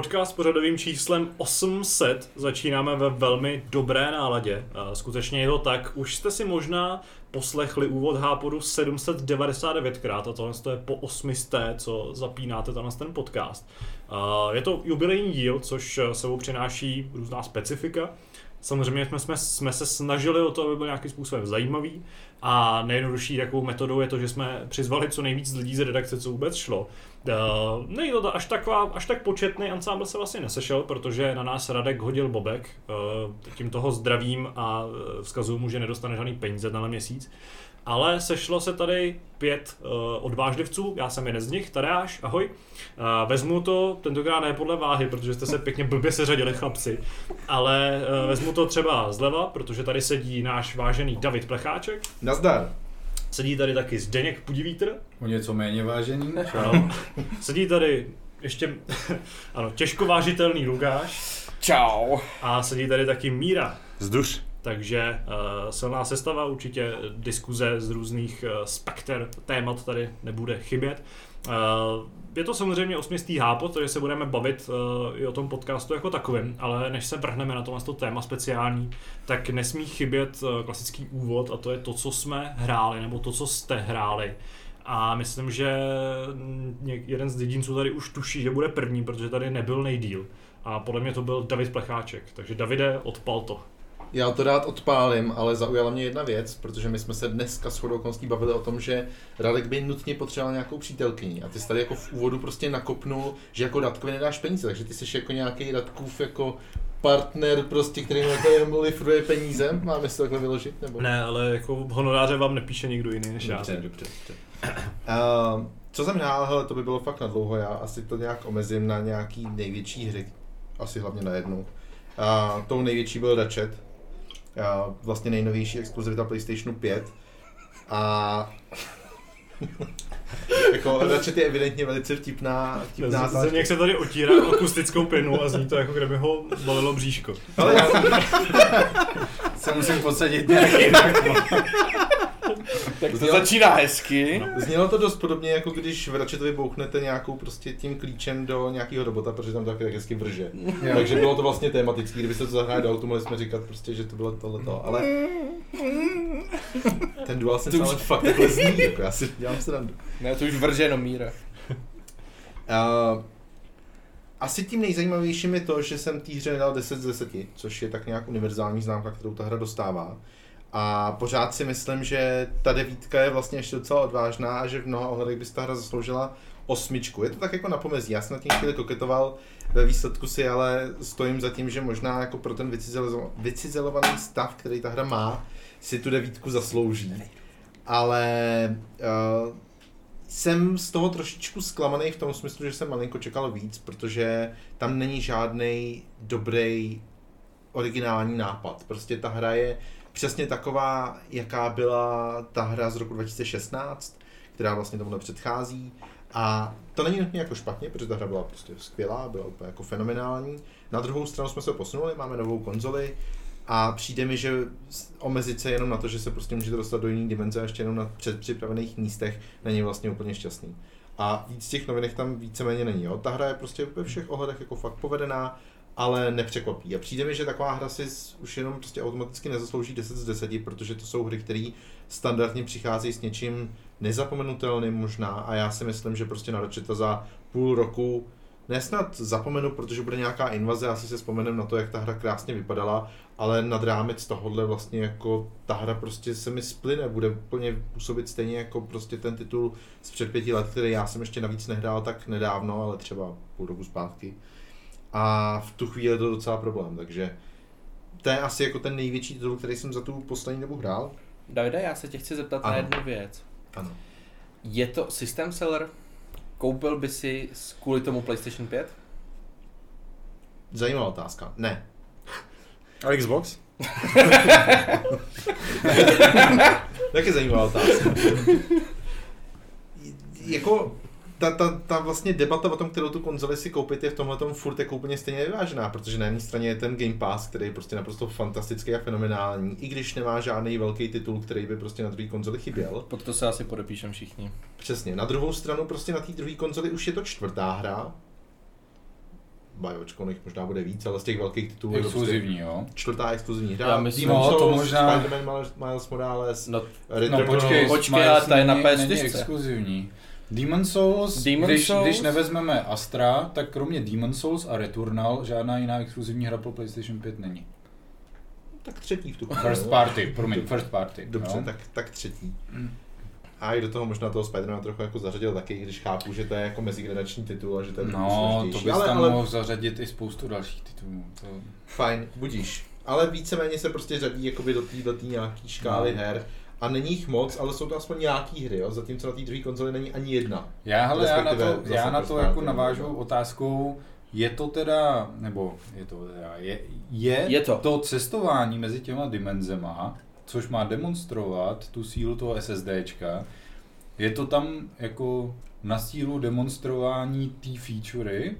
podcast s pořadovým číslem 800 začínáme ve velmi dobré náladě. Skutečně je to tak, už jste si možná poslechli úvod Hápodu 799krát a tohle je po 800, co zapínáte na ten podcast. Je to jubilejní díl, což sebou přináší různá specifika. Samozřejmě jsme, jsme, jsme se snažili o to, aby byl nějakým způsobem zajímavý a nejjednodušší takovou metodou je to, že jsme přizvali co nejvíc lidí z redakce, co vůbec šlo. Uh, není to až, taková, až tak početný ansámbl se vlastně nesešel, protože na nás Radek hodil bobek, uh, tím toho zdravím a vzkazuju mu, že nedostane žádný peníze na měsíc. Ale sešlo se tady pět uh, odvážlivců, já jsem jeden z nich, Tadeáš, ahoj. Uh, vezmu to tentokrát ne podle váhy, protože jste se pěkně blbě seřadili chlapci, ale uh, vezmu to třeba zleva, protože tady sedí náš vážený David Plecháček. Nazdar. Sedí tady taky Zdeněk Pudivítr. O něco méně vážený. Čau. Sedí tady ještě, ano, těžko vážitelný Lukáš. Čau. A sedí tady taky Míra. Zduš. Takže uh, silná sestava, určitě diskuze z různých uh, spekter témat tady nebude chybět. Uh, je to samozřejmě osměstý hápot, takže se budeme bavit uh, i o tom podcastu jako takovým, ale než se vrhneme na tohle téma speciální, tak nesmí chybět uh, klasický úvod a to je to, co jsme hráli, nebo to, co jste hráli. A myslím, že jeden z jedinců tady už tuší, že bude první, protože tady nebyl nejdíl. A podle mě to byl David Plecháček. Takže Davide, odpal to. Já to rád odpálím, ale zaujala mě jedna věc, protože my jsme se dneska s chodou okolností bavili o tom, že Radek by nutně potřeboval nějakou přítelkyni a ty jsi tady jako v úvodu prostě nakopnul, že jako Radkovi nedáš peníze, takže ty jsi jako nějaký Radkův jako partner prostě, který mu jako jenom lifruje peníze, máme si to takhle vyložit? Nebo? Ne, ale jako honoráře vám nepíše nikdo jiný než dobře, já. Dobře, dobře. Uh, co jsem hrál, hele, to by bylo fakt na dlouho, já asi to nějak omezím na nějaký největší hry, asi hlavně na jednu. Uh, tou největší byl Ratchet, vlastně nejnovější exkluzivita PlayStationu 5. A jako Ratchet je evidentně velice vtipná, vtipná Z, jak se tady otírá akustickou pěnu a zní to jako kdyby ho balilo bříško. Ale já se musím posadit nějak jinak. Tak to znělo, začíná hezky. No. Znělo to dost podobně, jako když v Ratchetovi bouchnete nějakou prostě tím klíčem do nějakého robota, protože tam to tak hezky vrže. Takže bylo to vlastně tematický, kdybyste to zahráli do autu, mohli jsme říkat prostě, že to bylo tohleto, ale ten dual jsem ale fakt takhle zní, jako já si dělám srandu. Ne, to už vrže jenom míra. Uh, asi tím nejzajímavějším je to, že jsem té hře dal 10 z 10, což je tak nějak univerzální známka, kterou ta hra dostává. A pořád si myslím, že ta devítka je vlastně ještě docela odvážná a že v mnoha ohledech by ta hra zasloužila osmičku. Je to tak jako na pomezí. Já jsem na tím chvíli koketoval, ve výsledku si ale stojím za tím, že možná jako pro ten vycizelovaný stav, který ta hra má, si tu devítku zaslouží. Ale uh, jsem z toho trošičku zklamaný v tom smyslu, že jsem malinko čekal víc, protože tam není žádný dobrý originální nápad. Prostě ta hra je přesně taková, jaká byla ta hra z roku 2016, která vlastně tomu předchází. A to není nutně jako špatně, protože ta hra byla prostě skvělá, byla úplně jako fenomenální. Na druhou stranu jsme se posunuli, máme novou konzoli a přijde mi, že omezit se jenom na to, že se prostě můžete dostat do jiné dimenze a ještě jenom na předpřipravených místech, není vlastně úplně šťastný. A víc těch novinek tam víceméně není. Jo? Ta hra je prostě ve všech ohledech jako fakt povedená, ale nepřekvapí. A přijde mi, že taková hra si už jenom prostě automaticky nezaslouží 10 z 10, protože to jsou hry, které standardně přicházejí s něčím nezapomenutelným možná a já si myslím, že prostě na to za půl roku nesnad zapomenu, protože bude nějaká invaze, asi se vzpomenem na to, jak ta hra krásně vypadala, ale nad rámec tohohle vlastně jako ta hra prostě se mi splyne, bude úplně působit stejně jako prostě ten titul z před pěti let, který já jsem ještě navíc nehrál tak nedávno, ale třeba půl roku zpátky. A v tu chvíli je to docela problém, takže to je asi jako ten největší titul, který jsem za tu poslední dobu hrál. Davide, já se tě chci zeptat ano. na jednu věc. Ano. Je to system seller? Koupil by si kvůli tomu PlayStation 5? Zajímavá otázka. Ne. A Xbox? Taky zajímavá otázka. jako ta, ta, ta vlastně debata o tom, kterou tu konzoli si koupit, je v tomhle tom furt jako úplně stejně vyvážená, protože na jedné straně je ten Game Pass, který je prostě naprosto fantastický a fenomenální, i když nemá žádný velký titul, který by prostě na druhé konzoli chyběl. Pod to se asi podepíšem všichni. Přesně. Na druhou stranu prostě na té druhé konzoli už je to čtvrtá hra, bajočko, nech možná bude víc, ale z těch velkých titulů je to Exkluzivní, jo. prostě čtvrtá exkluzivní hra. Já myslím- Demon's no, to možná- Spider-Man Miles, Miles Morales, No, Red No počkej, počkej, ale ta je na není- PS4. Není exkluzivní. Demon Souls, Demon když, Souls? když nevezmeme Astra, tak kromě Demon Souls a Returnal žádná jiná exkluzivní hra pro PlayStation 5 není. tak třetí v tu First party, promiň, first party. Dobře, no. tak, tak třetí. Mm. A i do toho možná toho Spider-Man trochu jako zařadil taky, když chápu, že to je jako mezigenerační titul a že to je No, to bys ale, tam ale mohl zařadit i spoustu dalších titulů. To... fajn, budíš. Ale víceméně se prostě řadí jakoby do té do tý nějaký škály No. her. A není jich moc, ale jsou to aspoň nějaký hry, jo? zatímco na té druhé konzoli není ani jedna. Já, hele, já na to, já na to jako no. navážu otázkou, je to teda, nebo je to teda, je, je, Je to. to cestování mezi těma dimenzema, což má demonstrovat tu sílu toho SSDčka, je to tam jako na sílu demonstrování té featurey,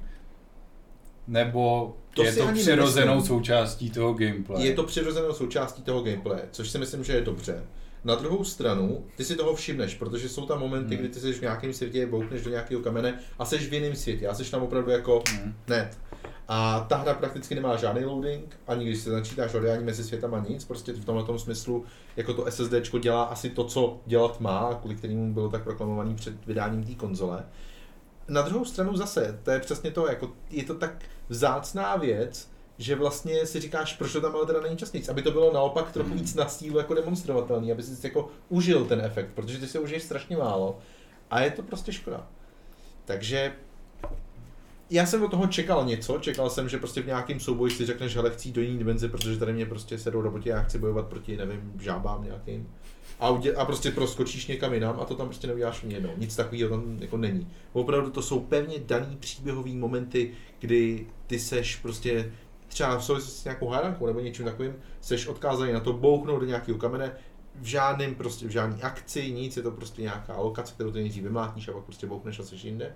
nebo To je to přirozenou nemyslím. součástí toho gameplay? Je to přirozenou součástí toho gameplaye, což si myslím, že je dobře. Na druhou stranu, ty si toho všimneš, protože jsou tam momenty, Hmm. kdy ty jsi v nějakém světě, boukneš do nějakého kamene a jsi v jiném světě a jsi tam opravdu jako Hmm. net. A ta hra prakticky nemá žádný loading, ani když se začítáš hledání mezi světama nic, prostě v tomhle smyslu jako to SSDčko dělá asi to, co dělat má, kvůli kterému bylo tak proklamovaný před vydáním té konzole. Na druhou stranu zase, to je přesně to, jako je to tak vzácná věc, že vlastně si říkáš, proč to tam ale teda není častěji, aby to bylo naopak trochu víc na stílu jako demonstrovatelný, aby si jako užil ten efekt, protože ty si užiješ strašně málo a je to prostě škoda. Takže já jsem od toho čekal něco, čekal jsem, že prostě v nějakém souboji si řekneš, hele, chci do jiné dimenze, protože tady mě prostě sedou roboti a já chci bojovat proti, nevím, žábám nějakým. A, udě- a prostě proskočíš někam jinam a to tam prostě neuděláš ani jednou. Nic takového tam jako není. Opravdu to jsou pevně daný příběhový momenty, kdy ty seš prostě třeba v souvislosti s nějakou hádankou nebo něčím takovým, seš odkázaný na to bouchnout do nějakého kamene, v žádném prostě, v žádný akci, nic, je to prostě nějaká lokace, kterou ty nejdřív vymlátíš a pak prostě bouchneš a seš jinde.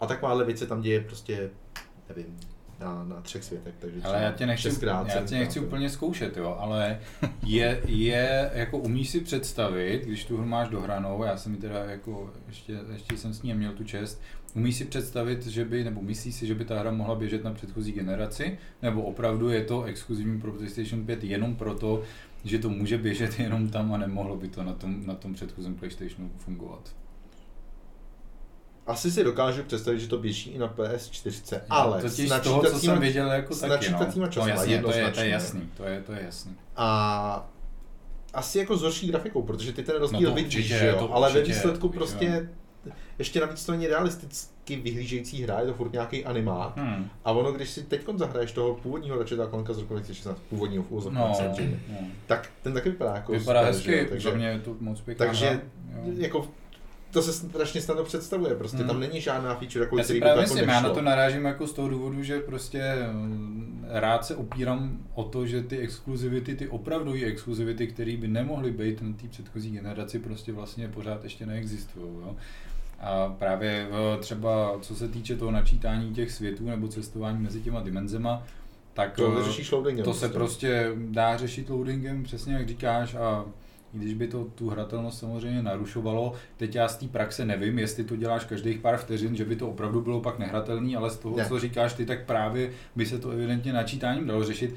A takováhle věc se tam děje prostě, nevím, na, na třech světech, takže Ale já tě nechci, šestkrát, já tě nechci úplně zkoušet, jo, ale je, je, jako umíš si představit, když tu hru máš dohranou, já jsem ji teda jako, ještě, ještě jsem s ní neměl tu čest, umíš si představit, že by, nebo myslíš si, že by ta hra mohla běžet na předchozí generaci, nebo opravdu je to exkluzivní pro PlayStation 5 jenom proto, že to může běžet jenom tam a nemohlo by to na tom, na tom předchozím PlayStationu fungovat. Asi si dokážu představit, že to běží i na PS4, ale Totiž s z toho, co jsem viděl, jako s taky, no. no jasně, to je, to je jasný, to je, to je jasný. A asi jako s horší grafikou, protože ty ten rozdíl No to vidíš, určitě, že jo? to ale ve výsledku prostě ještě navíc to není realisticky vyhlížející hra, je to furt nějaký animák. Hmm. A ono, když si teď zahraješ toho původního Ratchet Clanka z roku 2016, původního v úvozovkách No, samozřejmě, no. tak ten taky vypadá jako Vypadá super, hezky, jo? takže, mě je to moc pěkná takže jo. jako to se strašně snadno představuje, prostě Hmm. tam není žádná feature, jako Já který si právě jako myslím, já na to narážím jako z toho důvodu, že prostě mm, rád se opírám o to, že ty exkluzivity, ty opravdové exkluzivity, které by nemohly být na té předchozí generaci, prostě vlastně pořád ještě neexistují. Jo? A právě eh, třeba co se týče toho načítání těch světů nebo cestování mezi těma dimenzema, tak To eh, vyřešíš loadingem. to se prostě dá řešit loadingem, přesně jak říkáš, a i když by to tu hratelnost samozřejmě narušovalo, teď já z té praxe nevím, jestli to děláš každých pár vteřin, že by to opravdu bylo pak nehratelný, ale z toho, Ne. co říkáš ty, tak právě by se to evidentně načítáním dalo řešit.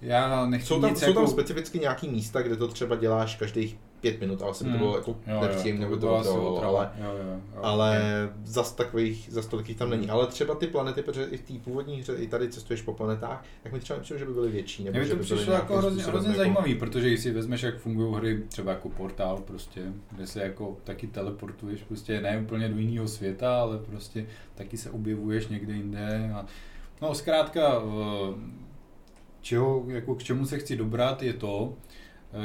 Já nechci Jsou tam, nic jsou jako... tam specificky nějaký místa, kde to třeba děláš každých pět minut, ale asi by to Hmm. bylo jako Jo, jo, nepříjemné, by by to bylo ale, Jo, jo, jo. ale zas takových, zas tolik jich tam není. Ale třeba ty planety, protože i v té původní hře, i tady cestuješ po planetách, tak mi třeba nepřijde, že by byly větší. Nebo Mně by to by přišlo jako hrozně, hrozně jako- zajímavý, protože když si vezmeš, jak fungují hry, třeba jako portál prostě, kde se jako taky teleportuješ prostě ne úplně do jiného světa, ale prostě taky se objevuješ někde jinde. A, no zkrátka, eh, čeho, jako k čemu se chci dobrat je to,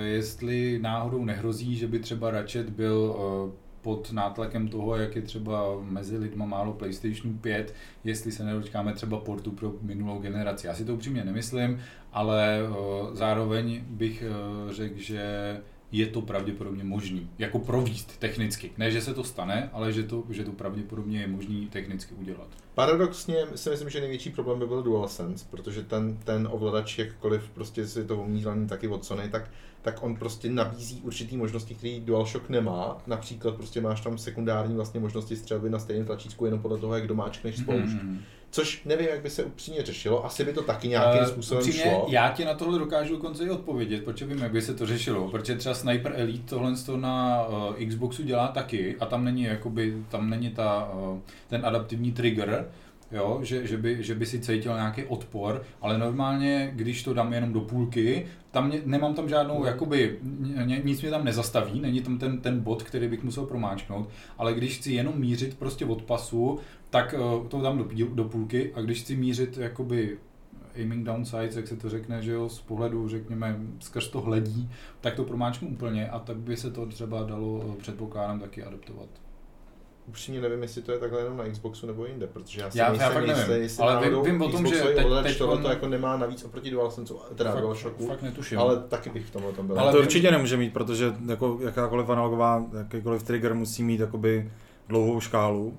jestli náhodou nehrozí, že by třeba Ratchet byl eh, pod nátlakem toho, jak je třeba mezi lidma málo PlayStation 5, jestli se nedočkáme třeba portu pro minulou generaci. Já si to upřímně nemyslím, ale eh, zároveň bych eh, řekl, že je to pravděpodobně možný, jako províst technicky. Ne, že se to stane, ale že to, že to pravděpodobně je možný technicky udělat. Paradoxně si myslím, že největší problém by byl DualSense, protože ten, ten ovladač, jakkoliv prostě si to umí taky od Sony, tak, tak on prostě nabízí určitý možnosti, které DualShock nemá. Například prostě máš tam sekundární vlastně možnosti střelby na stejném tlačítku jenom podle toho, jak domáčkneš spoušť. Mhm. Což nevím, jak by se upřímně řešilo, asi by to taky nějakým Eh, způsobem upřímně, šlo. Já ti na tohle dokážu dokonce i odpovědět, protože vím, jak by se to řešilo. Protože třeba Sniper Elite tohle to na uh, Xboxu dělá taky a tam není, jakoby, tam není ta, uh, ten adaptivní trigger, jo, že, že, by, že by si cítil nějaký odpor, ale normálně, když to dám jenom do půlky, tam nemám tam žádnou, jakoby, nic mě tam nezastaví, není tam ten, ten bod, který bych musel promáčknout, ale když chci jenom mířit prostě od pasu, tak uh, to dám do, do půlky a když chci mířit jakoby aiming down sights, jak se to řekne, že jo, z pohledu, řekněme, skrz to hledí, tak to promáčknu úplně a tak by se to třeba dalo, eh, předpokládám, taky adaptovat. Upřímně nevím, jestli to je takhle jenom na Xboxu nebo jinde, protože já si Já- já nejsem fakt nevím, jistý, jestli ale vím- vím o tom, že teď- teď tohle on- to jako nemá navíc oproti DualSense, teda fakt, DualShocku, fakt netuším. ale taky bych v tomhle tom byl. Ale Ale to určitě nemůže mít, protože jako jakákoliv analogová, jakýkoliv trigger musí mít jakoby dlouhou škálu.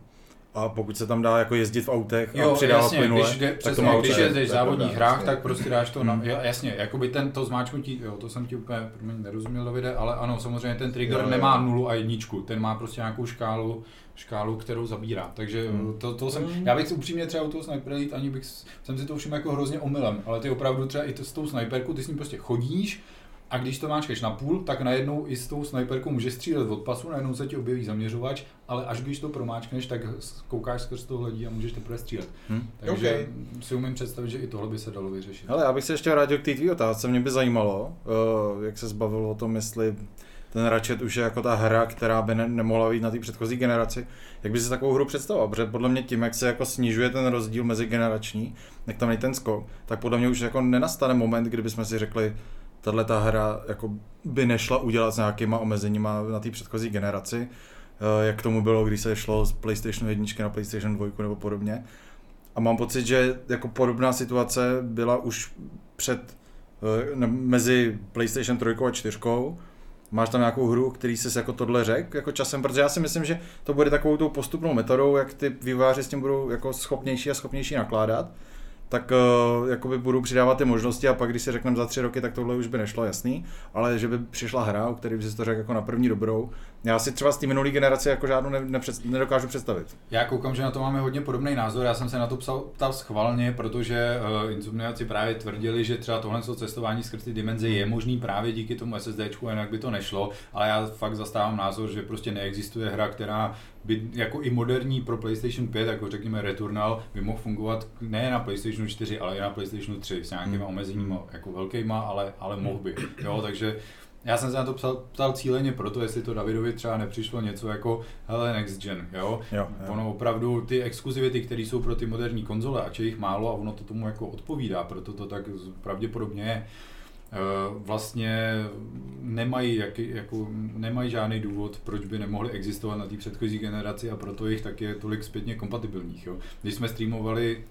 A pokud se tam dá jako jezdit v autech a Jo, přidávat jasně, plynule, když, jde, tak přesně, to má když jezdeš v je závodních hrách, jasně. tak prostě dáš to na, Hmm. jo, jasně, jakoby ten, to zmáčknutí, jo, to jsem ti úplně, promiň, nerozuměl Davide, ale ano, samozřejmě ten trigger Jo, jo. nemá nulu a jedničku, ten má prostě nějakou škálu, škálu, kterou zabírá, takže Hmm. to, to jsem, já bych upřímně třeba u toho Sniper Elite ani bych, jsem si to všiml jako hrozně omylem, ale ty opravdu třeba i to, s tou sniperkou, ty s ním prostě chodíš, a když to máčkeš na půl, tak najednou i s tou sniperkou můžeš střílet od pasu, najednou se ti objeví zaměřovač, ale až když to promáčkneš, tak koukáš skrz to hledí a můžeš teprve střílet. Hm. Takže Okay. si umím představit, že i tohle by se dalo vyřešit. Ale já bych se ještě vrátil k té tvý otázce, mě by zajímalo, uh, jak se zbavil o tom, jestli ten Ratchet už je jako ta hra, která by ne- nemohla být na té předchozí generaci. Jak by si takovou hru představoval? Protože podle mě tím, jak se jako snižuje ten rozdíl mezi generační, jak tam je ten skok, tak podle mě už jako nenastane moment, kdyby jsme si řekli, tahle ta hra jako by nešla udělat s nějakýma omezeníma na té předchozí generaci, eh, jak tomu bylo, když se šlo z PlayStation 1 na PlayStation 2 nebo podobně. A mám pocit, že jako podobná situace byla už před eh, mezi PlayStation 3 a 4. Máš tam nějakou hru, který jsi jako tohle řekl jako časem, protože já si myslím, že to bude takovou tou postupnou metodou, jak ty vývojáři s tím budou jako schopnější a schopnější nakládat, tak uh, jakoby budou přidávat ty možnosti a pak, když si řekneme za tři roky, tak tohle už by nešlo, jasný, ale že by přišla hra, o který by si to řekl jako na první dobrou, já si třeba z té minulé generace jako žádnou ne, nepřed, nedokážu představit. Já koukám, že na to máme hodně podobný názor. Já jsem se na to psal, ptal schválně, protože uh, Insomniaci právě tvrdili, že třeba tohle cestování skrz ty dimenze je možný právě díky tomu SSDčku, jinak by to nešlo. Ale já fakt zastávám názor, že prostě neexistuje hra, která by jako i moderní pro PlayStation 5, jako řekněme Returnal, by mohl fungovat ne na PlayStation 4, ale i na PlayStation 3 s nějakými Hmm. omezeními jako velkýma, ale, ale mohl by. Jo, takže já jsem se na to psal, ptal cíleně proto, jestli to Davidovi třeba nepřišlo něco jako hele next gen, jo? Jo, jo. Ono opravdu ty exkluzivity, které jsou pro ty moderní konzole, ač je jich málo a ono to tomu jako odpovídá, proto to tak pravděpodobně je, vlastně nemají, jak, jako, nemají žádný důvod, proč by nemohly existovat na té předchozí generaci a proto jich tak je tolik zpětně kompatibilních. Jo. Když jsme streamovali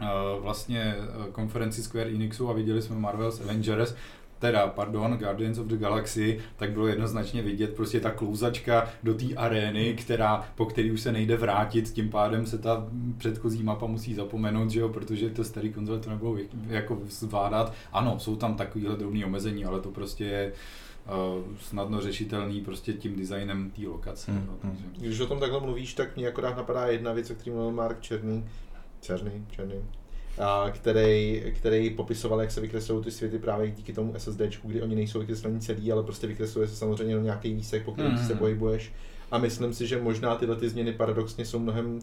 eh, vlastně eh, konferenci Square Enixu a viděli jsme Marvel's Avengers, teda, pardon, Guardians of the Galaxy, tak bylo jednoznačně vidět prostě ta klouzačka do té arény, která, po který už se nejde vrátit, tím pádem se ta předchozí mapa musí zapomenout, že jo, protože to starý konzole to nebylo jako zvládat. Ano, jsou tam takovýhle drobné omezení, ale to prostě je uh, snadno řešitelný prostě tím designem té lokace. Hmm, no, hmm. takže. Když o tom takhle mluvíš, tak mě akorát napadá jedna věc, o který mluvil Mark Černý, Černý, Černý, který, který popisoval, jak se vykreslují ty světy právě díky tomu SSDčku, kdy oni nejsou vykreslení celý, ale prostě vykresluje se samozřejmě jenom nějaký výsek, po kterém Mhm. se pohybuješ. A myslím si, že možná tyhle ty změny paradoxně jsou mnohem,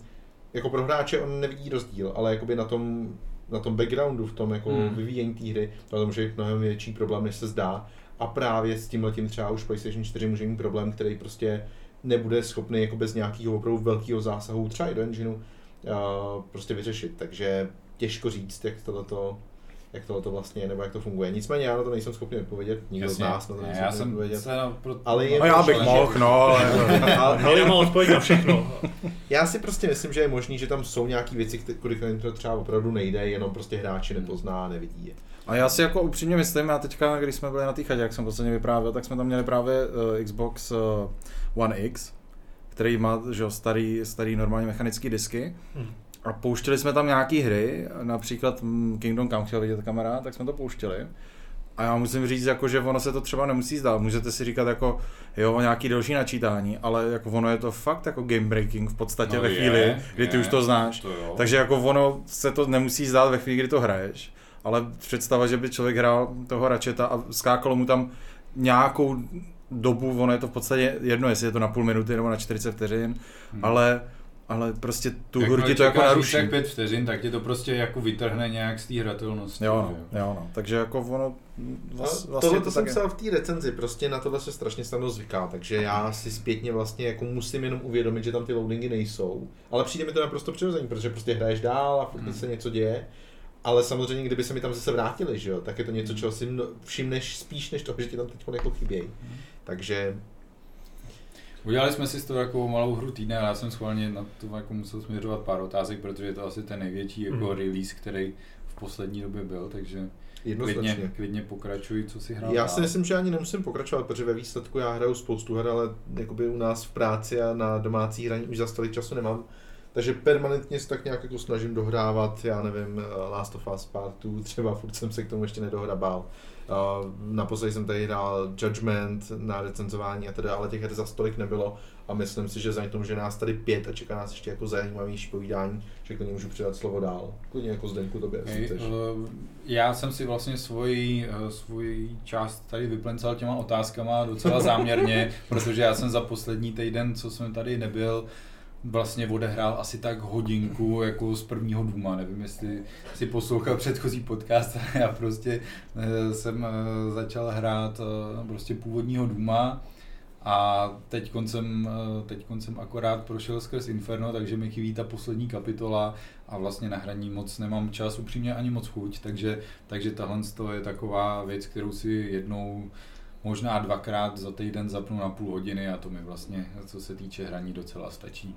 jako pro hráče on nevidí rozdíl, ale jakoby na tom, na tom backgroundu, v tom jako Hmm. vyvíjení té hry, to může být mnohem větší problém, než se zdá. A právě s tím letím třeba už PlayStation 4 může mít problém, který prostě nebude schopný jako bez nějakého opravdu velkého zásahu třeba i do engineu uh, prostě vyřešit. Takže těžko říct, jak tohleto, jak tohleto vlastně je, nebo jak to funguje. Nicméně já na to nejsem schopný odpovědět, nikdo Jasně. z nás na to Ne, nejsem já schopný jsem odpovědět. se na, pro, Ale je No já bych mohl, no, ale... Ale Heli má odpověď na všechno. já si prostě myslím, že je možný, že tam jsou nějaké věci, kterým to třeba opravdu nejde, jenom prostě hráči nepozná a nevidí je. A já si jako upřímně myslím, a teďka, když jsme byli na té chatě, jak jsem posledně vyprávěl, tak jsme tam měli právě uh, Xbox uh, One X, který má že, jo, starý, starý normálně mechanický disky. Hmm. A pouštěli jsme tam nějaký hry, například mm, Kingdom Come chtěl vidět kamera, tak jsme to pouštěli. A já musím říct, jako, že ono se to třeba nemusí zdát. Můžete si říkat jako, jo, nějaký další načítání, ale jako ono je to fakt jako game breaking v podstatě No ve je, chvíli, kdy ty je, už to znáš. To jo. Takže jako ono se to nemusí zdát ve chvíli, kdy to hraješ, ale představa, že by člověk hrál toho račeta a skákalo mu tam nějakou dobu, ono je to v podstatě jedno, jestli je to na půl minuty nebo na 40 vteřin, Hmm. ale, ale prostě tu hru Jakmile ti to jako naruší. jak pět vteřin, tak tě to prostě jako vytrhne nějak z té hratelnosti. Jo, no, jo, no. Takže jako ono vlast, No, vlastně tohle to jsem psal v té recenzi, prostě na tohle se strašně snadno zvyká, takže já si zpětně vlastně jako musím jenom uvědomit, že tam ty loadingy nejsou, ale přijde mi to naprosto přirozený, protože prostě hraješ dál a furt Hmm. se něco děje, ale samozřejmě, kdyby se mi tam zase vrátili, že jo, tak je to něco, čeho si všimneš spíš, než to, že ti tam teď jako chybějí. Takže Udělali jsme si z toho jako malou hru týdne a já jsem schválně na to jako musel směřovat pár otázek, protože je to asi ten největší jako Mhm. release, který v poslední době byl, takže klidně, jednoznačně. klidně pokračuj, co si hrál Já si myslím, že ani nemusím pokračovat, protože ve výsledku já hraju spoustu her, ale jakoby u nás v práci a na domácí hraní už za tolik času nemám. Takže permanentně se tak nějak jako snažím dohrávat, já nevím, eh, Last of Us Part 2, třeba furt jsem se k tomu ještě nedohrabal. Uh, naposledy jsem tady hrál Judgment na recenzování a teda, ale těch her za stolik nebylo a myslím si, že za tomu, že nás tady pět a čeká nás ještě jako zajímavější povídání, že klidně můžu předat slovo dál. Klidně jako Zdeňku tobě, chceš. eh, já jsem si vlastně svoji, eh, svoji část tady vyplencal těma otázkama docela záměrně, protože já jsem za poslední týden, co jsem tady nebyl, vlastně odehrál asi tak hodinku jako z prvního Duma. Nevím, jestli si poslouchal předchozí podcast, ale já prostě eh, jsem eh, začal hrát eh, prostě původního Duma a teď eh, teď jsem akorát prošel skrz Inferno, takže mi chybí ta poslední kapitola a vlastně na hraní moc nemám čas, upřímně ani moc chuť, takže, takže tahle je taková věc, kterou si jednou možná dvakrát za týden zapnu na půl hodiny a to mi vlastně, co se týče hraní, docela stačí.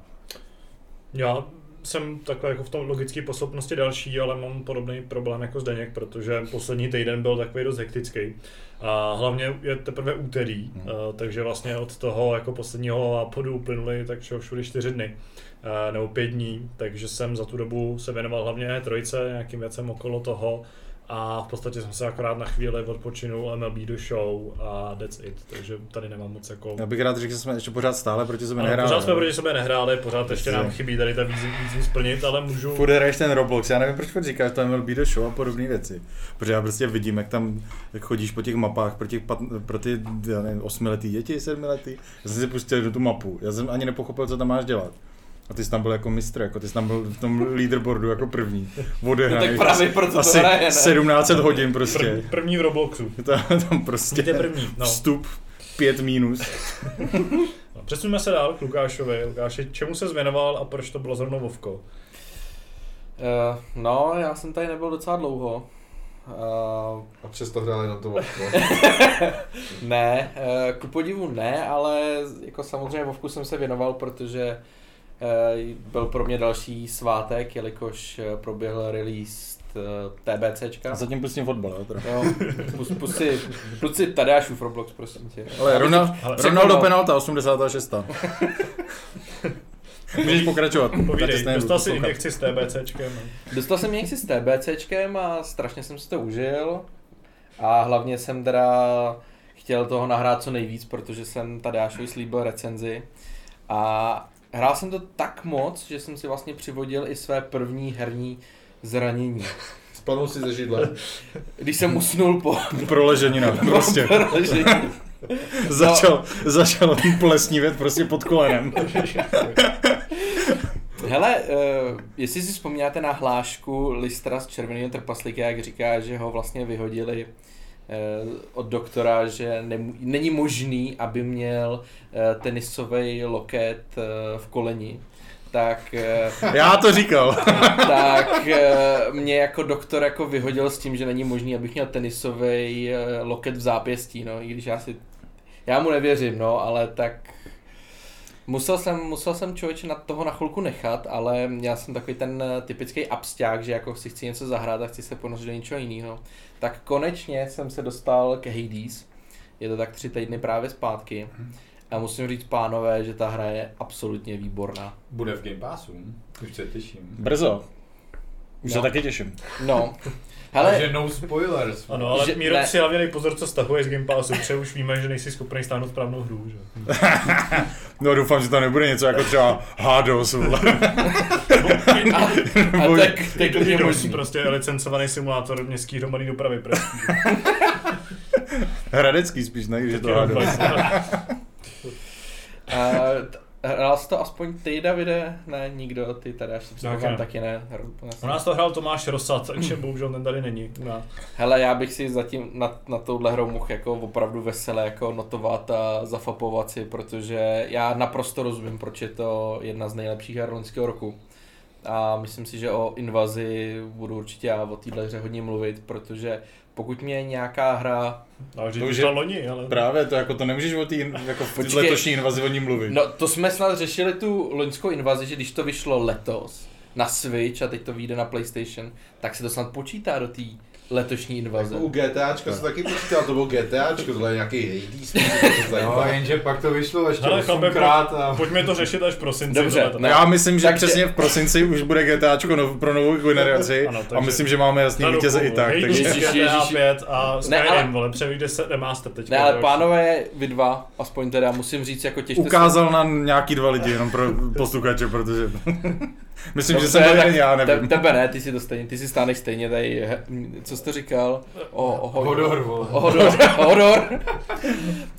Já jsem takhle jako v tom logické posloupnosti další, ale mám podobný problém jako Zdeněk, protože poslední týden byl takový dost hektický. A hlavně je teprve úterý, Hmm. hmm. takže vlastně od toho jako posledního nápodu uplynuly tak všude čtyři dny eh, nebo pět dní, takže jsem za tu dobu se věnoval hlavně trojce, nějakým věcem okolo toho a v podstatě jsem se akorát na chvíli odpočinul MLB do show a that's it, takže tady nemám moc jako... Já bych rád řekl, že jsme ještě pořád stále proti Ano, nehráli. pořád jsme proti sebe nehráli, pořád ještě Prostě- nám chybí tady ta výzvy splnit, ale můžu... Furt hraješ ten Roblox, já nevím, proč furt říkáš to MLB The Show a podobné věci. Protože já prostě vidím, jak tam jak chodíš po těch mapách pro, těch pat, pro ty já nevím, osmiletý děti, sedmiletý. Já jsem si pustil do tu mapu, já jsem ani nepochopil, co tam máš dělat. A ty jsi tam byl jako mistr, jako ty jsi tam byl v tom leaderboardu jako první. No Odehraný. tak právě proto to asi hraje, ne? 1700 hodin prostě. První, první v Robloxu. Tam, tam prostě Víte první, no. vstup 5 minus. no. Přesuneme se dál k Lukášovi. Lukáši, čemu se zvěnoval a proč to bylo zrovna Vovko? Uh, no, já jsem tady nebyl docela dlouho. Uh, A přesto hrál jenom to Vovko. ne, uh, ku podivu ne, ale jako samozřejmě Vovku jsem se věnoval, protože uh, byl pro mě další svátek, jelikož eh, proběhl release uh, TBCčka. A zatím pustím fotbal, jo, teda. Jo, pust, pust si, pust si Tadeášův Roblox, prosím tě. Ale Ronald, Ronaldo penalta, 86. Můžeš pokračovat. Povídej, jsi dostal si poslouchat. injekci s TBCčkem. Dostal jsem někdy s TBCčkem a strašně jsem si to užil. A hlavně jsem teda chtěl toho nahrát co nejvíc, protože jsem Tadeášovi slíbil recenzi. A hrál jsem to tak moc, že jsem si vlastně přivodil i své první herní zranění. Spadnul si ze židle. Když jsem usnul po Proleženina, prostě. proležení. začal, začal plesnívět prostě pod kolenem. Hele, uh, jestli si vzpomínáte na hlášku Listra z Červeného trpaslíka, jak říká, že ho vlastně vyhodili od doktora, že nemů- není možný, aby měl uh, tenisový loket uh, v koleni, tak, Já to říkal. tak mě jako doktor jako vyhodil s tím, že není možný, abych měl tenisový loket v zápěstí, no, i když já si, já mu nevěřím, no, ale tak Musel jsem, musel jsem člověče na toho na chvilku nechat, ale já jsem takový ten eh, typický absťák, že jako si chci něco zahrát a chci se ponořit do něčeho jiného. Tak konečně jsem se dostal k Hades. Je to tak tři týdny právě zpátky. A musím říct, pánové, že ta hra je absolutně výborná. Bude v Game Passu, už se těším. Brzo. Už No. se taky těším. No. Ale... Hele, Takže no spoilers. Ano, ale Že- Míro ne. si hlavně pozor, co stahuje z Game Passu, protože už víme, že nejsi schopný stáhnout správnou hru, že? No doufám, že to nebude něco jako třeba Hados, a, a tak, tak Je je to možný. prostě licencovaný simulátor městský hromadný dopravy pražský. Hradecký spíš, ne? Že to Taky Hados. A t- Hrál jsi to aspoň ty, Davide? Ne, nikdo, ty tady až Taky taky, ne. taky ne. U nás to hrál Tomáš Rosat, takže bohužel ten tady není nás. Hele, já bych si zatím na, na touhle hrou mohl jako opravdu vesele jako notovat a zafapovat si, protože já naprosto rozumím, proč je to jedna z nejlepších her loňského roku. A myslím si, že o invazi budu určitě já o téhle hře hodně mluvit, protože pokud mě nějaká hra Ale že To už je- loni, ale... Právě, to jako to nemůžeš o té jako Počkej. letošní invazi o ní mluvit. No, to jsme snad řešili tu loňskou invazi, že když to vyšlo letos na Switch a teď to vyjde na PlayStation, tak se to snad počítá do té letošní invaze. Jako u GTAčka se taky počítal, to bylo GTAčko, tohle je nějaký to No, jenže pak to vyšlo ještě Hele, chlape, osmkrát a... Pojďme to řešit až v prosinci. Dobře, ne. Já myslím, že Takže- přesně v prosinci už bude GTAčko nov, pro novou generaci Ano, a takže- myslím, že máme jasný vítěze i tak. Hej, Takže... Ježiš, GTA ježiš. 5 a Skyrim, Ne, ale- vole, převyjde se remaster teďka. Ne, ale pánové, vy dva, aspoň teda musím říct, jako těžte Ukázal na nějaký dva lidi, jenom pro posluchače, protože myslím, že Dobře, jsem byl jeden já, Te, nevím. tebe ne, ty si to stejně, ty si stáneš stejně tady, co jsi to říkal? O, o, o, Hodor, o, hodor, hodor.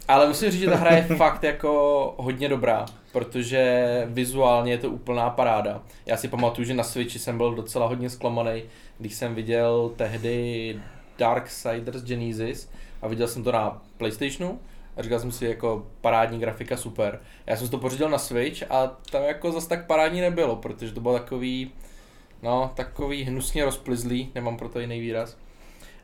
Ale musím říct, že ta hra je fakt jako hodně dobrá, protože vizuálně je to úplná paráda. Já si pamatuju, že na Switchi jsem byl docela hodně zklamaný, když jsem viděl tehdy Darksiders Genesis a viděl jsem to na Playstationu a říkal jsem si jako parádní grafika super. Já jsem si to pořídil na Switch a tam jako zas tak parádní nebylo, protože to bylo takový, no takový hnusně rozplizlý, nemám pro to jiný výraz.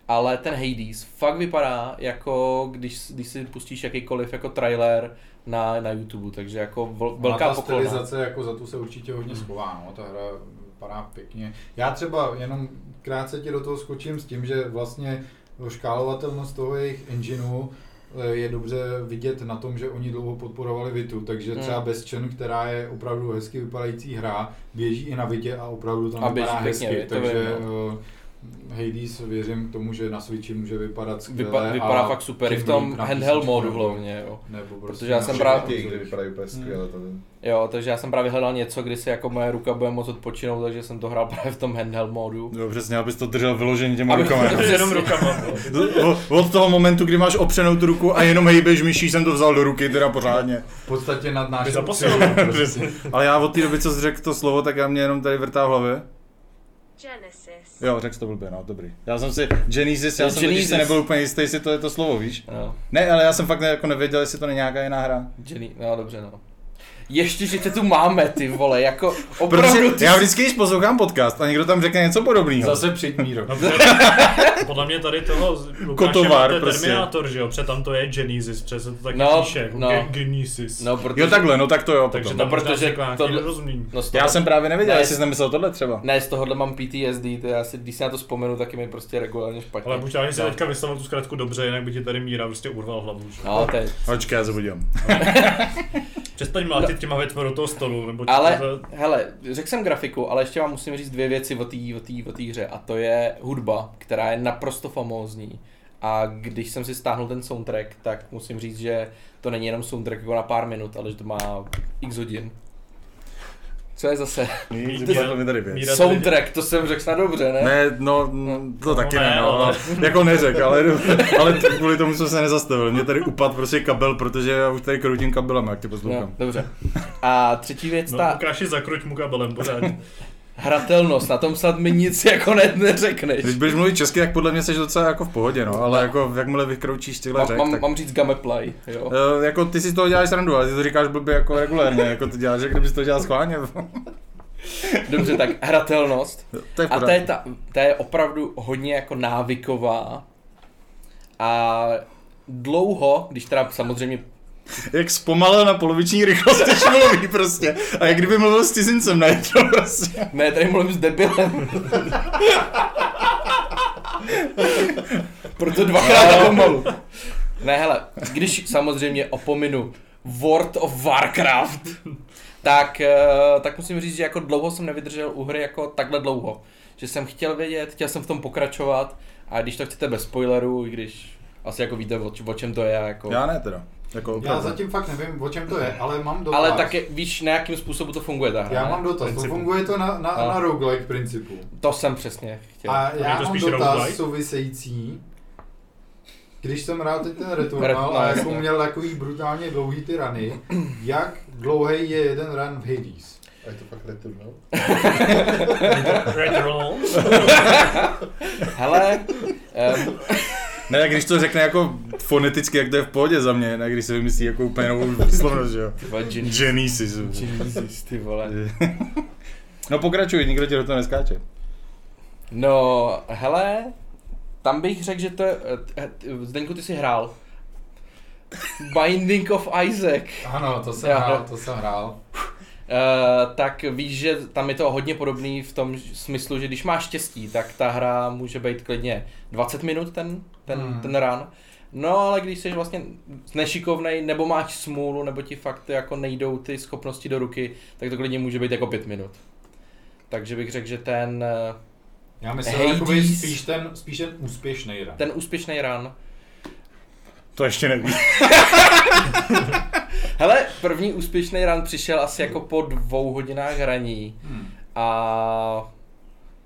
Ale ten Hades fakt vypadá jako když, když si pustíš jakýkoliv jako trailer na, na YouTube, takže jako vel, velká ta poklona. stylizace jako za tu se určitě hodně schová, no, ta hra vypadá pěkně. Já třeba jenom krátce ti do toho skočím s tím, že vlastně škálovatelnost toho jejich engineu je dobře vidět na tom, že oni dlouho podporovali Vitu, takže Hmm. třeba Bestchen, která je opravdu hezky vypadající hra, běží i na Vitě a opravdu tam A vypadá pěkně, hezky, to takže vím, eh, Hades věřím tomu, že na Switchi může vypadat skvěle. Vypa, vypadá a fakt super, i v tom handheld modu hlavně, jo. Nebo prostě Protože já jsem právě- Ty, vypadají úplně skvěle. To Jo, takže já jsem právě hledal něco, kdy si jako moje ruka bude moc odpočinout, takže jsem to hrál právě v tom handheld modu. Jo, přesně, abys to držel vyloženě těma Aby- rukama. To jenom rukama. vole. O- Od toho momentu, kdy máš opřenou tu ruku a jenom hejbeš myší, jsem to vzal do ruky, teda pořádně. V podstatě nad náš. Ale já od té doby, co jsi řekl to slovo, tak já mě jenom tady vrtá v hlavě. Genesis. Jo, řekl jsi to blbě, no, dobrý. Já jsem si, Genesis, já jsem Genesis. si nebyl úplně jistý, jestli to je to slovo, víš? No, Ne, ale já jsem fakt ne, jako nevěděl, jestli to není nějaká jiná hra. Jenny, no dobře no. Ještě, že tě tu máme, ty vole, jako opravdu Protože ty já vždycky, když poslouchám podcast a někdo tam řekne něco podobného, Zase přijď Míro. No, protože podle mě tady toho Lukáše Kotovar, máte prostě. Terminátor, že jo? Protože tam to je Genesis, přece to taky No, píše, jako no. Ge- Genesis. No, protože... jo takhle, no tak to jo, Takže No, protože tohle- nedorozumění. No, toho, Já jsem právě nevěděl, Ne. jestli jsi nemyslel tohle třeba. Ne, z tohohle mám PTSD, to já si, když si na to vzpomenu, tak je mi prostě regulárně špatně. Ale buď ani si no. teďka vyslovil tu zkratku dobře, jinak by ti tady Míra prostě urval hlavu. Že? No, to je... Počkej, já se podívám. Přestaň mlátit těma větma do toho stolu, nebo Ale, to... hele, řekl jsem grafiku, ale ještě vám musím říct dvě věci o té o tý, o tý hře a to je hudba, která je naprosto famózní. A když jsem si stáhnul ten soundtrack, tak musím říct, že to není jenom soundtrack jako na pár minut, ale že to má x hodin. Co je zase? Nic, vypadlo mi tady věc. Soundtrack, to jsem řekl snad dobře, ne? Ne, no, mm, to taky ne, ne, no, ale- jako neřek, ale, ale kvůli tomu jsem se nezastavil. Mě tady upad prostě kabel, protože já už tady kroutím kabelem, jak ty No, poslouchám. dobře. A třetí věc, No, ta Lukáši, zakruť mu kabelem pořádně. Hratelnost, na tom snad mi nic jako ne, neřekneš. Když budeš mluvit česky, tak podle mě jsi docela jako v pohodě, no, ale jako jakmile vykroučíš Mám, řek, mám, tak... mám říct gameplay, jo. Uh, jako ty si z toho děláš srandu, ale ty to říkáš blbě jako regulérně, jako ty děláš, jak kdybys to dělal schválně. Dobře, tak hratelnost. to je A to je, ta, to je opravdu hodně jako návyková. A dlouho, když teda samozřejmě, Jak zpomalil na poloviční rychlost, když mluví prostě. A jak kdyby mluvil s cizincem najednou prostě. ne, tady mluvím s debilem. Proto dvakrát tak pomalu. Ne, hele, když samozřejmě opominu World of Warcraft, tak, eh, tak musím říct, že jako dlouho jsem nevydržel u hry jako takhle dlouho. Že jsem chtěl vědět, chtěl jsem v tom pokračovat a když to chcete bez spoilerů, i když asi jako víte, o čem to je, jako... Já ne teda. Jako Já opravdu. zatím fakt nevím, o čem to je, ale mám dotaz. Ale taky víš, na jakým způsobu to funguje ta hra, Já ne? mám dotaz, to Principu. funguje to na, na, A. na roguelike principu. To jsem přesně chtěl. A je já to mám spíš dotaz roguelike? související. Když jsem hrál teď ten Returnal Returnal, a jako měl takový brutálně dlouhý ty rany, jak dlouhý je jeden run v Hades? A je to fakt returnal? Returnal. Hele, um, Ne, jak když to řekne jako foneticky, jak to je v pohodě za mě, ne, když se vymyslí jako úplně novou výslovnost, že jo. Genesis. Genesis, ty vole. No pokračuj, nikdo ti do toho neskáče. No, hele, tam bych řekl, že to je, eh, eh, Zdeňku, ty jsi hrál. Binding of Isaac. Ano, to jsem Já. hrál, to jsem hrál. Uh, tak víš, že tam je to hodně podobný v tom smyslu, že když máš štěstí, tak ta hra může být klidně 20 minut ten, ten, Hmm. ten run. No ale když jsi vlastně nešikovnej, nebo máš smůlu, nebo ti fakt jako nejdou ty schopnosti do ruky, tak to klidně může být jako 5 minut. Takže bych řekl, že ten, eh, Já myslím, Hades. spíš ten, spíš ten úspěšný run. ten úspěšný run. To ještě neví. Hele, první úspěšný run přišel asi jako po dvou hodinách hraní Hmm. a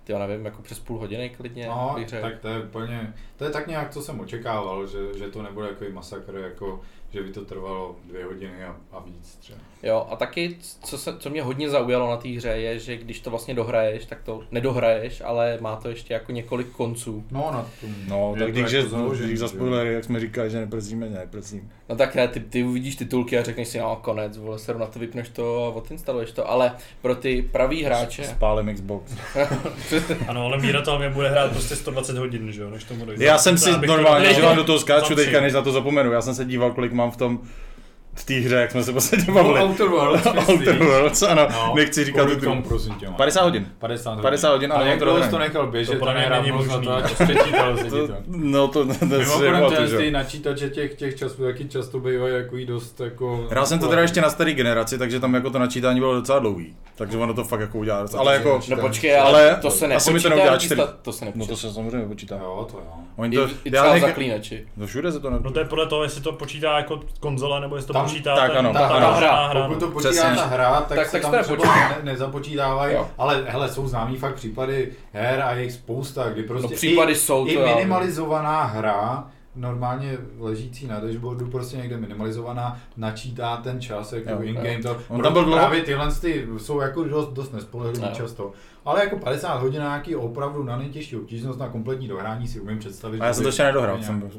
ty já nevím, jako přes půl hodiny klidně No, bych řekl. tak to je úplně, to je tak nějak, co jsem očekával, že, že to nebude takový masakr, jako že by to trvalo dvě hodiny a, a víc třeba. Jo, a taky, co, se, co mě hodně zaujalo na té hře, je, že když to vlastně dohraješ, tak to nedohraješ, ale má to ještě jako několik konců. No, na tom No, je tak to když, jako že, když za spoilery, jak jsme říkali, že neprozíme, neprozím. No tak ne, ty, ty uvidíš titulky a řekneš si, no konec, vole, seru na to, vypneš to a odinstaluješ to, ale pro ty pravý hráče, Spálím Xbox. Ano, ale Míra to mě bude hrát prostě 120 hodin, že jo, než tomu dojde. Já jsem si normálně, že vám do toho skáču teďka, než na to zapomenu. Já jsem se díval, kolik mám v tom v té hře, jak jsme se posledně bavili. Outer Worlds, Outer myslíš? Worlds, ano, No, nechci říkat tu tomu, prosím tě, má? 50 hodin. 50 hodin. 50 hodin, ale jak to dlouho to nechal běžet, To to není možný. to, přečítal To, no to, to, to si Mimochodem, že ty načítače těch, těch časů taky často bývají jako dost jako... Hrál jsem to teda ještě na staré generaci, takže tam jako to načítání bylo docela dlouhý. Takže ono to fakt jako udělá. Ale jako, no počkej, ale, to se asi mi to nepočítá, neudělá čtyři- to se no nepočítá. to se samozřejmě počítá. Jo, to jo. Oni I, to, i já třeba zaklínači. No všude se to ne... No to je podle toho, jestli to počítá jako konzole, nebo jestli to počítá tak ten, ano, ta, tak ta, ano. hra, hra, Pokud to no. počítá Přesně. ta hra, tak, Tak- se tak tam se třeba nepočítá. ne, nezapočítávají, Jo. ale hele, jsou známý fakt případy her a jejich spousta, kdy prostě No, případy i, jsou, to i já minimalizovaná hra, normálně ležící na dashboardu, prostě někde minimalizovaná, načítá ten čas, jako Jo, in-game. To, On tam byl právě tyhle ty jsou jako dost, dost nespolehlivý Jo. často. Ale jako 50 hodin nějaký opravdu na nejtěžší obtížnost na kompletní dohrání si umím představit. A já jsem to ještě nedohrál. nějak- Jsem,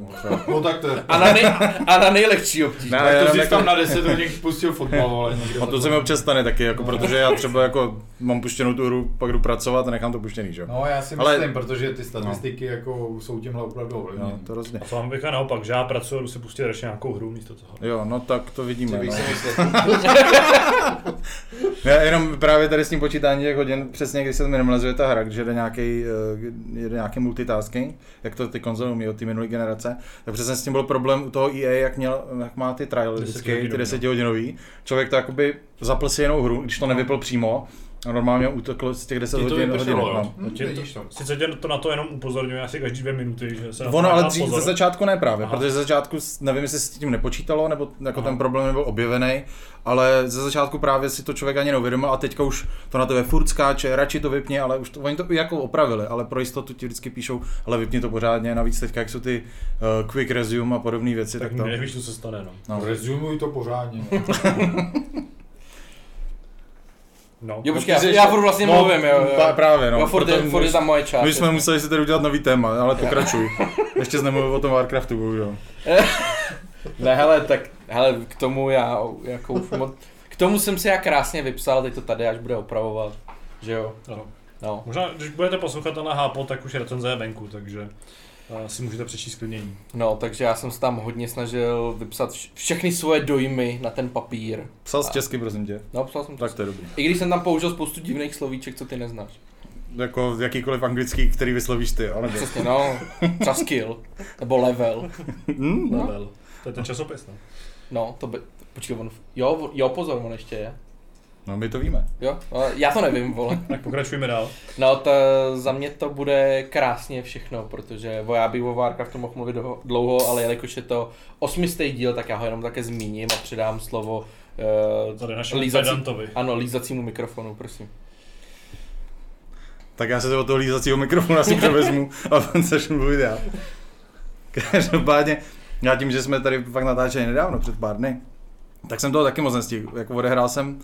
No tak to je. A na, nej, a na nejlehčí obtíž. Ne, Tak já to jsi jako- tam na 10 hodin pustil fotbal, ale někde A to se mi občas stane taky, jako, protože já třeba jako mám puštěnou tu hru, pak jdu pracovat a nechám to puštěný, že jo? No já si Ale- myslím, protože ty statistiky jako jsou tímhle opravdu ovlivněny. No, to rozhodně. A bych naopak, že já pracuji a jdu si pustit ještě nějakou hru místo toho. Jo, no tak to vidíme. Bych No. si Já jenom právě tady s tím počítání těch hodin, přesně když se minimalizuje ta hra, když jede nějaký, jede nějaký multitasking, jak to ty konzole umí od té minulé generace, tak přesně s tím byl problém u toho EA, jak, měl, jak má ty trial vždycky, ty Desetihodinový, no. Člověk to jakoby zapl si jinou hru, když to nevypl přímo, a normálně utekl z těch 10 Ti to hodin. vypršelo, hodin no. Hm, Tě to, sice tě to na to jenom upozorňuje asi každý dvě minuty, že se na to Ono ale dřív ze začátku ne právě, Aha. protože ze začátku nevím, jestli se s tím nepočítalo, nebo jako Aha. ten problém nebyl objevený, ale ze začátku právě si to člověk ani neuvědomil a teďka už to na tebe furt skáče, radši to vypni, ale už to, oni to jako opravili, ale pro jistotu ti vždycky píšou, ale vypni to pořádně, navíc teďka jak jsou ty uh, quick resume a podobné věci, tak, Tak to... nevíš, co se stane, no. No. Rezumuj to pořádně. no. no. Jo, počkej, jsi já, já furt vlastně no, mluvím, jo. jo. právě, no. Jo, furt, je, Proto furt je my- tam moje část. My jsme museli si tady udělat nový téma, ale pokračuj. Ještě jsme mluvili o tom Warcraftu, bohužel. Ne, hele, tak, hele, k tomu já, jako už moc, k tomu jsem si já krásně vypsal, teď to tady až bude opravovat, že jo, Ano. no. Možná, když budete poslouchat to na hápo, tak už recenze je venku, takže si můžete přečíst klidnění. No, takže já jsem se tam hodně snažil vypsat vš- všechny svoje dojmy na ten papír. Psal z česky, prosím tě. No, psal jsem to. Tak to je dobrý. I když jsem tam použil spoustu divných slovíček, co ty neznáš. Jako jakýkoliv anglický, který vyslovíš ty, ale Přesně, no, třeba skill, nebo level. Hmm, no. Level. To je ten časopis, no. No, to by... Počkej, on... Jo, jo, pozor, on ještě je. No my to víme. Jo, no, já to nevím, vole. Tak pokračujeme dál. No, to, za mě to bude krásně všechno, protože o, já bych o Warcraftu mohl mluvit dlouho- ale jelikož je to osmistý díl, tak já ho jenom také zmíním a předám slovo uh, Tady našemu Lízací- ano, lízacímu mikrofonu, prosím. Tak já se to od toho lízacího mikrofonu asi převezmu a on začnu mluvit já. Každopádně, já tím, že jsme tady fakt natáčeli nedávno, před pár dny, tak jsem toho taky moc nestihl. Jako odehrál jsem,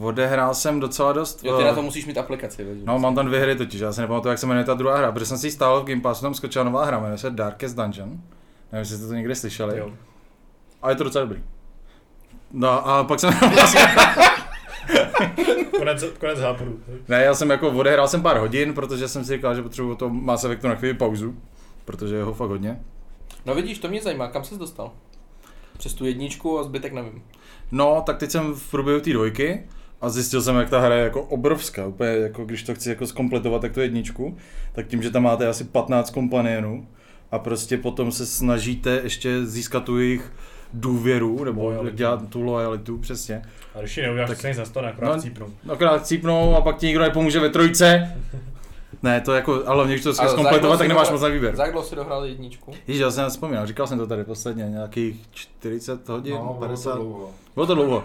odehrál jsem docela dost. Jo, ty eh, na to musíš mít aplikaci, veď? No, mám tam dvě hry totiž, já se nepamatuju, jak se jmenuje ta druhá hra, protože jsem si ji stál v Game Passu, tam skočila nová hra, jmenuje se Darkest Dungeon. Nevím, jestli jste to někdy slyšeli. Jo. A je to docela dobrý. No a pak jsem, Konec, konec háporu. ne, já jsem jako odehrál jsem pár hodin, protože jsem si říkal, že potřebuji to Mass Effectu na chvíli pauzu, protože je ho fakt hodně. No vidíš, to mě zajímá, kam jsi dostal? Přes tu jedničku a zbytek nevím. No, tak teď jsem v průběhu té dvojky a zjistil jsem, jak ta hra je jako obrovská, úplně jako když to chci jako zkompletovat, tak tu jedničku, tak tím, že tam máte asi 15 kompanionů a prostě potom se snažíte ještě získat tu jejich důvěru, nebo Lojalitu. dělat tu lojalitu, přesně. A když ji neuděláš, Tak- se nic nestane, akorát No, cípnou. Akorát cípnou a pak ti nikdo nepomůže ve trojce. Ne, to jako, ale když to Ale chceš jak tak nemáš si moc na výběr. Za jak jsi dohrál jedničku? Ježíš, já jsem vzpomínal, říkal jsem to tady posledně, nějakých 40 hodin, No, bylo to 50. dlouho. Bylo to dlouho.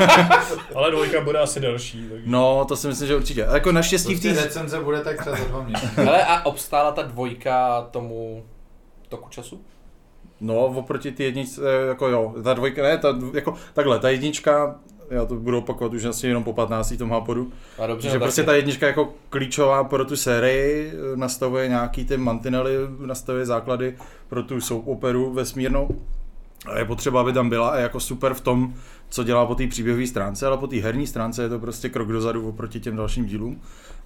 Ale dvojka bude asi delší. Takže... No, to si myslím, že určitě. A jako naštěstí v Prostě té recenze bude tak třeba za dva měsíce. Hele, a obstála ta dvojka tomu toku času? No, oproti ty jedničce, jako jo, ta dvojka, ne, ta, jako, takhle, ta jednička, já to budu opakovat už asi jenom po 15. tom hápodu, A dobře, že no, prostě ta jednička je jako klíčová pro tu sérii, nastavuje nějaký ty mantinely, nastavuje základy pro tu soap operu vesmírnou. A je potřeba, aby tam byla a jako super v tom, co dělá po té příběhové stránce, ale po té herní stránce je to prostě krok dozadu oproti těm dalším dílům.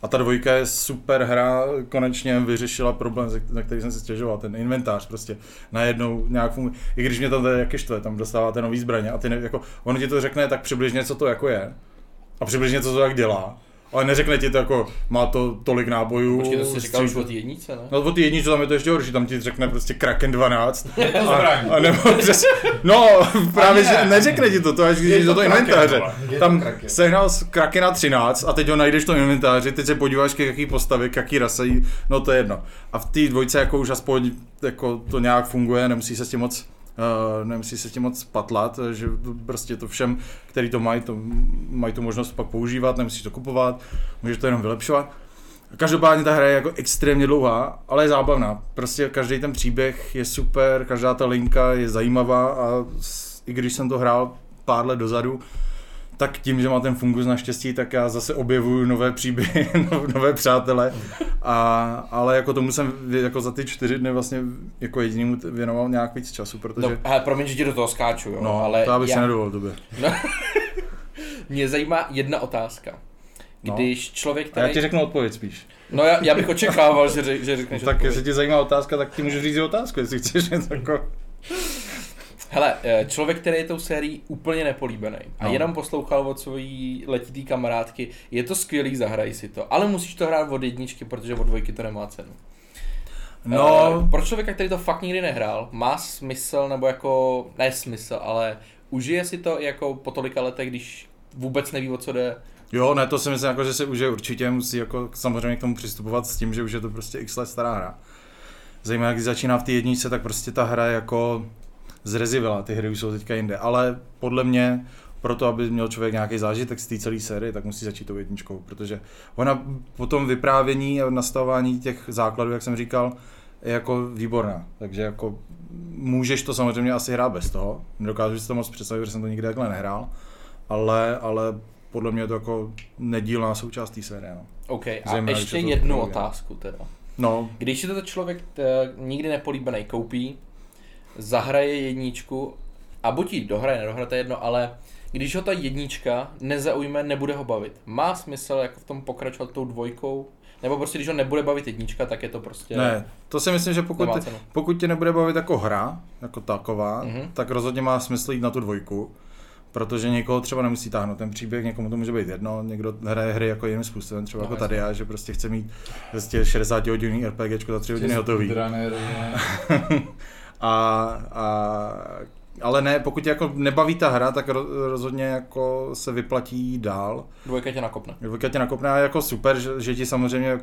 A ta dvojka je super hra, konečně vyřešila problém, na který jsem si stěžoval, ten inventář prostě najednou nějak funguje. I když mě tam tady jak štve, tam dostáváte nový zbraně a ty ne, jako, ono ti to řekne tak přibližně, co to jako je a přibližně, co to jak dělá. Ale neřekne ti to jako, má to tolik nábojů. Počkej, to jsi říkal už o té jedničce, ne? No o ty jedničce tam je to ještě horší, tam ti řekne prostě Kraken 12. to a, a nebo přes, no právě, ne. že neřekne ti to, to až když do to toho inventáře. Je to Tam Kraken. sehnal z Krakena 13 a teď ho najdeš v tom inventáři, teď se podíváš, k jaký postavy, k jaký rasy, no to je jedno. A v té dvojce jako už aspoň jako to nějak funguje, nemusí se s tím moc Uh, nemusí se tím moc patlat, že to prostě to všem, který to mají, to, mají tu možnost pak používat, nemusíš to kupovat, můžeš to jenom vylepšovat. Každopádně ta hra je jako extrémně dlouhá, ale je zábavná. Prostě každý ten příběh je super, každá ta linka je zajímavá a i když jsem to hrál pár let dozadu, tak tím, že má ten fungus naštěstí, tak já zase objevuju nové příběhy, no- nové přátele. A, ale jako tomu jsem jako za ty čtyři dny vlastně jako jedinému věnoval nějak víc času, protože... No, hele, promiň, že ti do toho skáču, jo, no, ale to abych já, se nedovolil tobě. mě zajímá jedna otázka. No. Když člověk, A který... já ti řeknu odpověď spíš. No já, já bych očekával, že, že řekneš No, tak odpověď. jestli tě zajímá otázka, tak ti můžu říct otázku, jestli chceš něco jako... Hele, eh, člověk, který je tou sérií úplně nepolíbený a No. jenom poslouchal od svojí letitý kamarádky, je to skvělý, zahraj si to, ale musíš to hrát od jedničky, protože od dvojky to nemá cenu. No, Eh, pro člověka, který to fakt nikdy nehrál, má smysl, nebo jako, ne smysl, ale užije si to jako po tolika letech, když vůbec neví, o co jde. Jo, ne, to si myslím, jako, že se užije určitě, musí jako samozřejmě k tomu přistupovat s tím, že už je to prostě x let stará hra. Zajímavé, když začíná v té jedničce, tak prostě ta hra je jako zrezivila, ty hry už jsou teďka jinde, ale podle mě proto, aby měl člověk nějaký zážitek z té celé série, tak musí začít tou jedničkou, protože ona po tom vyprávění a nastavování těch základů, jak jsem říkal, je jako výborná. Takže jako můžeš to samozřejmě asi hrát bez toho. Nedokážu si to moc představit, protože jsem to nikdy takhle nehrál, ale, ale podle mě je to jako nedílná součást té série. No. OK, a Zajímavé, ještě to jednu otázku teda. no, Když si to člověk t, nikdy nepolíbený koupí, zahraje jedničku a buď ji dohraje, nedohraje, to je jedno, ale když ho ta jednička nezaujme, nebude ho bavit. Má smysl jako v tom pokračovat tou dvojkou? Nebo prostě když ho nebude bavit jednička, tak je to prostě... ne, to si myslím, že pokud, cenu. pokud tě nebude bavit jako hra, jako taková, Mhm. mm-hmm. tak rozhodně má smysl jít na tu dvojku, protože někoho třeba nemusí táhnout ten příběh, někomu to může být jedno, někdo hraje hry jako jiným způsobem, třeba No, jako tady já, že prostě chce mít prostě 60 hodinový RPGčko za 3 hodiny hotový. Ne. a, a ale ne, pokud tě jako nebaví ta hra, tak ro- rozhodně jako se vyplatí dál. Dvojka tě nakopne. Dvojka tě nakopne a jako super, že, že ti samozřejmě,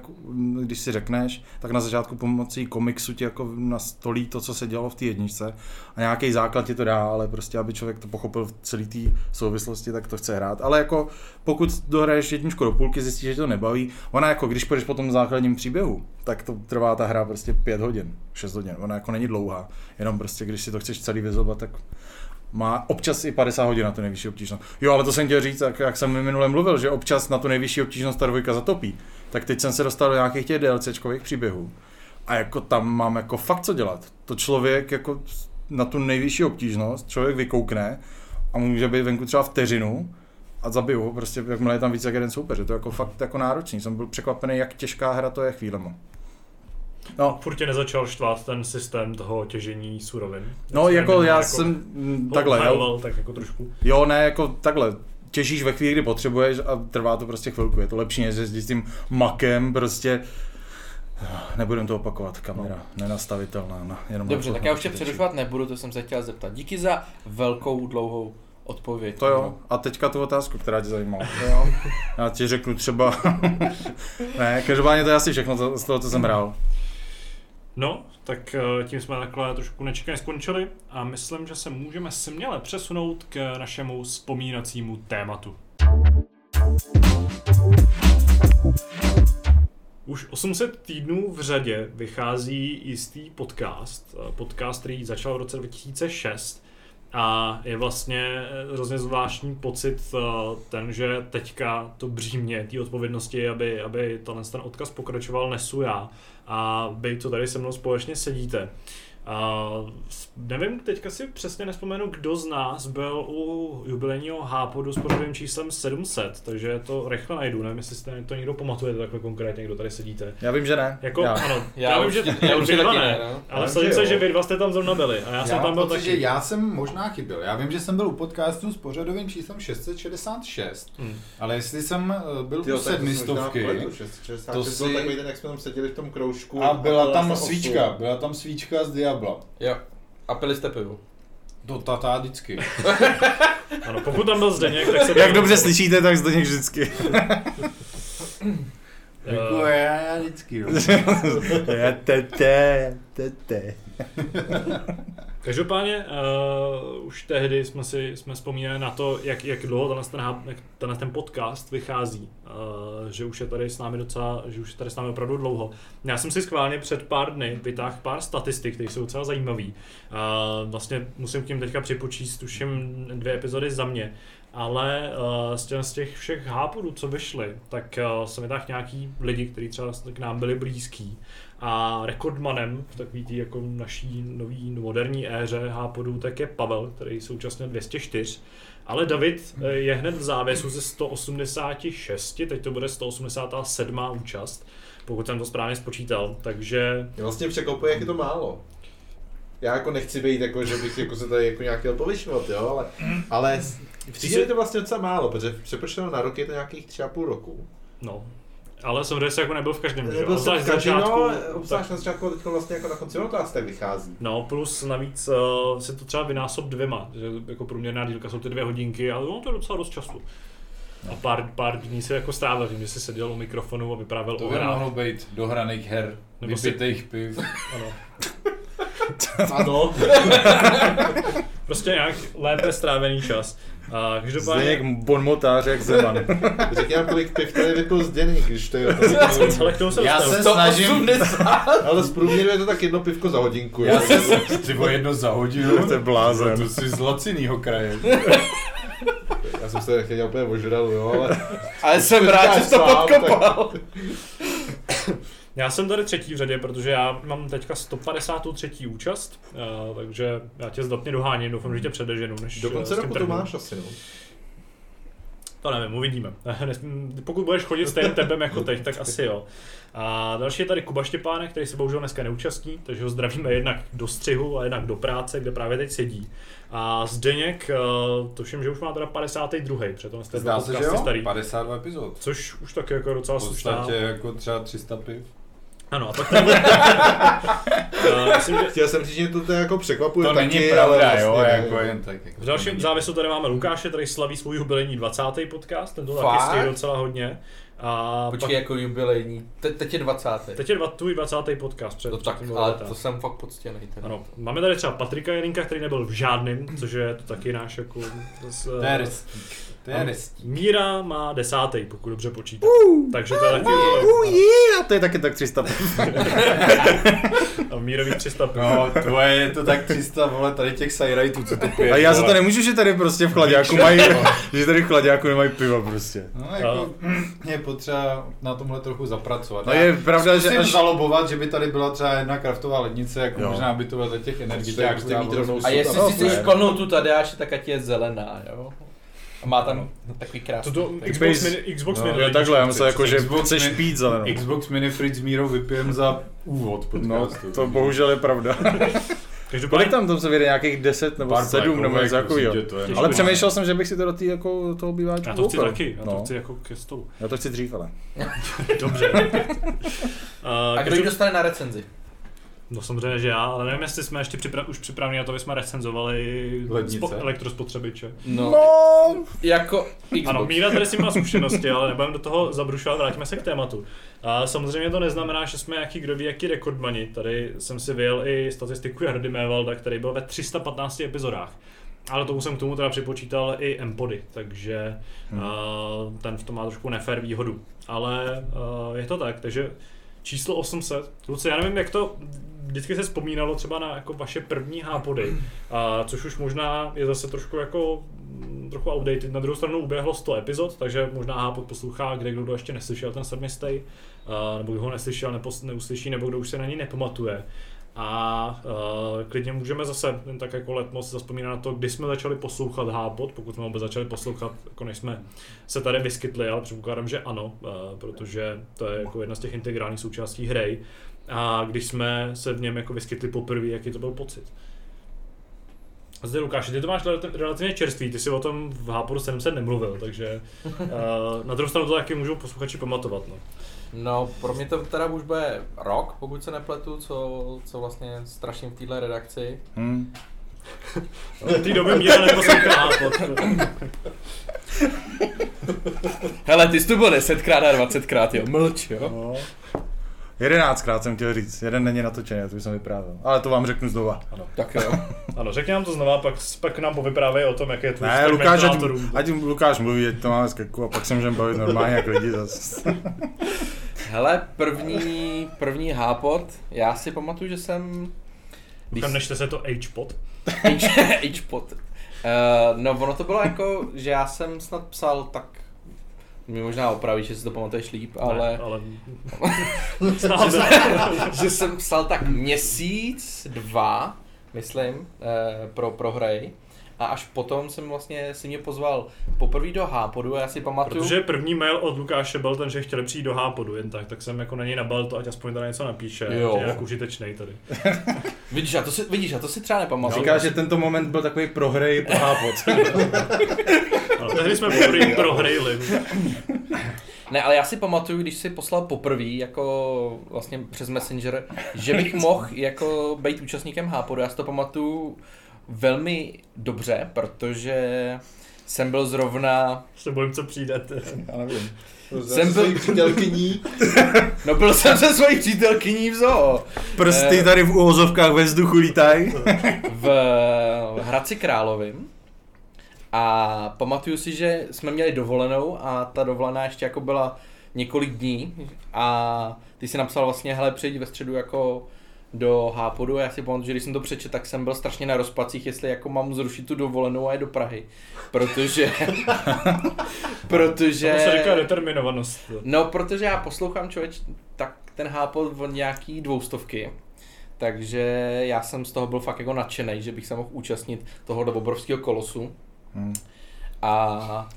když si řekneš, tak na začátku pomocí komiksu ti jako nastolí to, co se dělo v té jedničce a nějaký základ ti to dá, ale prostě, aby člověk to pochopil v celé té souvislosti, tak to chce hrát. Ale jako pokud dohraješ jedničku do půlky, zjistíš, že to nebaví, ona jako když půjdeš po tom základním příběhu, tak to trvá ta hra prostě 5 hodin, 6 hodin, ona jako není dlouhá, jenom prostě když si to chceš celý vyzobat, tak má občas i 50 hodin na tu nejvyšší obtížnost. Jo, ale to jsem chtěl říct, jak, jak jsem minule mluvil, že občas na tu nejvyšší obtížnost ta dvojka zatopí. Tak teď jsem se dostal do nějakých těch DLCčkových příběhů. A jako tam mám jako fakt co dělat. To člověk jako na tu nejvyšší obtížnost, člověk vykoukne a může být venku třeba vteřinu a zabiju prostě jakmile je tam víc jak jeden soupeř. Je to jako fakt jako náročný. Jsem byl překvapený, jak těžká hra to je chvílema. No. Furt tě nezačal štvát ten systém toho těžení surovin. No Jestli jako já jako jsem takhle, jo. obhajoval tak jako trošku. Jo, ne, jako takhle. Těžíš ve chvíli, kdy potřebuješ a trvá to prostě chvilku. Je to lepší, než jezdit s tím makem, prostě Nebudem to opakovat, kamera no. nenastavitelná. No, jenom Dobře, tak já už tě přerušovat nebudu, to jsem se chtěl zeptat. Díky za velkou, dlouhou odpověď. To jo, a teďka tu otázku, která tě zajímala. Jo. Já ti řeknu třeba... ne, každopádně to je asi všechno z toho, co jsem hrál. No, tak eh, tím jsme takhle trošku nečekaně skončili a myslím, že se můžeme směle přesunout k našemu vzpomínacímu tématu. Už 800 týdnů v řadě vychází jistý podcast, eh, podcast, který začal v roce 2006 a je vlastně eh, hrozně zvláštní pocit ten, že teďka to břímě té odpovědnosti, aby, aby ten odkaz pokračoval, nesu já a vy to tady se mnou společně sedíte. A s- nevím, teďka si přesně nespomenu, kdo z nás byl u jubilejního hápodu s pořadovým číslem 700, takže to rychle najdu, nevím, jestli si to někdo pamatujete takhle konkrétně, kdo tady sedíte. Já vím, že ne. Jako, já. ano, Já já, vím, že já dva taky ne, ne, no. ale Já stavím vím, se, že vy dva jste tam zrovna byli a já, Já, jsem tam byl taky. že já jsem možná chyběl. Já vím, že jsem byl u podcastu s pořadovým číslem 666, Hmm. ale jestli jsem eh, byl Tyjo, u to sedmistovky možná pletu, 666 to byl si- takový ten, jak jsme tam seděli v tom kroužku. a byla tam 58. svíčka, byla tam svíčka z Diabla. Jo. A pili jste pivo. To tatá vždycky. Ano, pokud tam byl Zdeněk, tak se Jak dobře slyšíte, tak zde vždycky. Jako Eh, já, já vždycky. Je tete, tete. Každopádně uh, už tehdy jsme si jsme vzpomínali na to, jak, jak dlouho tenhle ten, tenhle ten podcast vychází. Uh, že už je tady s námi docela, že už je tady s námi opravdu dlouho. Já jsem si schválně před pár dny vytáhl pár statistik, které jsou docela zajímavé. Uh, vlastně musím k tím teďka připočíst tuším dvě epizody za mě. Ale uh, z, těch, z těch všech hápodů, co vyšly, tak uh, jsem vytáhl nějaký lidi, kteří třeba k nám byli blízký. A rekordmanem v takové té jako naší nový moderní éře hápodů tak je Pavel, který současně 204. Ale David eh, je hned v závěsu ze 186, teď to bude 187. účast, pokud jsem to správně spočítal. Takže Mě vlastně překvapuje, jak je to málo. Já jako nechci být jako, že bych jako se tady jako nějak chtěl povyšovat, jo, ale, ale přijde mi to vlastně docela málo, protože přepočteno na rok je to nějakých tři a půl roku. no, ale samozřejmě se jako nebyl v každém, že? Nebyl jsem v z každém, začátku, no, tak- obzvlášť na začátku, teď vlastně jako na konci ono to asi tak vychází. No, plus navíc uh, se to třeba vynásob dvěma, že jako průměrná dílka jsou ty dvě hodinky, ale no, to je docela dost času. A pár, pár dní se jako strávil tím, že jsi seděl u mikrofonu a vyprávěl To o by hrách. mohlo být dohraných her, Nebo si- vypitejch piv. Ano. Ano. Prostě nějak lépe strávený čas. A každopádně, Zdeněk bonmotář jak Zeman. Řekni nám, kolik piv tady vypil Zdeněk, když to je ale k tomu se Já se snažím, 180! Ale z průměru je to tak jedno pivko za hodinku. já se třeba jedno za hodinu. To je blázen. To jsi z lacinýho kraje. Já jsem se nechtěl úplně ožral, jo, ale... Ale jsem To rád, že to podkopal. Já jsem tady třetí v řadě, protože já mám teďka 153. účast, uh, takže já tě zdatně doháním, doufám, že tě předeženu, než Do eh, konce s tím roku to máš asi, no. To nevím, uvidíme. Nesmím- Pokud budeš chodit stejným tempem jako teď, tak asi jo. A další je tady Kuba Štěpánek, který se bohužel dneska neúčastní, takže ho zdravíme jednak do střihu a jednak do práce, kde právě teď sedí. A Zdeněk, eh, tuším, že už má teda 52. Přitom jste Zdá se, že jo? starý. 52 epizod. Což už taky jako docela V slušná. podstatě jako třeba 300 piv. Ano, a pak tam bude... uh, myslím, že Chtěl jsem říct, že to, to jako překvapuje To taky, není pravda, ale jo, vlastně, jako jen tak. Jako v dalším závěsu tady máme Lukáše, který slaví svůj jubilejní 20. podcast, ten to taky stojí docela hodně. A Počkej, pak, jako jubilejní. Te, teď je 20. teď je dva, tvůj 20. podcast před, No před tak, tím ale letem. to jsem fakt poctěný. Teda. Ano, máme tady třeba Patrika Jeninka, který nebyl v žádným, což je to taky náš jako... Z, To je. To. Míra má desátý, pokud dobře počítám. Takže to je taky... Uh, yeah, to je taky tak 300. A mírový 300 No, tvoje je to tak 300, vole, tady těch sajrajtů, co to pije. A já za to nemůžu, že tady prostě v chladáku mají, že tady v chladáku nemají pivo prostě. No, jako, je potřeba na tomhle trochu zapracovat. No Já je pravda, že až- zalobovat, že by tady byla třeba jedna kraftová lednice, jako Jo. možná by to vedle těch smysl. A jestli si chceš plnou tu Tadeáši, tak ať je zelená, jo? A má tam takový krásný. To to efekt. Xbox Mini, Xbox No, Mini. jo, takhle, já myslím jako, že Xbox chceš Mini- pít zelenou. Xbox Mini Fritz s Mírou vypijem za úvod No, podcastu. to bohužel je pravda. Každopádně, Kolik tam to se vyjde? Nějakých 10 nebo Pár 7 nebo něco takového. Ale přemýšlel jsem, že bych si to do tý, jako, toho býváčku já to chci koupil. taky, já to no. chci jako ke stolu. Já to chci dřív, ale. Dobře. A A kdo ji dostane na recenzi? No samozřejmě, že já, ale nevím, jestli jsme ještě připra- už připraveni na to, aby jsme recenzovali spo- elektrospotřebiče. No, No, jako Xbox. Ano, Míra tady s tím má zkušenosti, ale nebudeme do toho zabrušovat, vrátíme se k tématu. A samozřejmě to neznamená, že jsme jaký kdo ví, jaký rekordmani. Tady jsem si vyjel i statistiku Jardy Mévalda, který byl ve 315 epizodách. Ale tomu jsem k tomu teda připočítal i Empody, takže hmm. uh, ten v tom má trošku nefér výhodu. Ale uh, je to tak, takže číslo 800. Kluci, já nevím, jak to vždycky se vzpomínalo třeba na jako vaše první hápody, a což už možná je zase trošku jako mm, trochu outdated. Na druhou stranu uběhlo 100 epizod, takže možná hápod poslouchá, kde kdo ještě neslyšel ten sedmistej, nebo kdo ho neslyšel, nepos, neuslyší, nebo kdo už se na ní nepamatuje. A uh, klidně můžeme zase jen tak jako letmo si zaspomínat na to, kdy jsme začali poslouchat Hápod, pokud jsme vůbec začali poslouchat, jako než jsme se tady vyskytli, ale předpokládám, že ano, uh, protože to je jako jedna z těch integrálních součástí hry. A když jsme se v něm jako vyskytli poprvé, jaký to byl pocit? A zde Lukáš, ty to máš relati- relativně čerstvý, ty si o tom v Hápodu 700 nemluvil, takže uh, na druhou stranu to taky můžou posluchači pamatovat. No. No, pro mě to teda už bude rok, pokud se nepletu, co, co vlastně straším v téhle redakci. hm. Od té doby Míra neposlouchá. Hele, ty jsi tu byl 10krát a 20krát, jo, mlč, jo. No. Jedenáctkrát jsem chtěl říct, jeden není natočený, to už jsem vyprávěl. Ale to vám řeknu znova. Tak jo. Ano, řekni nám to znova, pak, pak nám povyprávej o tom, jak je tvůj Ne, Lukáš, ať, ať Lukáš mluví, ať to máme z krku a pak se můžeme bavit normálně jak lidi zase. Hele, první, první hápot, já si pamatuju, že jsem... Když... Nešte se to H-pod. H- H-pod. Uh, no ono to bylo jako, že já jsem snad psal tak mě možná opraví, že si to pamatuješ líp, ale... Ne, ale... že, jsem, že jsem psal tak měsíc, dva, myslím, eh, pro, pro hry. A až potom jsem vlastně si mě pozval poprvé do Hápodu a já si pamatuju... Protože první mail od Lukáše byl ten, že chtěli přijít do Hápodu jen tak, tak jsem jako na něj nabal to, ať aspoň tady něco napíše, Jo. je jak užitečnej tady. Vidíš, a to si, vidíš, a to si třeba nepamatuju. Říká, že tento moment byl takový pro hry, pro hápot. Tehdy jsme poprvé prohrejli. Ne, ale já si pamatuju, když si poslal poprvé jako vlastně přes Messenger, že bych mohl jako být účastníkem Hápodu. Já si to pamatuju velmi dobře, protože jsem byl zrovna, Se bojím, co přijdete. Já nevím. Jsem byl- Svojí přítelkyní. no byl jsem se svojí přítelkyní v zoo. Prsty tady v úvozovkách ve vzduchu lítají. v Hradci Královým a pamatuju si, že jsme měli dovolenou a ta dovolená ještě jako byla několik dní a ty si napsal vlastně, hele, přijď ve středu jako do Hápodu a já si pamatuju, že když jsem to přečetl, tak jsem byl strašně na rozpacích, jestli jako mám zrušit tu dovolenou a je do Prahy, protože protože To se říká determinovanost. No, protože já poslouchám člověč, tak ten hápot od nějaký dvoustovky. Takže já jsem z toho byl fakt jako nadšený, že bych se mohl účastnit tohohle obrovského kolosu. Hmm. A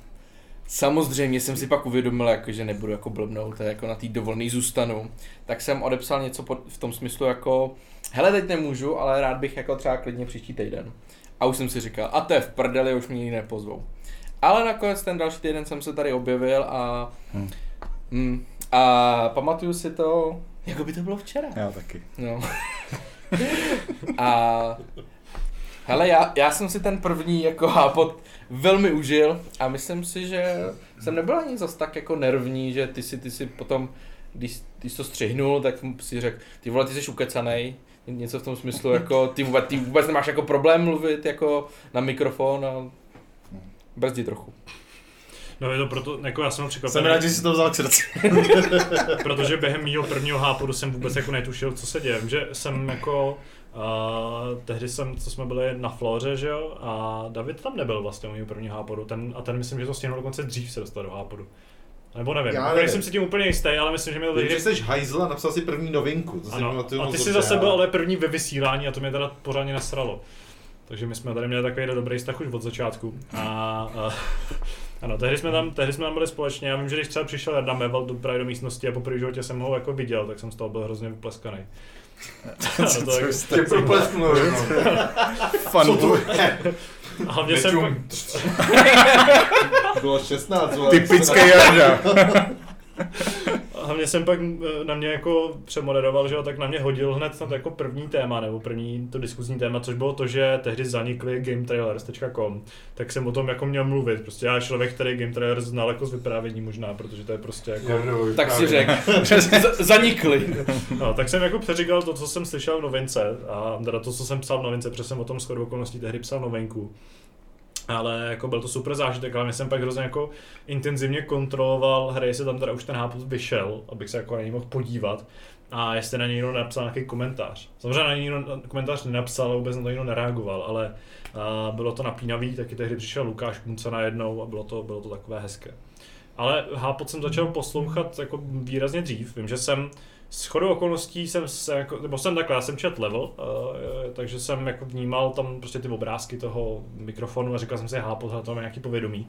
samozřejmě jsem si pak uvědomil, jako, že nebudu jako blbnout, jako na té dovolený zůstanu. Tak jsem odepsal něco pod, v tom smyslu jako, hele teď nemůžu, ale rád bych jako třeba klidně příští týden. A už jsem si říkal, a to je v prdeli, už mě nikdy nepozvou. Ale nakonec ten další týden jsem se tady objevil a Hmm. Hmm. A pamatuju si to, Jako by to bylo včera. Já taky. No. A hele, já, já jsem si ten první jako hápot velmi užil a myslím si, že jsem nebyl ani zas tak jako nervní, že ty si, ty si potom, když, když to střihnul, tak si řekl, ty vole, ty jsi ukecanej, něco v tom smyslu, jako ty vůbec, ty vůbec nemáš jako problém mluvit jako na mikrofon a brzdí trochu. No je to proto, jako já jsem Jsem překvapený, rád, že jsi to vzal k srdci. protože během mýho prvního hápodu jsem vůbec jako netušil, co se děje. Že jsem jako Uh, tehdy jsem, co jsme byli na Floře, že jo, a David tam nebyl vlastně u mého prvního hápodu, ten, a ten myslím, že to stihnul dokonce dřív se dostat do hápodu. Nebo nevím, Já Já nevím. jsem si tím úplně jistý, ale myslím, že měl Vím, že tehdy... jsi hajzl a napsal si první novinku. To Ano, a moc ty jsi zase byl ale první ve vysílání a to mě teda pořádně nasralo. Takže my jsme tady měli takový dobrý vztah už od začátku. A, a ano, tehdy jsme, tam, tehdy jsme tam byli společně. Já vím, že když třeba přišel Jarda Meval do, právě do místnosti a poprvé v životě jsem ho jako viděl, tak jsem z toho byl hrozně vypleskaný. Ano, to jako- Tě proplesknu, no. Fan. a hlavně jsem, pak, Bylo 16, vole. Typický Jarda. A hlavně jsem pak eh, na mě jako přemoderoval, že jo, tak na mě hodil hned na to jako první téma, nebo první to diskuzní téma, což bylo to, že tehdy zanikly gametrailers.com, tak jsem o tom jako měl mluvit. Prostě já člověk, který Game Trailers znal jako z vyprávění možná, protože to je prostě jako... Tak si řekl, Z- zanikli. No, tak jsem jako přeříkal to, co jsem slyšel v novince, a teda to, co jsem psal v novince, protože jsem o tom shodou okolností tehdy psal novinku. Ale jako byl to super zážitek, ale mě jsem pak hrozně jako intenzivně kontroloval hry, jestli tam teda už ten háput vyšel, abych se jako na něj mohl podívat. A jestli na něj někdo napsal nějaký komentář. Samozřejmě na něj někdo komentář nenapsal, vůbec na to někdo nereagoval, ale a bylo to napínavý, taky tehdy přišel Lukáš Kunce najednou a bylo to, bylo to takové hezké. Ale hápot jsem začal poslouchat jako výrazně dřív. Vím, že jsem s chodou okolností jsem se jako, nebo jsem takhle, já jsem čet level, uh, takže jsem jako vnímal tam prostě ty obrázky toho mikrofonu a říkal jsem si, hele, to má nějaký povědomí.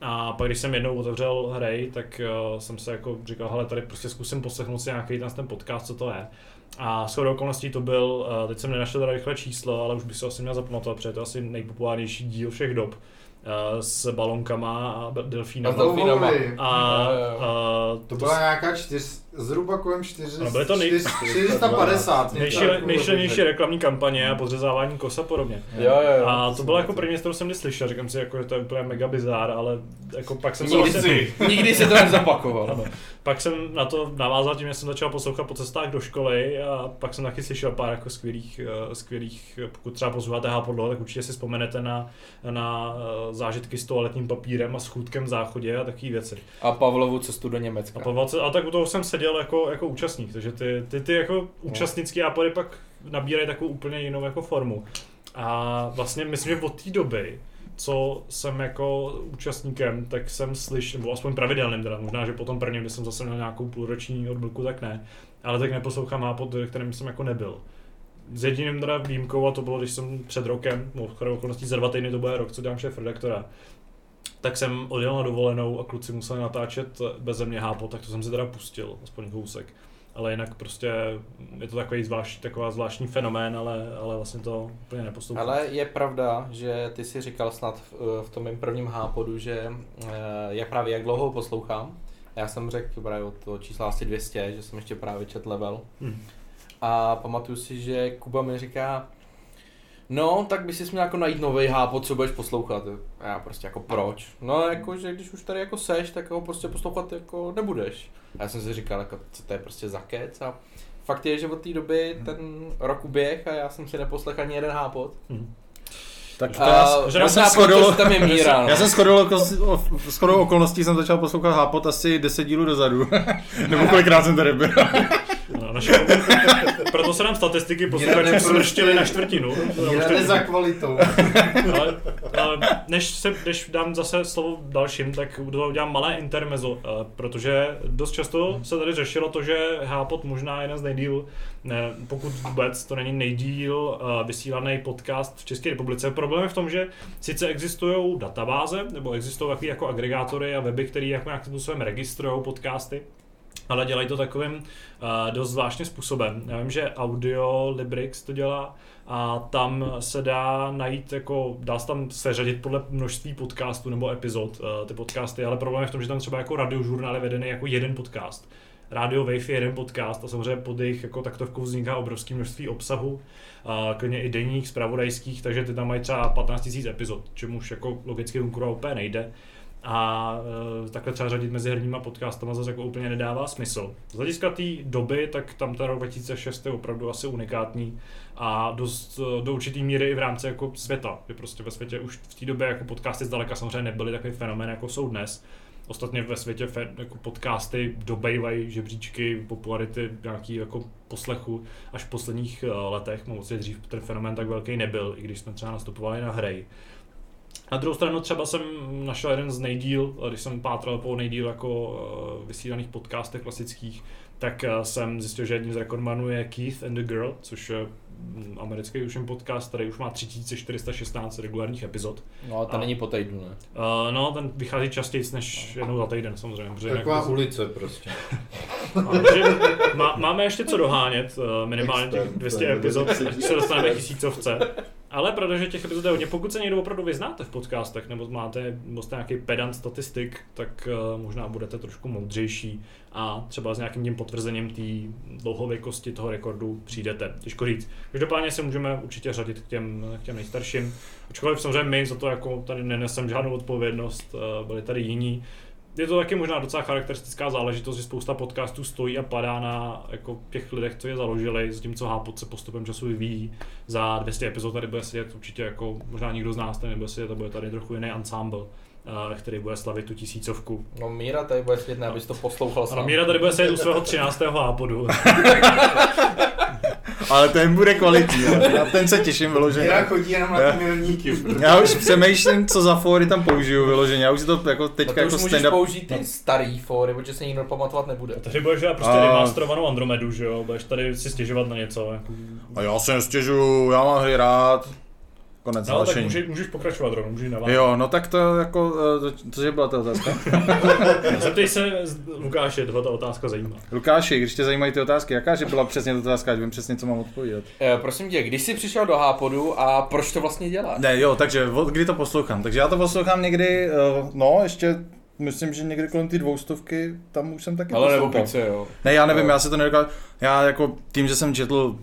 A pak když jsem jednou otevřel hry, tak uh, jsem se jako říkal, hele, tady prostě zkusím poslechnout si nějaký ten, ten podcast, co to je. A shodou okolností to byl, uh, teď jsem nenašel teda rychle číslo, ale už bych si asi měl zapamatovat, protože to je asi nejpopulárnější díl všech dob s balonkama a A s delfínama. delfínama. A, jo. a To byla nějaká čtyř, zhruba kolem 4, No, byly to nej- čtyř, 450. něco nejšile, takového. nejšilnější reklamní kampaně a podřezávání kos a podobně. Jo, jo, jo. A to bylo jako první, kterou jsem kdy slyšel, říkám si, jako, že to je úplně mega bizár, ale jako pak jsem se Nikdy, vlastně, si, nikdy se to nezapakoval. Pak jsem na to navázal tím, že jsem začal poslouchat po cestách do školy a pak jsem taky slyšel pár jako skvělých, eh, skvělých pokud třeba posloucháte Hápodlo, tak určitě si vzpomenete na, na eh, zážitky s toaletním papírem a s chůdkem v záchodě a takové věci. A Pavlovu cestu do A, Německa. po 20, a tak u toho jsem seděl jako, jako účastník, takže ty, ty, ty jako účastnický ápady pak nabírají takovou úplně jinou jako formu. A vlastně myslím, že od té doby, co jsem jako účastníkem, tak jsem slyšel, nebo aspoň pravidelným teda, možná, že po tom prvním, jsem zase měl nějakou půlroční odmlku, tak ne, ale tak neposlouchám ápod, kterým jsem jako nebyl. S jediným teda výjimkou, a to bylo, když jsem před rokem, no v okolností za dva týdny to bude rok, co dělám šéf redaktora, tak jsem odjel na dovolenou a kluci museli natáčet bez mě hápo, tak to jsem si teda pustil, aspoň kousek. Ale jinak prostě je to takový zvlášť, taková zvláštní fenomén, ale, ale vlastně to úplně neposlouchám. Ale je pravda, že ty si říkal snad v, v tom mém prvním hápodu, že eh, jak právě jak dlouho ho poslouchám. Já jsem řekl právě od toho čísla asi 200, že jsem ještě právě čet level. Hm. A pamatuju si, že Kuba mi říká, no, tak by si měl jako najít nový hápot, co budeš poslouchat. A já prostě jako proč? No, jako, že když už tady jako seš, tak ho prostě poslouchat jako nebudeš. A já jsem si říkal, jako, co to je prostě za kec a fakt je, že od té doby ten rok uběh a já jsem si neposlechl ani jeden hápot. Hm. Tak to A já, že já, jsem že tam je míra, no. já jsem shodou, oko- shodou okolností jsem začal poslouchat Hápot asi 10 dílů dozadu. Nebo kolikrát jsem tady byl. No, naše, proto se nám statistiky posluchačů smrštily na čtvrtinu. Jde za kvalitou. ale, ale než, se, než dám zase slovo dalším, tak udělám malé intermezzo, eh, protože dost často se tady řešilo to, že Hápot možná je jeden z nejdíl, ne, pokud vůbec to není nejdíl eh, vysílaný podcast v České republice. Problém je v tom, že sice existují databáze, nebo existují takový jako agregátory a weby, které jako nějakým způsobem registrují podcasty, ale dělají to takovým uh, dost zvláštním způsobem. Já vím, že Audio Librix to dělá a tam se dá najít, jako, dá se tam seřadit podle množství podcastů nebo epizod uh, ty podcasty, ale problém je v tom, že tam třeba jako radiožurnál je vedený jako jeden podcast. Radio Wave je jeden podcast a samozřejmě pod jejich jako taktovkou vzniká obrovské množství obsahu, a klidně i denních, spravodajských, takže ty tam mají třeba 15 000 epizod, čemuž jako logicky konkurovat úplně nejde. A e, takhle třeba řadit mezi herníma podcastama zase jako úplně nedává smysl. Z hlediska té doby, tak tam ten rok 2006 je opravdu asi unikátní a dost, e, do určitý míry i v rámci jako světa, že prostě ve světě už v té době jako podcasty zdaleka samozřejmě nebyly takový fenomén, jako jsou dnes. Ostatně ve světě jako podcasty dobejvají žebříčky popularity nějaký jako poslechu až v posledních eh, letech. Moc dřív ten fenomén tak velký nebyl, i když jsme třeba nastupovali na hry. Na druhou stranu třeba jsem našel jeden z nejdíl, když jsem pátral po nejdíl jako eh, vysílaných podcastech klasických, tak eh, jsem zjistil, že jedním z rekordmanů je Keith and the Girl, což je mm, americký už jen podcast, který už má 3416 regulárních epizod. No a to A- není po týdnu, ne? Uh, no, ten vychází častěji než jednou za týden samozřejmě. protože Taková to- ulice prostě. Takže má, máme ještě co dohánět, eh, minimálně těch Expert, 200 to je epizod, až se dostaneme k tisícovce. Ale protože těch epizod je hodně, pokud se někdo opravdu vyznáte v podcastech, nebo máte, nebo nějaký pedant statistik, tak uh, možná budete trošku moudřejší a třeba s nějakým tím potvrzením té dlouhověkosti toho rekordu přijdete. Těžko říct. Každopádně se můžeme určitě řadit k těm, k těm nejstarším. Ačkoliv samozřejmě my za to jako tady nenesem žádnou odpovědnost, eh, byli tady jiní. Je to taky možná docela charakteristická záležitost, že spousta podcastů stojí a padá na jako těch lidech, co je založili, zatímco Hápot se postupem času vyvíjí. Za 200 epizod tady bude sedět určitě jako možná nikdo z nás tady nebude sedět, a bude tady trochu jiný ensemble, eh, který bude slavit tu tisícovku. No Míra tady bude ne, abys to poslouchal Ano, sám. Míra tady bude sedět u svého 13. Hápodu. Ale ten bude kvalitní, jo. na ten se těším vyloženě. Míra chodí jenom na ty milníky. Já už přemýšlím, co za fóry tam použiju vyloženě. Já už si to jako No teďka to jako už můžeš stand-up... použít ty starý fóry, protože se nikdo pamatovat nebude. Takže budeš dělat prostě A- remasterovanou Andromedu, že jo? Budeš tady si stěžovat na něco. Jako... A já se nestěžuju, já mám hry rád. Konec No, tak hlášení. můžeš, můžeš pokračovat rovnou, můžeš navázat. Jo, no tak to jako, eh, to, cože byla ta otázka? Zeptej se Lukáše, tohle ta otázka zajímá. Lukáši, když tě zajímají ty otázky, jaká že byla přesně ta otázka, ať vím přesně, co mám odpovídat. Eh, prosím tě, když jsi přišel do Hápodu a proč to vlastně děláš? Ne, jo, takže od kdy to poslouchám? Takže já to poslouchám někdy, eh, no, ještě myslím, že někdy kolem ty dvoustovky, tam už jsem taky Ale nebo pice, jo. Ne, já nevím, Jo. já si to nedokážu. Já jako tím, že jsem četl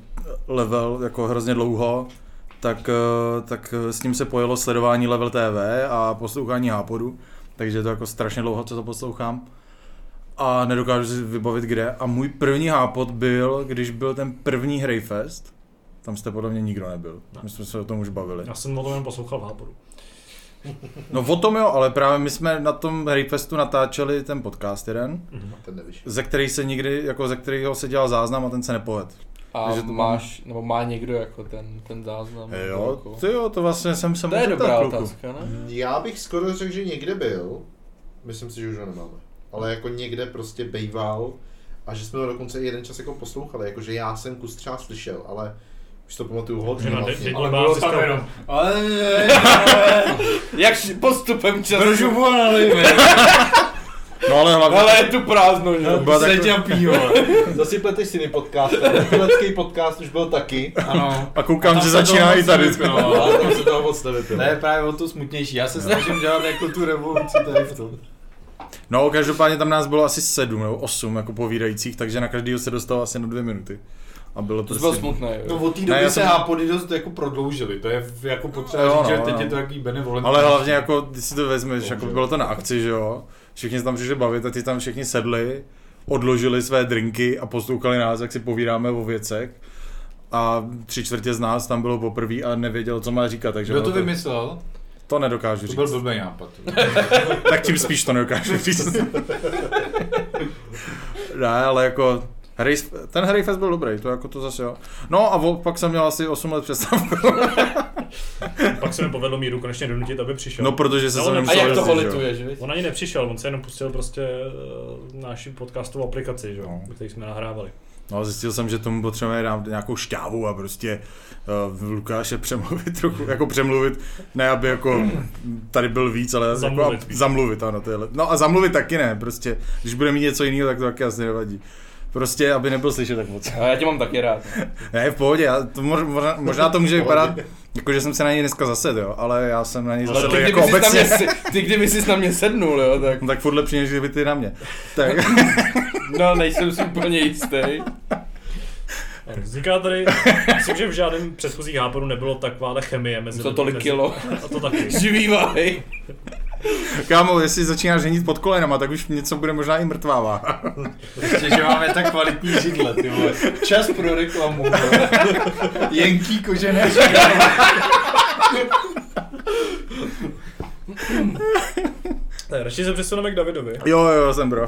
level jako hrozně dlouho, tak, eh, tak s ním se pojelo sledování level TV a poslouchání Hápodu, takže je to jako strašně dlouho, co to poslouchám. A nedokážu si vybavit kde. A můj první hápot byl, když byl ten první Hrejfest. Tam jste podle mě nikdo nebyl. Ne. My jsme se o tom už bavili. Já jsem o tom jenom poslouchal v Hápodu. No o tom jo, ale právě my jsme na tom Hrejfestu natáčeli ten podcast jeden, Ten nevyšel. ze který se nikdy, jako ze kterého se dělal záznam a ten se nepoved. A Takže to máš, nebo má někdo jako ten, ten záznam? Jo, Jako- ty jo, to vlastně jsem se To je dobrá kluku. otázka, ne? Já bych skoro řekl, že někde byl. Myslím si, že už ho nemáme. Ale jako někde prostě bejval a že jsme ho dokonce i jeden čas jako poslouchali. Jakože já jsem kus třeba slyšel, ale už to pamatuju hodně Že na vlastně. Ale bylo si tam jenom. Ale Jak postupem času. Držu volali, No ale hlavně, Ale je tu prázdno, že? to byla se taková- tě pívo. Zase pleteš si podcast. Letecký podcast už byl taky. Ano. a koukám, tam že začíná i tady. nevypilo, No, ale- tam se toho moc nevypilo. To je právě o to smutnější. Já se snažím dělat jako tu revoluci tady v tom. No, každopádně tam nás bylo asi sedm nebo osm jako povídajících, takže na každýho se dostalo asi na dvě minuty. A bylo To to bylo smutné, No jo. od té Ne, doby já se jsem- hápody dost jako prodloužily. To je jako potřeba Jo, říct, že no, teď no. je to takový benevolentní. Ale hlavně jako, když si to vezmeš, jako bylo to na akci, že jo? Všichni se tam přišli bavit a ty tam všichni sedli, odložili své drinky a poslouchali nás, jak si povídáme o věcech. A tři čtvrtě z nás tam bylo poprvé a nevěděl, co má říkat, takže Kdo to vymyslel? to nedokážu To říct. byl blbý nápad. tak tím spíš to nedokážu říct. ne, ale jako Hry, ten Hryfest byl dobrý, to jako to zase jo. No a vo- pak jsem měl asi 8 let přestávku. Pak se mi povedlo Míru konečně donutit, aby přišel. No protože se No, jsem on- A nemusel jak to jezdit, že? On ani nepřišel, on se jenom pustil prostě uh, naši podcastovou aplikaci, že jo, No. který jsme nahrávali. No zjistil jsem, že tomu potřebujeme dát nějakou šťávu a prostě uh, Lukáše přemluvit trochu, jako přemluvit, ne aby jako tady byl víc, ale Zamluvit jako, víc. zamluvit, ano, to je lep. No a zamluvit taky ne, prostě, když bude mít něco jiného, tak to taky asi nevadí. Prostě, aby nebyl slyšet tak moc. A já tě mám taky rád. Ne, v pohodě, já to mož, možná, možná to může vypadat, jako že jsem se na něj dneska zasedl, jo, ale já jsem na něj Ale zasedl ty, jako kdyby jsi na mě, obecně. si- ty kdyby jsi na mě sednul, jo, tak No tak furt lepší, než kdyby ty na mě. Tak, no, nejsem si úplně jistý. Vzniká tady, myslím, že v žádném předchozích háporů nebylo takováhle chemie mezi To tolik kilo. A to taky. Živý váhy. Kámo, jestli začínáš ženit pod kolenama, tak už něco bude možná i mrtvává. Prostě, že máme tak kvalitní židle, ty vole. Čas pro reklamu. Jenký kožené židle. Tak, radši se přesuneme k Davidovi. Jo, jo, jsem bro.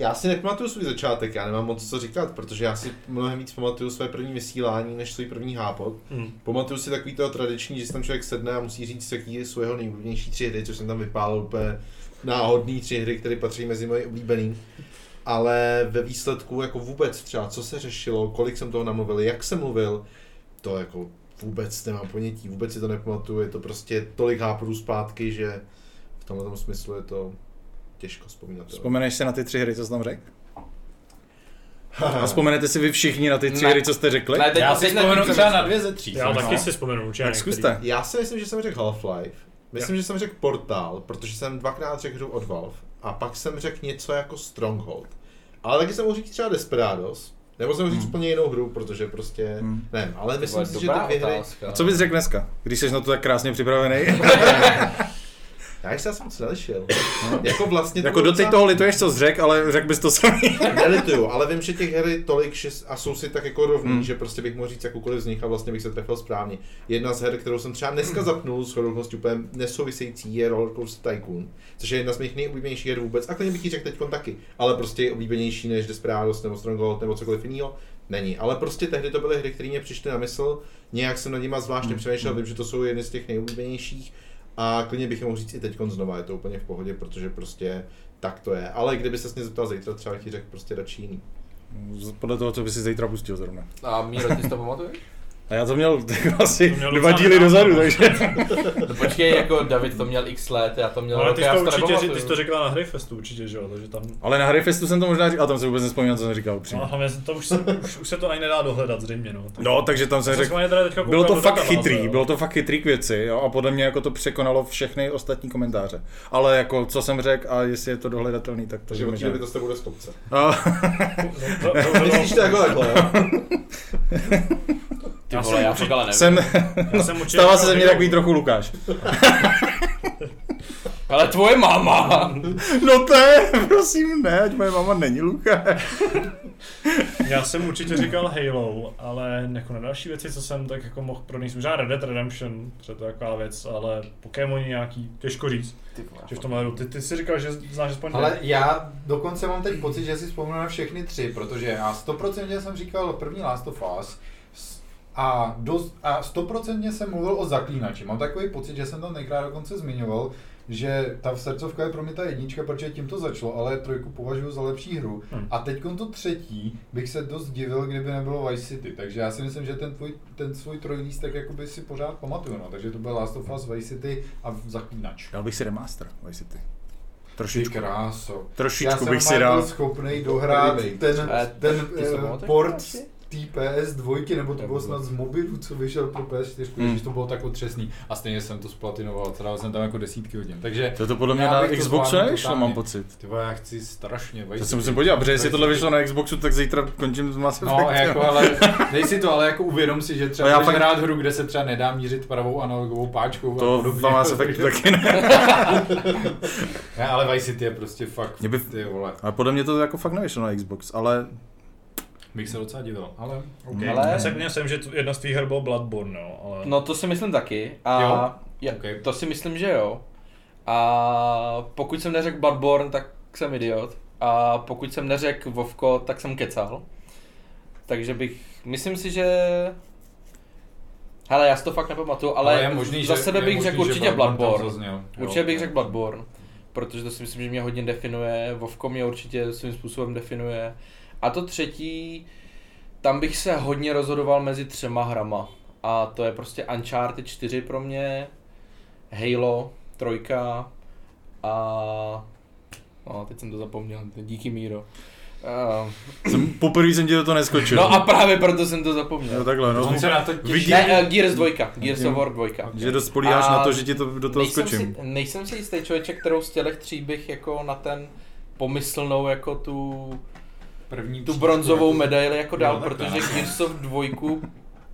Já si nepamatuju svůj začátek, já nemám moc co říkat, protože já si mnohem víc pamatuju své první vysílání, než svůj první hápot. Hmm. Pamatuju si takový toho tradiční, že si tam člověk sedne a musí říct, jaký jsou jeho nejoblíbenější tři hry, což jsem tam vypálil úplně náhodný tři hry, které patří mezi moje oblíbený. Ale ve výsledku jako vůbec třeba, co se řešilo, kolik jsem toho namluvil, jak jsem mluvil, to jako vůbec nemám ponětí, vůbec si to nepamatuju, je to prostě tolik háporů zpátky, že v tomhle tom smyslu je to těžko vzpomínat. Vzpomeneš si na ty tři hry, co jsi tam řekl? A vzpomenete si vy všichni na ty tři Ne. hry, co jste řekli? Ne, teď Já si vzpomenu třeba na dvě ze tří. Já taky si vzpomenu určitě Tak zkuste. Já si myslím, že jsem řekl Half-Life. Myslím, že jsem řekl Portal, protože jsem dvakrát řekl hru od Valve. A pak jsem řekl něco jako Stronghold. Ale taky jsem mohl říct třeba Desperados. Nebo jsem mohl říct Hmm. úplně jinou hru, protože prostě, Hmm. nevím, ale myslím si, že ty dvě hry. A co bys řekl dneska, když jsi na to tak krásně připravený? já jsem se moc nelišil. jako vlastně jako doteď docela- toho lituješ, co řekl, ale řekl bys to samý. Nelituju, ale vím, že těch her je tolik že, a jsou si tak jako rovný, Hmm. že prostě bych mohl říct jakoukoliv z nich a vlastně bych se trefil správně. Jedna z her, kterou jsem třeba dneska zapnul, s chodou úplně nesouvisející, je Roller Coaster Tycoon, což je jedna z mých nejoblíbenějších her vůbec. A klidně bych ji řekl teď taky, ale prostě je oblíbenější než Desperados nebo Stronghold nebo cokoliv jiného. Není, ale prostě tehdy to byly hry, které mě přišly na mysl, nějak jsem nad nima zvláštně Hmm. přemýšlel, vím, že to jsou jedny z těch nejoblíbenějších a klidně bych je mohl říct i teď znova, je to úplně v pohodě, protože prostě tak to je. Ale kdyby se mě zeptal zítra, třeba ti řekl prostě radši jiný. Podle toho, co bys si zítra pustil zrovna. A Míro, ty si to pamatuješ? A já to měl tak asi To měl dva díly dozadu, takže... No počkej, jako David to měl x let, já to měl Ale rok, ty já jsi si to to určitě, ty jsi to řekla na Hryfestu určitě, že jo, takže tam... Ale na Hryfestu jsem to možná říkal, a tam se vůbec nespomínám, co jsem říkal upřímně. No, to už, se, už, už se to ani nedá dohledat zřejmě, no. No, takže tam jsem Já jsem řekl, bylo to fakt chytrý, jo. bylo to fakt chytrý k věci, jo, a podle mě jako to překonalo všechny ostatní komentáře. Ale jako, co jsem řekl a jestli je to dohledatelný, tak to Takže že od té to s tebou bude stopce. A- No, to, to, to, Myslíš to jako takhle? Ty Já vole, jsem já fakt ale nevím. jsem, já jsem určitě stává se ze mě takový trochu Lukáš. Ale tvoje máma! No to je, prosím, ne, ať moje mama není Lukáš. Já jsem určitě říkal Halo, ale jako na další věci, co jsem tak jako mohl pronést, možná Red Dead Redemption, to je taková věc, ale Pokémoni nějaký, těžko říct, Ty že v tomhle hru. Ty, ty jsi říkal, že znáš aspoň Ale já dokonce mám teď pocit, že si vzpomenu na všechny tři, protože já 100% jsem říkal první Last of Us a, dost, a 100% jsem mluvil o zaklínači. Mám takový pocit, že jsem tam tenkrát dokonce zmiňoval, že ta srdcovka je pro mě ta jednička, protože tím to začalo, ale trojku považuji za lepší hru. Hmm. A teď to třetí bych se dost divil, kdyby nebylo Vice City. Takže já si myslím, že ten, tvůj, ten svůj trojlístek jakoby si pořád pamatuju. No. Takže to byl Last of Us, Vice City a Zaklínač. Dal bych si remaster, Vice City. Ty Trošičku. kráso. Já Trošičku jsem bych si dal. byl schopný dohrát ten, ten ty se eh, port té PS2, nebo to bylo snad z mobilu, co vyšel pro PS4, Hmm. když to bylo tak otřesný. A stejně jsem to splatinoval, trávil jsem tam jako desítky hodin. Takže To to podle mě na Xboxu totálně. mám pocit. ty vole, já chci strašně To se musím podívat, protože jestli tohle vyšlo na Xboxu, tak zítra končím s Mass No, Effectem. jako, ale dej si to, ale jako uvědom si, že třeba No, já fakt- hrát hru, kde se třeba nedá mířit pravou analogovou páčkou a To v Mass Effectu taky ne. ne, ale Vice City je prostě fakt, Mě by- ty vole, Ale podle mě to jako fakt nevyšlo na Xbox, ale bych se docela divil, ale OK. Ale- Já se myslím, že tu- jedna z tvých her byl Bloodborne, no, ale... No to si myslím taky. A Jo? Je, Ok. to si myslím, že jo. A pokud jsem neřekl Bloodborne, tak jsem idiot. A pokud jsem neřekl Vovko, tak jsem kecal. Takže bych, myslím si, že... Hele, já si to fakt nepamatuju, ale, ale je možný, za že, sebe bych řekl že určitě Bloodborne zazněl. Určitě bych řekl Bloodborne, protože to si myslím, že mě hodně definuje, Vovko mě určitě svým způsobem definuje. A to třetí, tam bych se hodně rozhodoval mezi třema hrama. A to je prostě Uncharted 4 pro mě, Halo 3 a... No, teď jsem to zapomněl, díky Míro. Uh, Jsem, poprvé jsem ti do toho neskočil. no a právě proto jsem to zapomněl. No takhle, no. On se na to těší. Vidí- Ne, uh, Gears 2, Gears of War 2. Že dost spolíháš A na to, že ti to do toho nejsem skočím. Si, nejsem si jistý člověče, kterou z těch tří bych jako na ten pomyslnou jako tu, První tu bronzovou jako- medaili jako dal, Jo, takhle, protože no. Gears of 2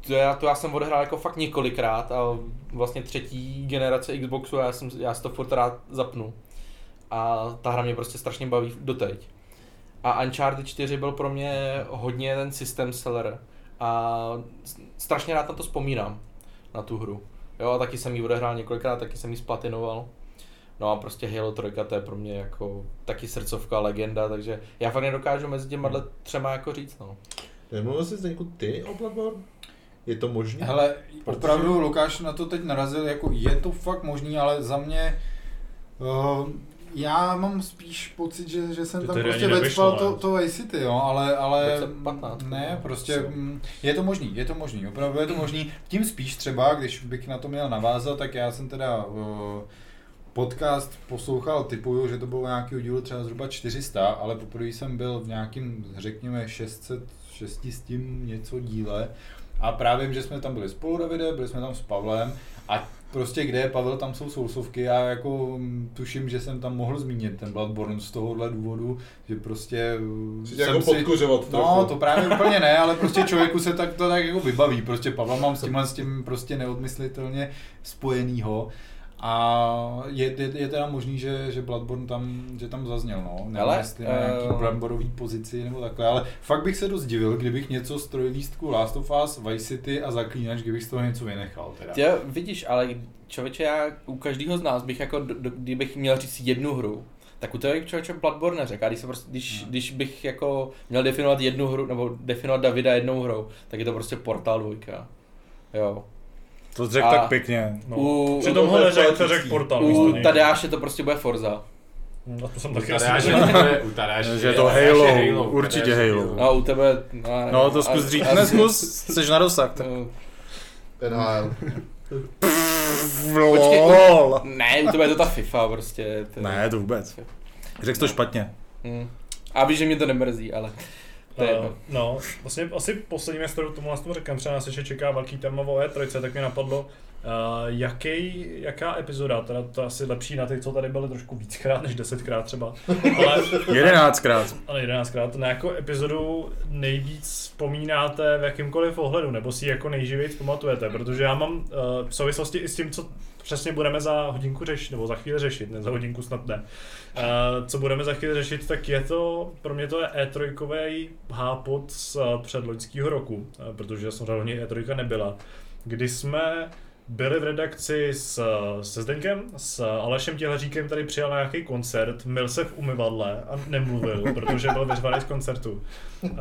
to já, to já jsem odehrál jako fakt několikrát a vlastně třetí generace Xboxu já, jsem, já si to furt rád zapnu. A ta hra mě prostě strašně baví doteď. A Uncharted 4 byl pro mě hodně ten system seller. A strašně rád na to vzpomínám, na tu hru. Jo, a taky jsem ji odehrál několikrát, taky jsem ji splatinoval. No a prostě Halo 3 to je pro mě jako taky srdcovka, legenda, takže já fakt nedokážu mezi těma třema jako říct, no. Nemluvil jsi Zdeňku ty o Bloodborne? Je to možné? Hele, Protože- opravdu Lukáš na to teď narazil, jako je to fakt možný, ale za mě uh, já mám spíš pocit, že, že jsem To tam prostě vecpal to, to Vice City, jo, ale, ale 2015, ne, prostě Co? mm, je to možný, je to možný, opravdu je to možný. Tím spíš třeba, když bych na to měl navázat, tak já jsem teda uh, podcast poslouchal, typuju, že to bylo nějaký dílu třeba zhruba 400, ale poprvé jsem byl v nějakým, řekněme, 600, 6 s tím něco díle. A právě, že jsme tam byli spolu, Davide, byli jsme tam s Pavlem a prostě kde je Pavel, tam jsou sousovky. Já jako mm, tuším, že jsem tam mohl zmínit ten Bloodborne z tohohle důvodu, že prostě mm, Chci tě jako podkuřovat No, trochu. to právě úplně ne, ale prostě člověku se tak to tak jako vybaví. Prostě Pavla mám s tímhle s tím prostě neodmyslitelně spojenýho. A je, je, je teda možný, že, že Bloodborne tam, že tam zazněl, no. Nevím, Hele, jestli na nějaký eh, Bloodborneový pozici nebo takhle, ale fakt bych se dost divil, kdybych něco z trojlístku Last of Us, Vice City a Zaklínač, kdybych z toho něco vynechal teda. Tě, vidíš, ale člověče, já u každého z nás bych jako, do, do, kdybych měl říct jednu hru, tak u toho bych člověče Bloodborne neřekl. A když, se prostě, když, No. když bych jako měl definovat jednu hru, nebo definovat Davida jednou hrou, tak je to prostě Portal 2. Jo. To řekl tak pěkně. No. U- Přitom ho u- neřekl, to u- řekl portal. místo U. Tadeáše to prostě bude Forza. A to jsem U taky asi to je- u Tadeáše Že je to Tadeáše Halo, určitě Halo. No a u tebe... No. No to zkus a- Ne, zkus, jsi na dosah. Tak. No, NHL. Počkej, Lol. Ne, u tebe je to ta FIFA prostě. Je- Ne, to vůbec. Řekl to špatně. Hm. A víš, že mě to nemrzí, ale to je Uh, jedno. no, vlastně asi poslední věc, kterou tomu tomu řekám, třeba nás ještě čeká velký téma o E3, tak mi napadlo, uh, jaký, jaká epizoda, teda to je asi lepší na ty, co tady byly trošku víckrát než desetkrát třeba, ale, Jedenáctkrát. ale jedenáctkrát, na jakou epizodu nejvíc vzpomínáte v jakýmkoliv ohledu, nebo si ji jako nejživěji pamatujete, protože já mám uh, v souvislosti i s tím, co přesně budeme za hodinku řešit, nebo za chvíli řešit, ne za hodinku snad ne. Uh, co budeme za chvíli řešit, tak je to, pro mě to je E3 hápot z uh, předloňského roku, uh, protože samozřejmě E3 nebyla, kdy jsme byli v redakci s, se Zdeňkem, s Alešem Těleříkem tady přijal na nějaký koncert, mil se v umyvadle a nemluvil, protože byl vyřvaný z koncertu. Uh,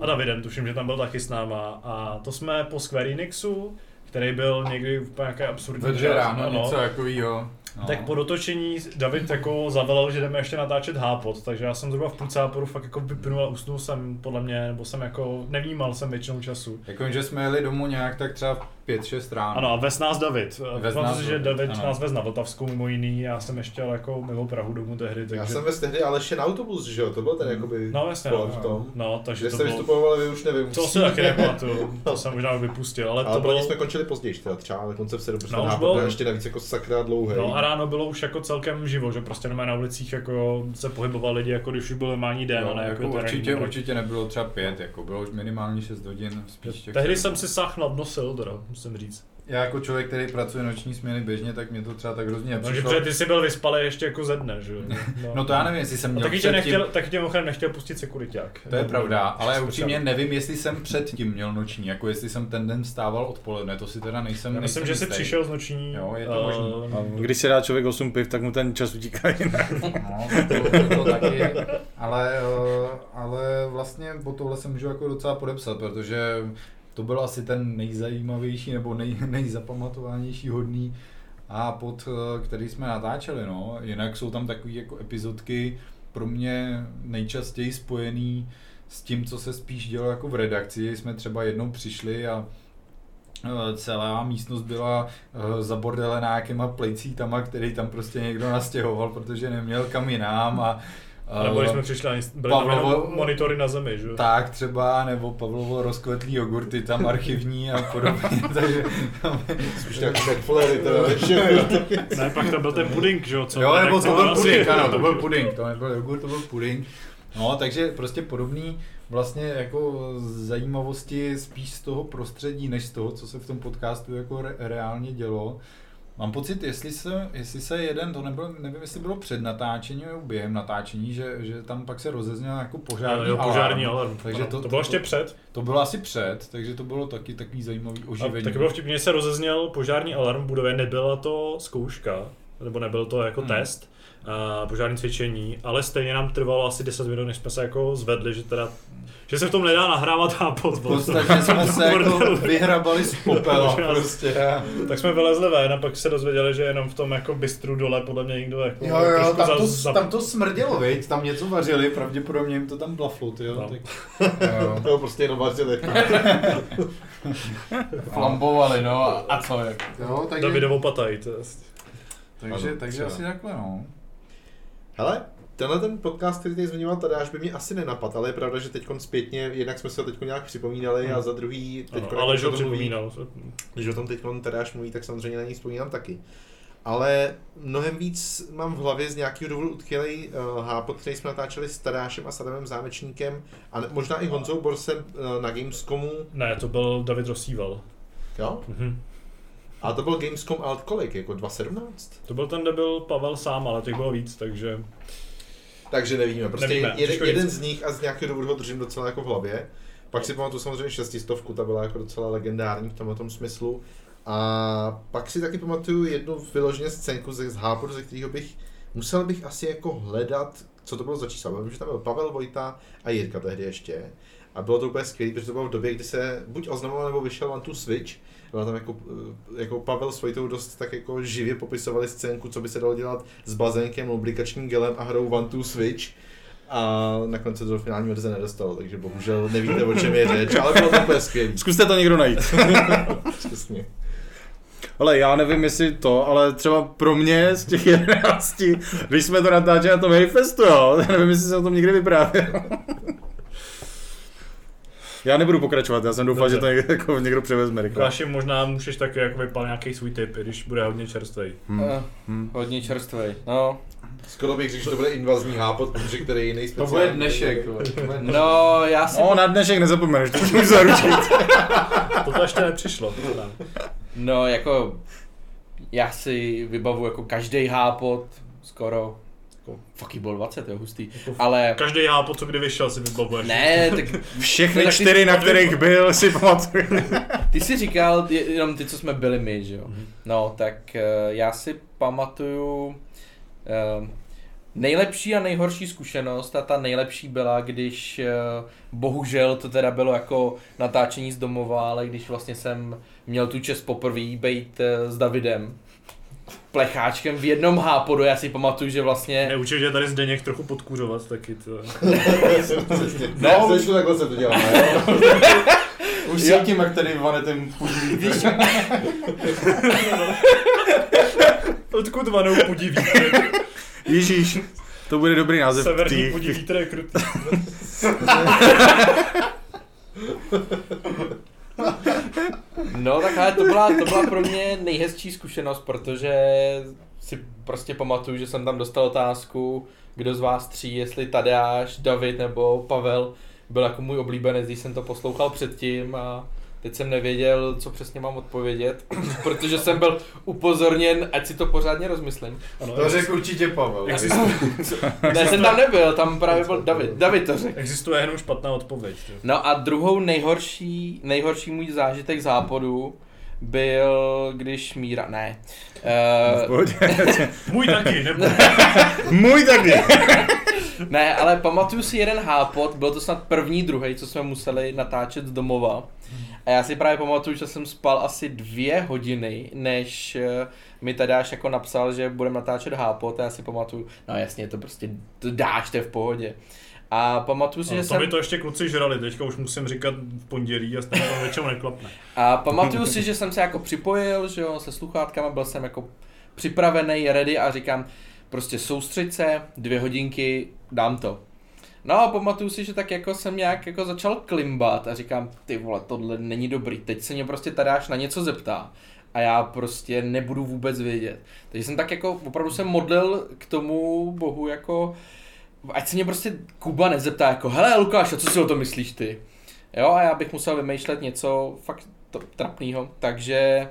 a Davidem, tuším, že tam byl taky s náma. A to jsme po Square Enixu, který byl někdy v nějaké absurdní čas, ráno, ano. něco takového. No. Tak po dotočení David jako zavelel, že jdeme ještě natáčet hápot, takže já jsem zhruba v půlce háporu fakt jako vypnul a usnul jsem podle mě, nebo jsem jako nevnímal jsem většinou času. Jako, že jsme jeli domů nějak tak třeba v 5-6 ráno. Ano, a vez nás David. Vez Vez nás si, že David, ano. nás vez na Vltavskou mimo jiný, já jsem ještě jel jako mimo Prahu domů tehdy, takže... Já jsem ve tehdy Alešin autobus, že jo? To byl ten jakoby No jasně, no, v tom. no, takže Kde to jste bylo... vystupovali, vy už nevím. To si taky nepamatuju, to jsem možná vypustil, ale Ale to bylo... jsme končili později, teda třeba dokonce v 7 No, no, bylo- ještě navíc jako sakra dlouhý. No ráno bylo už jako celkem živo, že prostě na ulicích jako se pohybovali lidi, jako když už byl normální den, Jo, a ne jako jako určitě, boj. určitě nebylo třeba pět, jako bylo už minimálně 6 hodin. Spíš těch Tehdy jsem si sáh nadnosil, teda, musím říct. Já jako člověk, který pracuje noční směny běžně, tak mě to třeba tak hrozně No, že nepřišlo. protože ty jsi byl vyspalý ještě jako ze dne, že jo? No to já nevím, jestli jsem A měl taky tě, nechtěl, taky tě mimochodem nechtěl pustit sekuriták. To je pravda, ale upřímně nevím, jestli jsem předtím měl noční, jako jestli jsem ten den vstával odpoledne, to si teda nejsem Já myslím, nejsem že jsi přišel z noční. Jo, je to možný. eh, A když si dá člověk 8 piv, tak mu ten čas utíká jinak. No, to, to, to taky, ale, eh, ale vlastně po tohle se můžu jako docela podepsat, protože to byl asi ten nejzajímavější nebo nej, nejzapamatovanější hodný a pod eh, který jsme natáčeli, no. Jinak jsou tam takové jako epizodky pro mě nejčastěji spojený s tím, co se spíš dělo jako v redakci. Jsme třeba jednou přišli a eh, celá místnost byla eh, zabordelená nějakýma plejcítama, který tam prostě někdo nastěhoval, protože neměl kam jinam a A nebo když Eh, jsme přišli, ani- byly tam Pavlovo- jenom monitory na zemi, že jo? Tak třeba, nebo Pavlovo rozkvetlý jogurty tam archivní a podobně, takže Už tak to všechno. Ne, pak tam byl ten puding, že jo? Co Jo, nebo to byl puding, ano, to byl puding, to nebyl jogurt, to byl puding. No, takže prostě podobný vlastně jako zajímavosti spíš z toho prostředí, než z toho, co se v tom podcastu jako re- reálně dělo. Mám pocit, jestli se, jestli se jeden, to nebylo, nevím, jestli bylo před natáčením nebo během natáčení, že, že tam pak se rozezněl jako požární, jo, požární alarm. alarm. Takže to, to bylo ještě před. To bylo asi před, takže to bylo taky takový zajímavý A oživení. taky bylo vtipně, že se rozezněl požární alarm v budově, nebyla to zkouška, nebo nebyl to jako Hmm. test, a požární cvičení, ale stejně nám trvalo asi 10 minut, než jsme se jako zvedli, že teda, že se v tom nedá nahrávat nápad. v podstatě jsme se jako vyhrabali z popela prostě. Tak jsme vylezli ven a pak se dozvěděli, že jenom v tom jako bystru dole podle mě někdo jako Jo, jo, tam to, za- tam to smrdělo, viď? Tam něco vařili, pravděpodobně jim to tam blaflo, jo. No. Tak, jo. To prostě jenom vařili. Flambovali, no a, a co jak. jo, takže, Davidovou pataj. To je... takže, takže asi takhle, no. Hele, tenhle ten podcast, který tady zmiňoval Tadáš, by mě asi nenapadl, ale je pravda, že teď zpětně, jednak jsme se ho teď nějak připomínali a za druhý teď Ano, ale že ho připomínal. Když o tom teď Tadáš mluví, tak samozřejmě na něj vzpomínám taky. Ale mnohem víc mám v hlavě z nějakého důvodu utkvělej uh, hápot, který jsme natáčeli s Tadášem a Sadamem Zámečníkem a ne, možná i Honzou Borsem uh, na Gamescomu. Ne, to byl David Rosíval. Jo? Mhm. A to byl Gamescom alt kolik? Jako 2017? To byl ten, kde byl Pavel sám, ale těch bylo víc, takže... Takže nevíme, prostě Nevíme, jeden, jeden z nich a z nějakého důvodu ho držím docela jako v hlavě. Pak si pamatuju samozřejmě šestistovku, ta byla jako docela legendární v tomhle tom smyslu. A pak si taky pamatuju jednu vyloženě scénku ze z Háporu, ze kterého bych, musel bych asi jako hledat, co to bylo za čísla. Vím, že tam byl Pavel Vojta a Jirka tehdy ještě. A bylo to úplně skvělé, protože to bylo v době, kdy se buď oznamoval nebo vyšel One to Switch. Byla tam jako, eh, jako Pavel s Vojtou dost tak jako živě popisovali scénku, co by se dalo dělat s bazénkem, lubrikačním gelem a hrou One to Switch. A nakonec se to do finální verze nedostalo, takže bohužel nevíte, o čem je řeč, ale bylo to úplně skvělý. Zkuste to někdo najít. Přesně. Ale já nevím, jestli to, ale třeba pro mě z těch 11, když jsme to natáčeli na tom Hejfestu, jo, nevím, jestli jsem o tom někdy vyprávěl. Já nebudu pokračovat, já jsem doufal, Dobře. že to někdo, jako někdo převezme rychle. Káši, možná můžeš taky jako vypal nějaký svůj tip, když bude hodně čerstvý. Hmm. Eh, Hmm. Hodně čerstvej. No, Skoro bych řekl, že to bude invazní hápot, protože který je jiný To speciální. bude dnešek, vole, to bude dnešek. no já si... No, na dnešek nezapomeneš, to můžu zaručit. To ještě nepřišlo. No, jako... Já si vybavu jako každý hápot, skoro. Jako, fuck, jí bylo 20, jo, hustý. Ale... Každý hápo, co kdy vyšel, si vybavuješ. Ne, tak Všechny No, tak ty- čtyři, na kterých byl, si pamatuju. Ty jsi říkal ty- jenom ty, co jsme byli my, že jo? No, tak eh, já si pamatuju eh, nejlepší a nejhorší zkušenost a ta nejlepší byla, když eh, bohužel to teda bylo jako natáčení z domova, ale když vlastně jsem měl tu čest poprvé být s Davidem plecháčkem v jednom hápodu, já si pamatuju, že vlastně... Neučil, že tady Zdeněk trochu podkůřovat taky. To... Přesně. No. No, takhle se to dělá, jo? Už cítím, jak tady vanetem pudí. Odkud vanou pudí vítr? Ježíš, to bude dobrý název. Severní pudí vítr je krutý. No tak ale to byla, to byla pro mě nejhezčí zkušenost, protože si prostě pamatuju, že jsem tam dostal otázku, kdo z vás tří, jestli Tadeáš, David nebo Pavel byl jako můj oblíbenec, když jsem to poslouchal předtím a teď jsem nevěděl, co přesně mám odpovědět, protože jsem byl upozorněn, ať si to pořádně rozmyslím. Ano, To řekl určitě Pavel. existuje, Ne, jsem tam nebyl, tam právě byl David, David to řekl. existuje jenom špatná odpověď. jo. No a druhou nejhorší, nejhorší můj zážitek zápodu byl, když Míra, ne. Uh. Můj taky, nebo? Můj taky. ne, ale pamatuju si jeden hápot, byl to snad první, druhý, co jsme museli natáčet z domova. A já si právě pamatuju, že jsem spal asi dvě hodiny, než eh, mi Tadáš jako napsal, že budeme natáčet hápot a já si pamatuju, no jasně, to prostě to dáš, to je v pohodě. A pamatuju si, No, že to jsem... mi to ještě kluci žrali, teďka už musím říkat v pondělí a stejně to většinou neklapne. A pamatuju si, že jsem se jako připojil, že jo, se sluchátkama, byl jsem jako připravený, ready a říkám, prostě soustřeď se, dvě hodinky, dám to. No a pamatuju si, že tak jako jsem nějak jako začal klimbat a říkám, ty vole, tohle není dobrý, teď se mě prostě Tadáš na něco zeptá a já prostě nebudu vůbec vědět. Takže jsem tak jako, opravdu jsem modlil k tomu bohu jako, ať se mě prostě Kuba nezeptá jako, hele Lukáš, a co si o tom myslíš ty? Jo, a já bych musel vymýšlet něco fakt to, trapného, takže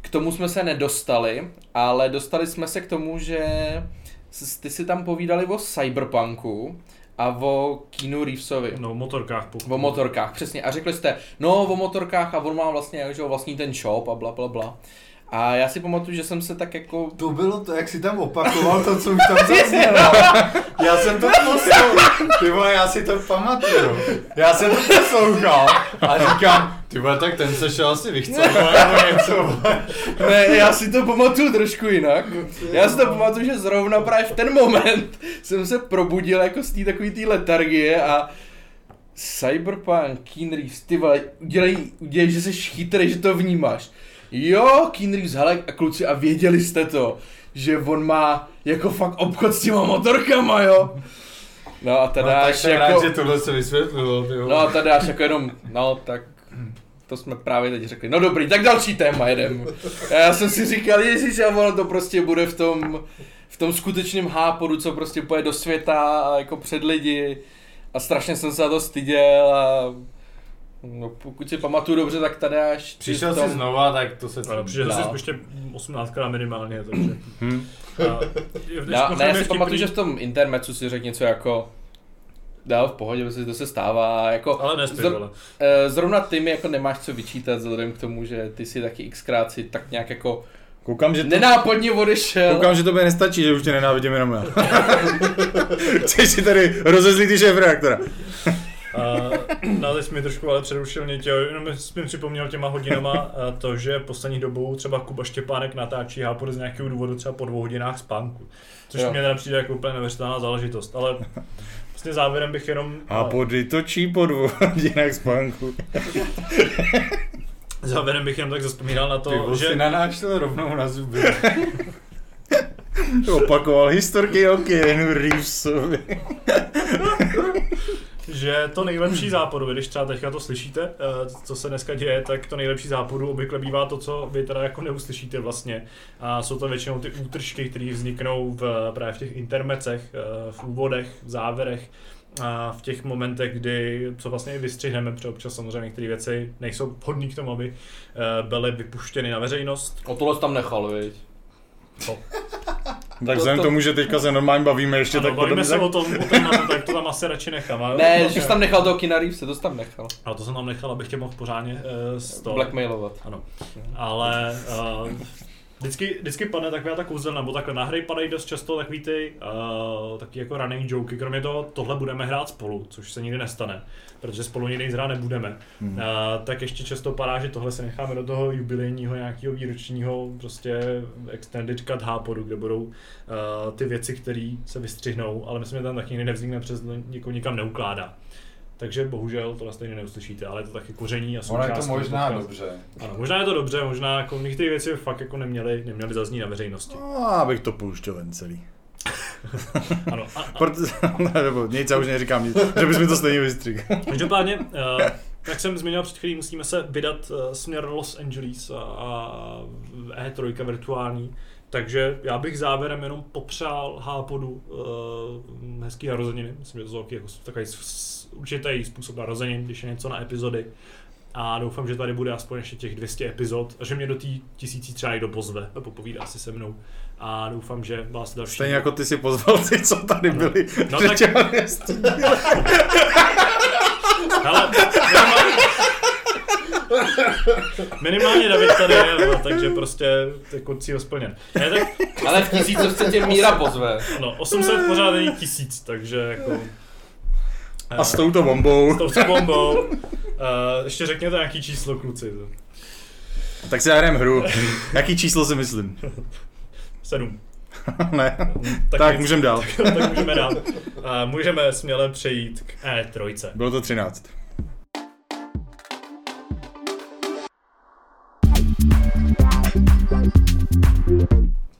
k tomu jsme se nedostali, ale dostali jsme se k tomu, že ty si tam povídali o Cyberpunku a o Keanu Reevesovi. No, v motorkách. Pokud. O motorkách, přesně. A řekli jste, no o motorkách a on má vlastně, že vlastní ten shop a bla, bla, bla. A já si pamatuju, že jsem se tak jako... To bylo to, jak si tam opakoval to, co už tam zaznělo. Já jsem to poslouchal. Ty vole, já si to pamatuju. Já jsem to poslouchal a říkám, ty vole, tak ten se šel asi nebo něco. Ne, já si to pamatuju trošku jinak. Já si to pamatuju, že zrovna právě v ten moment jsem se probudil jako z té takový té letargie a Cyberpunk, Keanu Reeves, ty vole, udělej, udělej, že jsi chytrý, že to vnímáš. Jo, Keanu Reeves, hele, a kluci, a věděli jste to, že on má jako fakt obchod s těma motorkama, jo? No a No, teda jsem jako... rád, že tohle se vysvětlilo. Ty No a tady až jako jenom, no tak to jsme právě teď řekli. No dobrý, tak další téma jedem. Já jsem si říkal, ježiš, a ono to prostě bude v tom, v tom skutečném hápodu, co prostě poje do světa a jako před lidi. A strašně jsem se za to styděl a no, pokud si pamatuju dobře, tak tady až Přišel tom- jsi znova, tak to se Ale přišel jsi ještě 18 krát minimálně, takže... Hm. A, je- Já, je ne, já si pamatuju, že v tom intermecu si řekl něco jako Dál v pohodě, protože to se stává, jako Ale nespět, Zr- vole. Eh, Zrovna ty mi jako nemáš co vyčítat vzhledem k tomu, že ty si taky xkrát si tak nějak jako Koukám, že to, nenápadně odešel. koukám, že to by nestačí, že už tě nenávidím jenom já. Chceš si tady rozezlit ty šéf reaktora. A, teď mi trošku ale přerušil Nětě, jenom jsi mi připomněl těma hodinama to, že poslední dobou třeba Kuba Štěpánek natáčí hápor z nějakého důvodu třeba po dvou hodinách spánku. Což Jo. mě teda přijde jako úplně neuvěřitelná záležitost, ale vlastně závěrem bych jenom... A pody točí po dvou hodinách spánku. Závěrem bych jenom tak zaspomínal na Ty to, si že... nanášel rovnou na zuby. Opakoval historky o Keanu Reevesovi. Že to nejlepší záporu, když třeba teďka to slyšíte, eh, co se dneska děje, tak to nejlepší záporu obvykle bývá to, co vy teda jako neuslyšíte vlastně. A jsou to většinou ty útržky, které vzniknou v, právě v těch intermecech, eh, v úvodech, v závěrech, a v těch momentech, kdy, co vlastně i vystřihneme, protože občas samozřejmě některé věci nejsou vhodné k tomu, aby eh, byly vypuštěny na veřejnost. O tohle tam nechal, viď? Tak To- vzhledem to- tomu, že teďka se normálně bavíme ještě Ano, tak bavíme podobně, se tak... o tom, o tématu, tak to tam asi radši nechám. ale- Ne, že jsi tam nechal toho Kina Reevese, to jsi tam nechal. Ale to jsem tam nechal, abych tě mohl pořádně uh, z toho. Blackmailovat. Ano. Ale uh, vždycky, vždycky padne taková ta kouzelna, nebo takhle na hry padají dost často takový ty uh, taky jako running joky, kromě toho, tohle budeme hrát spolu, což se nikdy nestane, protože spolu nikdy hrát nebudeme. Hmm. Uh, tak ještě často padá, že tohle se necháme do toho jubilejního nějakého výročního prostě extended cut hápodu, kde budou uh, ty věci, které se vystřihnou, ale myslím, že tam taky nikdy nevznikne přes někoho nikam neukládá. Takže bohužel to stejně neuslyšíte, ale je to taky koření a Ono je to součást možná podcastu. dobře. Ano, možná je to dobře, možná jako některé věci fakt jako neměly, neměly zaznít na veřejnosti. No, abych to pouštěl ven celý. Ano, a, a, Proto, ne, nebo nic, já už neříkám nic, že bys mi to stejně vystřihl. každopádně, uh, jak jsem zmiňoval před chvílí, musíme se vydat uh, směr Los Angeles a, a E3 virtuální, takže já bych závěrem jenom popřál Hápodu uh, hezký narozeniny, myslím, že to jsou jako takový určitý způsob narozenin, když je něco na epizody. A doufám, že tady bude aspoň ještě těch 200 epizod a že mě do té tisící třeba někdo pozve a popovídá si se mnou. A doufám, že vás další... Stejně jako ty si pozval ty, co tady byli. No tak- minimálně, minimálně David tady je, no, takže prostě jako cíl splněn. Ne, tak Ale v tisícovce tě Míra pozve. no, 800 pořád není tisíc, takže jako... A s touto bombou. s touto bombou. Uh, ještě řekněte nějaký číslo, kluci. Tak si já hrajeme hru. Jaký číslo si myslím? Sedm. ne. Tak, nic. můžeme dál. tak můžeme dál. Uh, můžeme směle přejít k E3. Bylo to 13.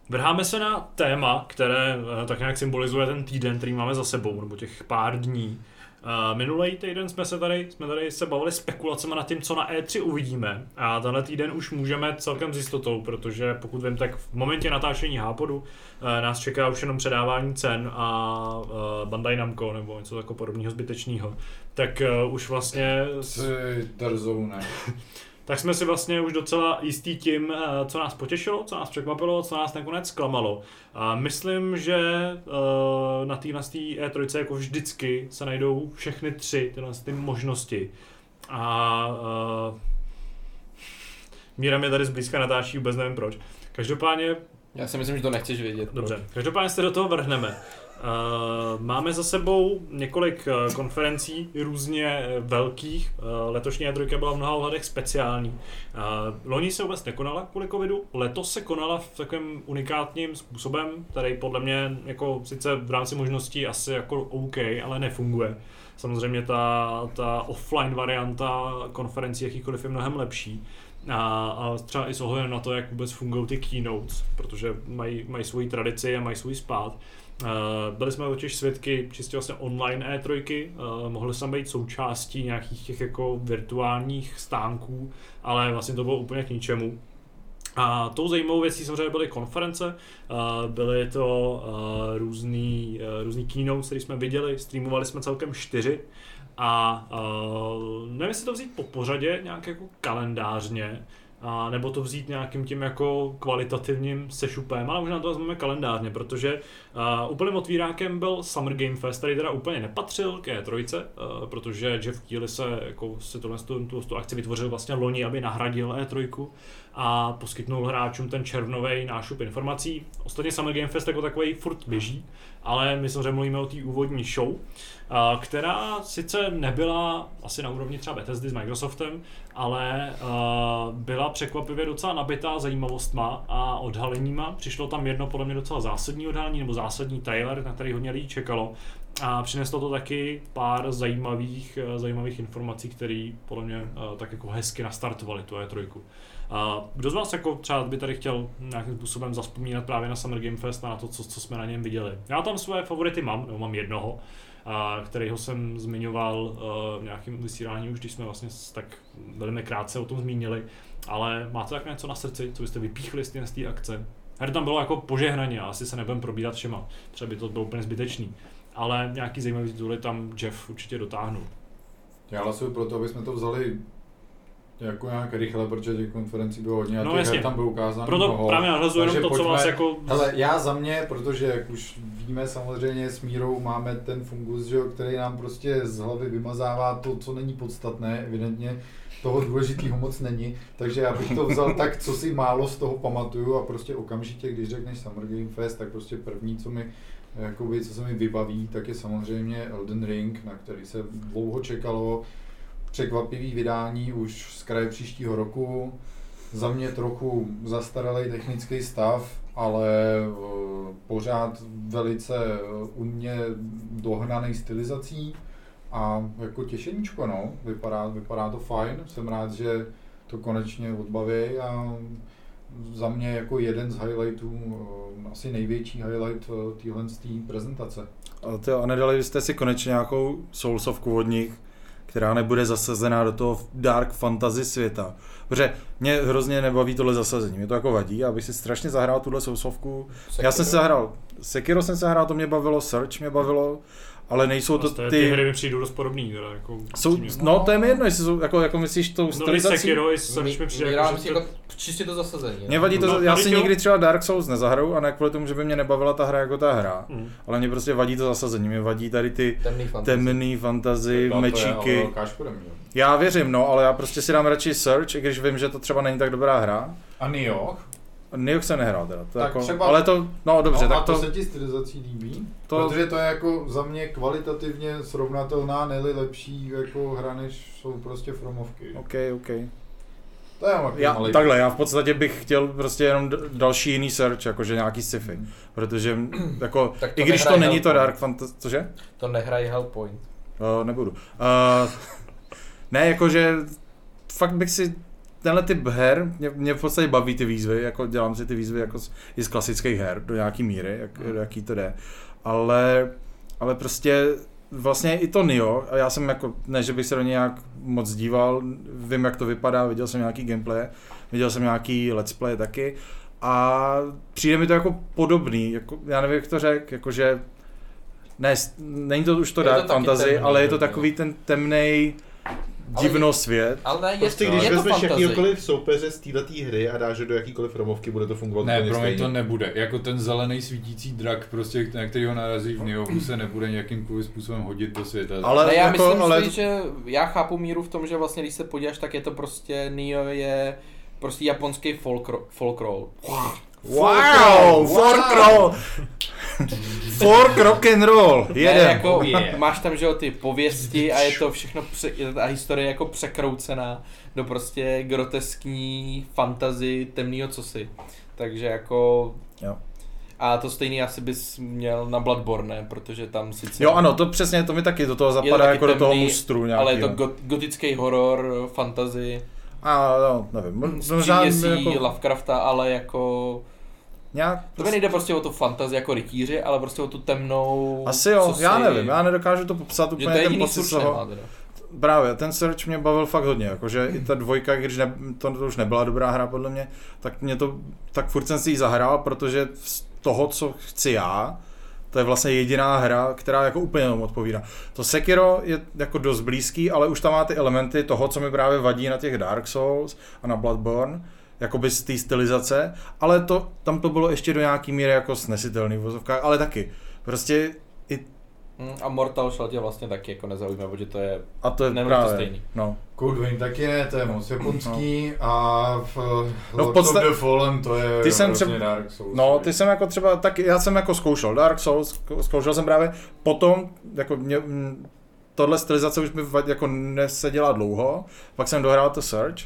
Vrháme se na téma, které eh, tak nějak symbolizuje ten týden, který máme za sebou, nebo těch pár dní. Uh, minulý týden jsme se tady, jsme tady se bavili spekulacemi nad tím, co na E3 uvidíme. A tenhle týden už můžeme celkem s jistotou, protože pokud vím, tak v momentě natáčení Hápodu uh, nás čeká už jenom předávání cen a uh, Bandai Namco nebo něco takového podobného zbytečného. Tak uh, už vlastně Ty drzou, ne. tak jsme si vlastně už docela jistý tím, eh, co nás potěšilo, co nás překvapilo, co nás nakonec zklamalo. A myslím, že eh, na téhle E3 jako vždycky se najdou všechny tři tyhle ty možnosti. A uh, Míra mě tady zblízka natáčí, vůbec nevím proč. Každopádně Já si myslím, že to nechceš vědět. Dobře, každopádně se do toho vrhneme. Uh, máme za sebou několik uh, konferencí různě eh, velkých. Letošní E3 byla v mnoha ohledech speciální. Loni se vůbec nekonala kvůli covidu, letos se konala v takovém unikátním způsobem, který podle mě jako sice v rámci možností asi jako OK, ale nefunguje. Samozřejmě ta, ta offline varianta konferencí jakýkoliv je mnohem lepší. A, a třeba i s ohledem na to, jak vůbec fungují ty keynotes, protože mají, mají svoji tradici a mají svůj spát. Uh, byli jsme totiž svědky čistě vlastně online E3, uh, mohli jsme být součástí nějakých těch jako virtuálních stánků, ale vlastně to bylo úplně k ničemu. A tou zajímavou věcí samozřejmě byly konference, uh, byly to různý, různý keynotes, které jsme viděli, streamovali jsme celkem čtyři a uh, nevím, jestli to vzít po pořadě, nějak jako kalendářně, a nebo to vzít nějakým tím jako kvalitativním sešupem, ale možná to vezmeme kalendářně, protože uh, úplným otvírákem byl Summer Game Fest, který teda úplně nepatřil ke trojce, uh, protože Jeff Keighley se jako si tohle, tu, tu, tu akci vytvořil vlastně loni, aby nahradil E3 a poskytnul hráčům ten červnový nášup informací. Ostatně Summer Game Fest jako takový furt běží, ale my samozřejmě mluvíme o té úvodní show, která sice nebyla asi na úrovni třeba Bethesdy s Microsoftem, ale byla překvapivě docela nabitá zajímavostma a odhaleníma. Přišlo tam jedno podle mě docela zásadní odhalení nebo zásadní trailer, na který hodně lidí čekalo. A přineslo to taky pár zajímavých, zajímavých informací, které podle mě tak jako hezky nastartovaly tu E3. A kdo z vás jako třeba by tady chtěl nějakým způsobem zaspomínat právě na Summer Game Fest a na to, co, co jsme na něm viděli? Já tam svoje favority mám, nebo mám jednoho, a kterýho jsem zmiňoval uh, v nějakém vysílání už, když jsme vlastně tak velmi krátce o tom zmínili, ale máte tak něco na srdci, co byste vypíchli z té- akce? Her tam bylo jako požehnaně, asi se nebudem probírat všema, třeba by to bylo úplně zbytečný, ale nějaký zajímavý tituly tam Jeff určitě dotáhnul. Já hlasuju pro to, aby jsme to vzali jako nějak rychle, protože těch konferencí bylo hodně a No těch jasně. tam bylo ukázáno Proto mnoho. právě nahrazuji jenom to, co vás pojďme- jako... Hele, já za mě, protože jak už víme samozřejmě s Mírou máme ten fungus, že který nám prostě z hlavy vymazává to, co není podstatné, evidentně toho důležitého moc není, takže já bych to vzal tak, co si málo z toho pamatuju a prostě okamžitě, když řekneš Summer Game Fest, tak prostě první, co mi jakoby, co se mi vybaví, tak je samozřejmě Elden Ring, na který se dlouho čekalo, překvapivý vydání už z kraje příštího roku, za mě trochu zastaralý technický stav, ale eh, pořád velice eh, umně dohnaný stylizací a jako těšeníčko, no. Vypadá, vypadá to fajn, jsem rád, že to konečně odbaví a za mě jako jeden z highlightů, eh, asi největší highlight téhle prezentace. Ale ty, a nedali jste si konečně nějakou soulsovku od nich, která nebude zasazená do toho dark fantasy světa. Protože mě hrozně nebaví tohle zasazení, mě to jako vadí, já bych si strašně zahrál tuhle soulsovku. Já jsem se zahrál, Sekiro jsem se zahrál, to mě bavilo, Search mě bavilo, ale nejsou to Prostě ty... hry ty... mi přijdou dost podobný, teda, jako Jsou, no to je mi jedno, jestli jsou, jako, jako myslíš tou No stylizací. Sekiro, i Search mi přijde, Já jako, že jako čistě to zasazení. Mě no. vadí to, No, já tady si nikdy třeba Dark Souls nezahraju a ne kvůli tomu, že by mě nebavila ta hra jako ta hra, Hmm. ale mě prostě vadí to zasazení, mě vadí tady ty Temný fantasy. temný fantazy, To mečíky. Já věřím, no, ale já prostě si dám radši Search, i když vím, že to třeba není tak dobrá hra. A Nioh? Nioh se nehrál teda, to Tak jako, třeba- ale to, no dobře, no, tak a to, to, se ti stylizací líbí? to, Protože to je jako za mě kvalitativně srovnatelná, neli lepší jako hra, než jsou prostě Fromovky. OK, OK. To je Já, malý- takhle, já v podstatě bych chtěl prostě jenom další jiný search, jakože nějaký sci-fi, protože jako, Tak i když to není to. Dark Fantasy, cože? To nehraje Hellpoint. Uh, nebudu. Uh, ne, jakože fakt bych si tenhle typ her, mě, mě v podstatě baví ty výzvy, jako dělám si ty výzvy jako z, i z klasických her do nějaký míry, jak, do jaký to jde. Ale, ale prostě vlastně i to Nio, a já jsem jako, ne, že bych se do něj nějak moc díval, vím, jak to vypadá, viděl jsem nějaký gameplay, viděl jsem nějaký let's play taky a přijde mi to jako podobný, jako, já nevím, jak to řek, jakože ne, není to už to Je to dark taky fantasy, temný, ale je to hodně. takový ten temnej divnosvět. Ale ne, je, Prostě to, když je to vezmeš jakýkoliv soupeře z této hry a dáš do jakýkoliv romovky, bude to fungovat Ne, pro mě to nebude. Jako ten zelený svítící drak, prostě, na který ho narazí v Niohu, se nebude nějakým způsobem hodit do světa. Ale Ne, já jako, myslím ale si, že já chápu míru v tom, že vlastně když se podíváš, tak je to prostě, Nio je prostě japonský folk, ro- folk roll. Wow, fork roll! Fork rock and roll, Ne, jeden. jako, Oh yeah. máš tam, že jo, ty pověsti a je to všechno, pře, je ta historie jako překroucená do prostě groteskní fantazy temného cosi. Takže jako... Jo. A to stejný asi bys měl na Bloodborne, protože tam sice... Jo ano, to přesně, to mi taky do toho zapadá taky jako do toho temný, mustru nějaký. ale je to go- gotický horor, fantasy, A no, nevím, možná jako Lovecrafta, ale jako... nějak... To mi nejde prostě o tu fantazii jako rytíři, ale prostě o tu temnou... Asi jo, já si- nevím, já nedokážu to popsat úplně to ten pocit z toho. Právě, ten search mě bavil fakt hodně, jakože i ta dvojka, když ne, to, to už nebyla dobrá hra podle mě, tak mě to, tak furt jsem si ji zahrál, protože z toho, co chci já, to je vlastně jediná hra, která jako úplně tomu odpovídá. To Sekiro je jako dost blízký, ale už tam má ty elementy toho, co mi právě vadí na těch Dark Souls a na Bloodborne, jakoby z té stylizace, ale to, tam to bylo ještě do nějaký míry jako snesitelný v vozovkách, ale taky. Prostě i, Hm, A Mortal Shell tě vlastně taky jako nezaujímá, protože to je... a to je Nebude to právě, stejný. no. Code Vein taky ne, to je moc japonský a v No, v Lords podsta- of the Fallen to je Ty jsem třeba- Dark Souls. No, ty jsem jako třeba, tak já jsem jako zkoušel Dark Souls, zko- zkoušel jsem právě potom, jako mě, mm, tohle stylizace už mi jako neseděla dlouho, pak jsem dohrál to Search,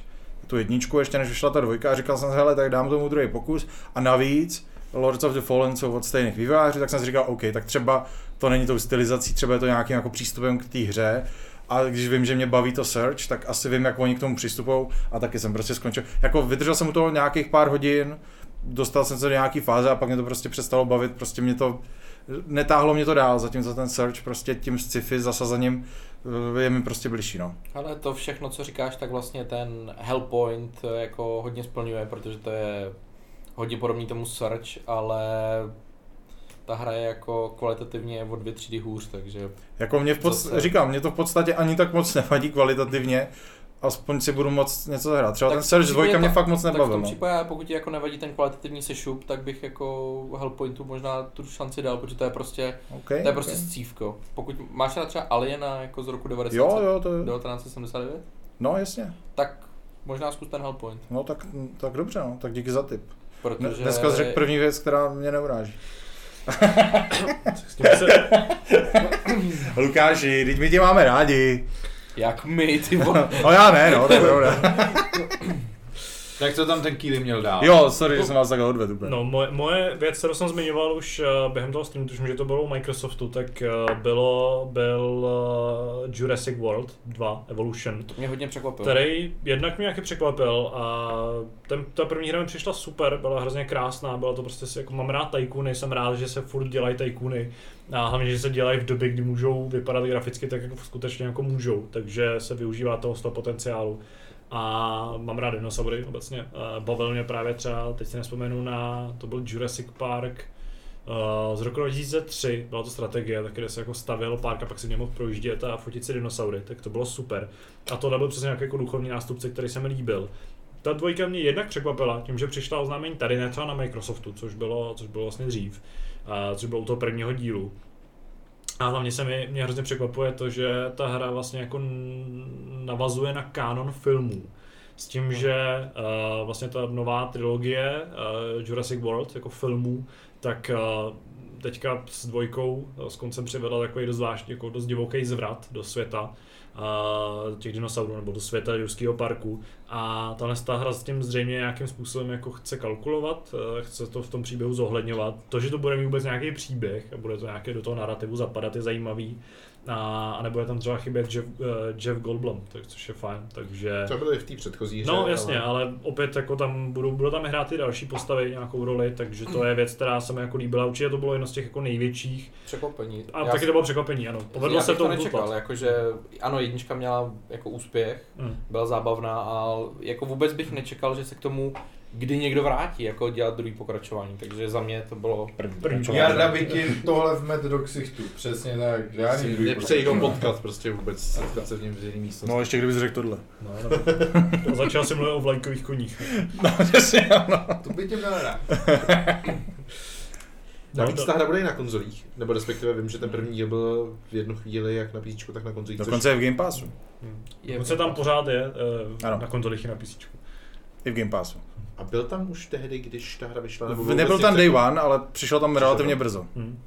tu jedničku, ještě než vyšla ta dvojka a říkal jsem si, hele, tak dám tomu druhý pokus a navíc Lords of the Fallen jsou od stejných vývojářů, tak jsem si říkal, OK, tak třeba to není tou stylizací, třeba je to nějakým jako přístupem k té hře, a když vím, že mě baví to search, tak asi vím, jak oni k tomu přistupují a taky jsem prostě skončil. Jako vydržel jsem u toho nějakých pár hodin, dostal jsem se do nějaký fáze a pak mě to prostě přestalo bavit, prostě mě to, netáhlo mě to dál, zatímco ten search prostě tím sci-fi zasazením je mi prostě blížší, no. Ale to všechno, co říkáš, tak vlastně ten Hellpoint eh, jako hodně splňuje, protože to je hodně podobný tomu Search, ale ta hra je jako kvalitativně o dvě třídy hůř, takže Jako mě v pod... Zase. říkám, mě to v podstatě ani tak moc nevadí kvalitativně, aspoň si budu moc něco zahrát. Třeba Tak ten tom 2 případě mě fakt moc tak v nebavil. tom No. případě, pokud ti jako nevadí ten kvalitativní sešup, tak bych jako Hellpointu možná tu šanci dal, protože to je prostě, Okay, to je prostě scívko. Pokud máš na třeba Aliena jako z roku 90, Jo, jo, to je... 1979, No jasně. tak možná zkus ten Hellpoint, No tak, tak dobře, no. tak díky za tip. protože... Dneska jsi řekl první věc, která mě neuráží. Lukáši, teď my tě máme rádi. Jak my, ty vole. No já ne, no, to je pravda. Tak co tam ten Kýli měl dál? Jo, sorry, že jsem vás takhle odvedl úplně. no, moje, moje věc, kterou jsem zmiňoval už uh, během toho streamu, tuším, že to bylo u Microsoftu, tak uh, bylo, byl uh, Jurassic World 2 Evolution. To mě hodně překvapilo. který jednak mě nějaký překvapil a ten, ta první hra mi přišla super, byla hrozně krásná, bylo to prostě si, jako mám rád tajkuny, jsem rád, že se furt dělají tajkuny a hlavně, že se dělají v době, kdy můžou vypadat graficky tak, jako skutečně jako můžou, takže se využívá toho z toho potenciálu. A mám rád dinosaury obecně. Bavil mě právě třeba, teď si nespomenu na, to byl Jurassic Park, z roku 2003 byla to strategie, tak kde se jako stavil park a pak si mě mohl projíždět a fotit si dinosaury, tak to bylo super. A tohle byl přesně nějaký jako duchovní nástupce, který se mi líbil. Ta dvojka mě jednak překvapila tím, že přišla oznámení tady, ne třeba na Microsoftu, což bylo, což bylo vlastně dřív, což bylo u toho prvního dílu. A hlavně se mi, mě hrozně překvapuje to, že ta hra vlastně jako navazuje na kanon filmů. S tím, že uh, vlastně ta nová trilogie uh, Jurassic World jako filmů, tak uh, teďka s dvojkou uh, s koncem přivedla takový dost zvláštní, jako dost divoký zvrat do světa. Těch dinosaurů nebo do světa Jurského parku a tahle ta hra s tím zřejmě nějakým způsobem jako chce kalkulovat, uh, chce to v tom příběhu zohledňovat. To, že to bude mít vůbec nějaký příběh a bude to nějaké do toho narrativu zapadat, je zajímavý. A, a nebude tam třeba chybět Jeff, uh, Jeff Goldblum, tak, což je fajn, takže... To bylo i v té předchozí hře. No jasně, ale... ale opět jako tam budou, budou tam hrát i další postavy nějakou roli, takže to je věc, která se mi jako líbila. Určitě to bylo jedno z těch jako největších. Překvapení. A Já taky si- to bylo překvapení, ano. Povedlo já se to nečekal, jakože ano, jednička měla jako úspěch, Hmm. byla zábavná a jako vůbec bych nečekal, že se k tomu kdy někdo vrátí, jako dělat druhý pokračování, takže za mě to bylo První Jarda Vikin tohle v Mad do ksichtu, přesně tak, žádný druhý Nepřeji ho potkat prostě vůbec, setkat se v něm v jiný místnosti. No ještě kdybys řekl tohle. No, no. Začal jsem mluvit o vlajkových koních. No přesně, ano. To by tě měl rád. Navíc No, ta hra bude i na konzolích, nebo respektive vím, že ten první díl byl v jednu chvíli jak na PC, tak na konzolích. což- Dokonce je v Game Passu. Je- Dokonce tam pořád je, Ano. na konzolích i na PC. I v Game Passu. A byl tam už tehdy, když ta hra vyšla? Nebo Nebyl tam Day One, ale přišel tam Přišel relativně tam? brzo. Hm.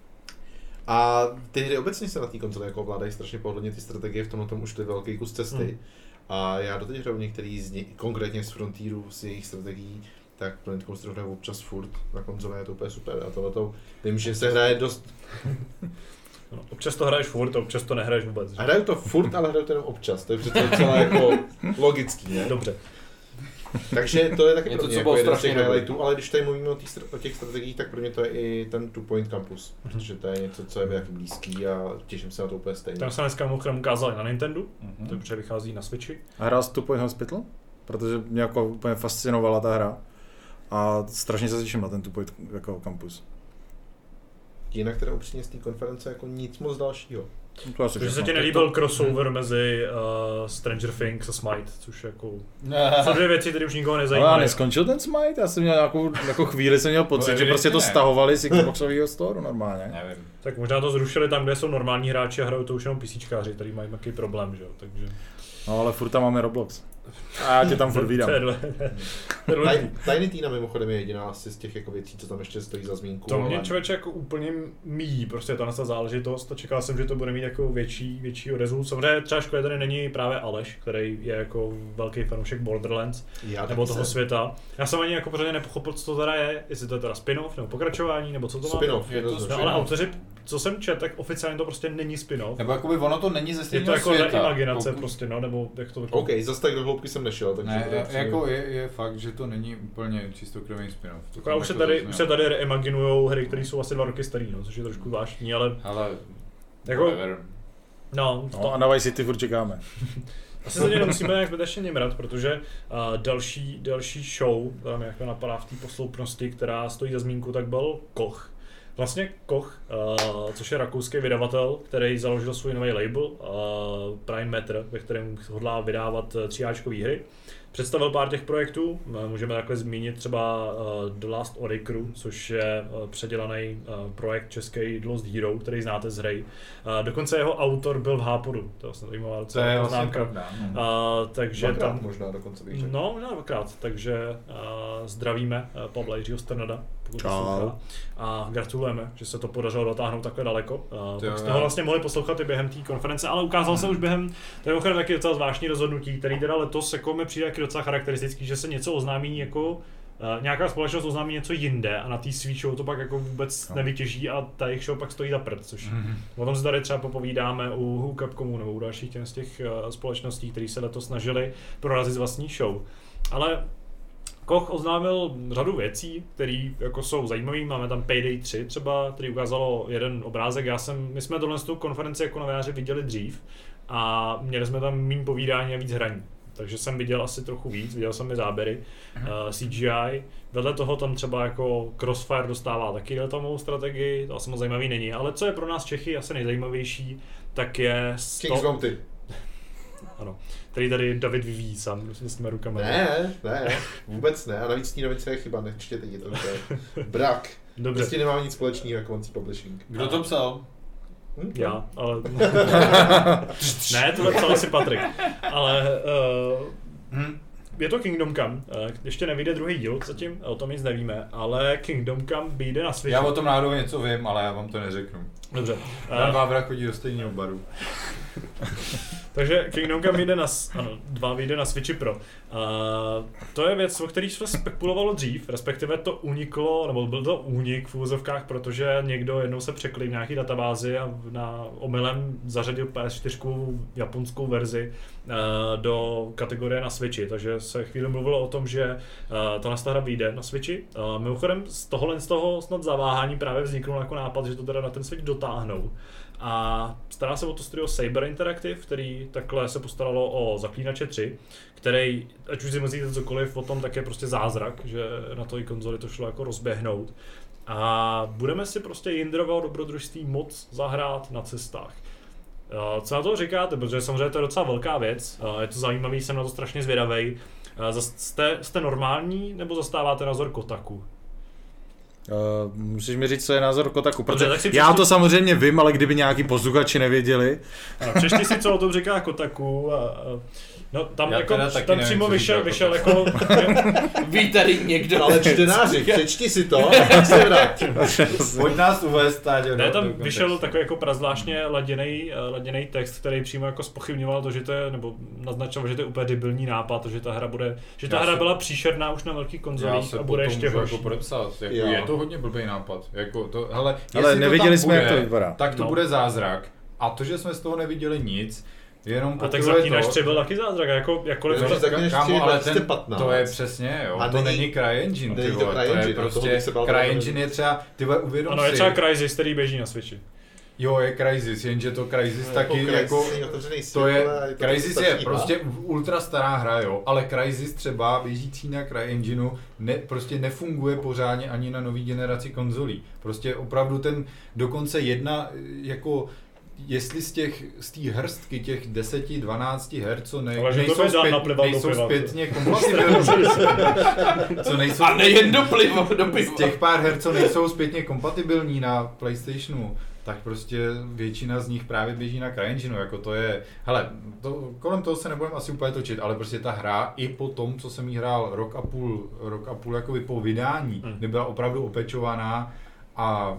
A ty hry obecně se na té konzoli jako ovládají strašně pohodlně, ty strategie v tomhle tom už velký kus cesty. Hmm. A já doteď hraju některý z nich, konkrétně z Frontieru, z jejich strategií, tak Planet Coaster hraju občas furt na konzole, je to úplně super. A tohleto, vím, že se hraje dost, No, občas to hraješ furt, a občas to nehraješ vůbec. že? a hraju to furt, ale hraju to jenom občas, to je přece docela jako logický, ne? Dobře. Takže to je taky Něco, pro mě co jako bylo jeden z těch highlightů, ale když tady mluvíme o, těch str- o těch strategiích, tak pro mě to je i ten Two Point Campus, Mhm. protože to je něco, co je mi taky blízký a těším se na to úplně stejně. Tam se dneska mimochodem ukázali na Nintendo, Mhm. to protože vychází na Switchi. A hrál Two Point Hospital? Protože mě jako úplně fascinovala ta hra. A strašně se těším na ten Two Point jako kampus. Jinak teda upřímně z té konference jako nic moc dalšího. To asi Takže se ti nelíbil crossover mezi uh, Stranger Things a Smite, což jako... Jsou dvě věci, které už nikoho Ale nezajímají. neskončil ten Smite? Já jsem měl nějakou jako chvíli, jsem měl pocit, No, že prostě to ne. stahovali z Xboxového store normálně. Nevím. Tak možná to zrušili tam, kde jsou normální hráči a hrajou to už jenom PCčkáři, který mají nějaký problém, že jo, takže... No ale furt tam máme Roblox. A já tě tam furt vídám. To je dle- to je důležitý. Taj- Tiny Tina mimochodem je jediná asi z těch jako věcí, co tam ještě stojí za zmínku. To mě člověče jako úplně míjí, prostě ta ta záležitost a čekal jsem, že to bude mít jako větší, větší odezvu. Samozřejmě třeba škoda tady není právě Aleš, který je jako velký fanoušek Borderlands Já nebo toho jsem. světa. Já jsem ani jako pořádně nepochopil, co to teda je, jestli to je teda spin-off nebo pokračování, nebo co to má. Spin-off, Je to. No, ale autoři, co jsem četl, tak oficiálně to prostě není spin-off. Nebo jakoby ono to není ze Je to stejného jako světa. imaginace Pokud- prostě, no, nebo jak to OK, zase tak do hloubky jsem nešel, takže... Ne, to je jako je, je fakt, že to není úplně čistokrevný spin-off. To Jako, tam už se jako tady, už se tady reimaginujou hry, které jsou asi dva roky starý, no, což je trošku zvláštní, ale Ale jako, whatever. no, No a na Vice City furt čekáme. Asi se tě nemusíme nějak zbytečně nimrat, protože uh, další, další show, která mi jako napadá v té posloupnosti, která stojí za zmínku, tak byl Koch. Vlastně Koch, uh, což je rakouský vydavatel, který založil svůj nový label uh, Prime Matter, ve kterém hodlá vydávat uh, tříáčkové hry. Představil pár těch projektů, eh, můžeme takhle zmínit třeba uh, The Last Oricru, což je uh, předělaný uh, projekt český The Lost Hero, který znáte z hry. Uh, dokonce jeho autor byl v Hápodu, to je vlastně zajímavá To docela je vlastně poznámka. pravda. no. Uh, takže Dvakrát tam, možná dokonce bych řekl. no možná dvakrát, takže uh, zdravíme uh, Pavla Jiřího Strnada, pokud Čau. A gratulujeme, že se to podařilo dotáhnout takhle daleko. Uh, tak jste ho vlastně mohli poslouchat i během té konference, ale ukázal se už během, to je taky docela zvláštní rozhodnutí, který teda letos jako mi přijde taky docela charakteristický, že se něco oznámí jako uh, nějaká společnost oznámí něco jinde a na té svý show to pak jako vůbec No. nevytěží a ta jejich show pak stojí za prd, což Mhm. O tom se tady třeba popovídáme u Capcomu nebo u dalších těch z těch eh, společností, které se letos snažili prorazit vlastní show. Ale Koch oznámil řadu věcí, které jako jsou zajímavé. Máme tam Payday 3 třeba, který ukázalo jeden obrázek. Já jsem, my jsme tohle tu konferenci jako novináři viděli dřív a měli jsme tam méně povídání a víc hraní. Takže jsem viděl asi trochu víc, viděl jsem i záběry, uh, CGI. Vedle toho tam třeba jako Crossfire dostává taky deltamovou strategii, to asi moc zajímavý není. Ale co je pro nás Čechy asi nejzajímavější, tak je Kings sto, Bounty. ano, který tady David vyvíjí sám s těma rukama. Ne, ne, vůbec ne. A navíc Snínovice je chyba, nečtěte ji, to je brak. Dobře, Prostě nemá nic společného jako Monty Publishing. Kdo to psal? Hm? já, ale... ne, tohle psal asi Patrik. Ale uh, Hm? je to Kingdom Come, eh, ještě nevyjde druhý díl zatím, o tom nic nevíme, ale Kingdom Come vyjde na Switch. Já o tom náhodou něco vím, ale já vám to neřeknu. Dobře. Dan Eh, Vávra chodí do stejného baru. Takže Kingdom Come jde na, ano, dva vyjde na Switchi Pro. Uh, to je věc, o který se spekulovalo dřív, respektive to uniklo, nebo byl to únik v úvozovkách, protože někdo jednou se překli v nějaký databázi a na omylem zařadil PS4 japonskou verzi uh, do kategorie na Switchi, takže se chvíli mluvilo o tom, že uh, tahle hra vyjde na Switchi. Mimochodem z tohohle z toho snad zaváhání právě vzniknul jako nápad, že to teda na ten Switch dotáhnou. A stará se o to studio Saber Interactive, který takhle se postaralo o Zaklínače 3, který, ať už si myslíte cokoliv o tom, tak je prostě zázrak, že na to i konzoli to šlo jako rozběhnout. A budeme si prostě Jindrovo dobrodružství moc zahrát na cestách. Co na to říkáte, protože samozřejmě to je docela velká věc, je to zajímavý, jsem na to strašně zvědavý. Jste, jste normální nebo zastáváte názor Kotaku? Uh, musíš mi říct, co je názor Kotaku, Dobře, protože tak si já to samozřejmě vím, ale kdyby nějaký posluchači nevěděli, Přečti si, co o tom říká Kotaku. A, a, no, tam, Já jako, tam nevím, přímo vyšel, vyšel Kotaku. jako... Ví tady někdo. Ale čtenáři, přečti si to a pak se vrať. Pojď nás uvést, Táďo, Ne, do- tam vyšel takový jako prazvláštně laděný, laděný text, který přímo jako spochybňoval to, že to je, nebo naznačoval, že to je úplně debilní nápad, že ta hra bude, že ta Já hra se- byla příšerná už na velkých Já konzolích a bude ještě můžu horší. jako podepsat. Jako, Jo. je to hodně blbý nápad. Jako to, hele, Ale jestli to neviděli tam jsme, jak bude, to vypadá. Tak to No. bude zázrak. A to, že jsme z toho neviděli nic, jenom A tak Zaklínač to, 3 byl taky zázrak, jako jakkoliv Jo, to, Zaklínač Kámo, 3 je ale ten, 2015. to je přesně, jo. A to není- není CryEngine, ty není to vole, to je prostě, CryEngine je třeba, ty vole, uvědom ano, je třeba Crysis, který běží na Switchi. jo, je Crysis, jenže to Crysis taky, Crysis jako, otevřený svět, to je, ale to Crysis je prostě ultra stará hra, jo, ale Crysis třeba běžící na CryEngineu ne, prostě nefunguje pořádně ani na nový generaci konzolí. Prostě opravdu ten, dokonce jedna, jako jestli z těch, z té hrstky těch 10-12 her, co ne, Ale to nejsou, dál zpět, do nejsou piva, zpětně kompatibilní, co nejsou A nejen do piva, do z piva. těch pár her, co nejsou zpětně kompatibilní na PlayStationu, tak prostě většina z nich právě běží na CryEngineu, jako to je, hele, to, kolem toho se nebudeme asi úplně točit, ale prostě ta hra i po tom, co jsem jí hrál rok a půl, rok a půl jakoby po vydání, Hmm. kdy byla opravdu opečovaná a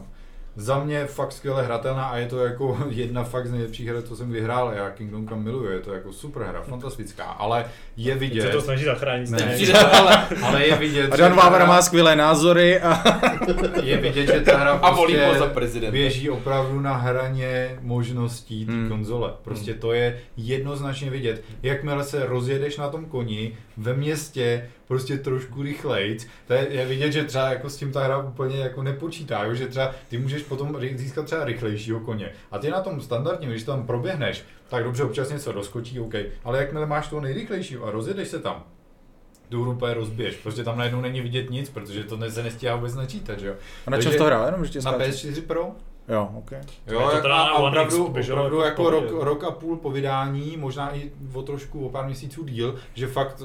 za mě fakt skvěle hratelná a je to jako jedna fakt z nejlepších her, co jsem vyhrál. Já Kingdom Come miluju, je to jako super hra, fantastická, ale je vidět, se to snaží zachránit. Ne. stejně. ale, ale je vidět, a že Dan Vávra má skvělé názory a je vidět, že ta hra A prostě za prezidenta. běží opravdu na hraně možností té Hmm. konzole. Prostě to je jednoznačně vidět. Jakmile se rozjedeš na tom koni ve městě prostě trošku rychlejc, to je, je vidět, že třeba jako s tím ta hra úplně jako nepočítá, jo? že třeba ty můžeš potom získat třeba rychlejšího koně. A ty na tom standardním, když tam proběhneš, tak dobře, občas něco doskočí, OK, ale jakmile máš toho nejrychlejšího a rozjedeš se tam, tu hru úplně rozbiješ. Prostě tam najednou není vidět nic, protože to se nestíhá vůbec načítat, že jo. a na čem to hrál, jenom že Na skáču. PS4 Pro? Jo, ok. Jo, Je to jak- teda a, opravdu, opravdu jako jako rok, rok a půl po vydání, možná i o trošku, o pár měsíců díl, že fakt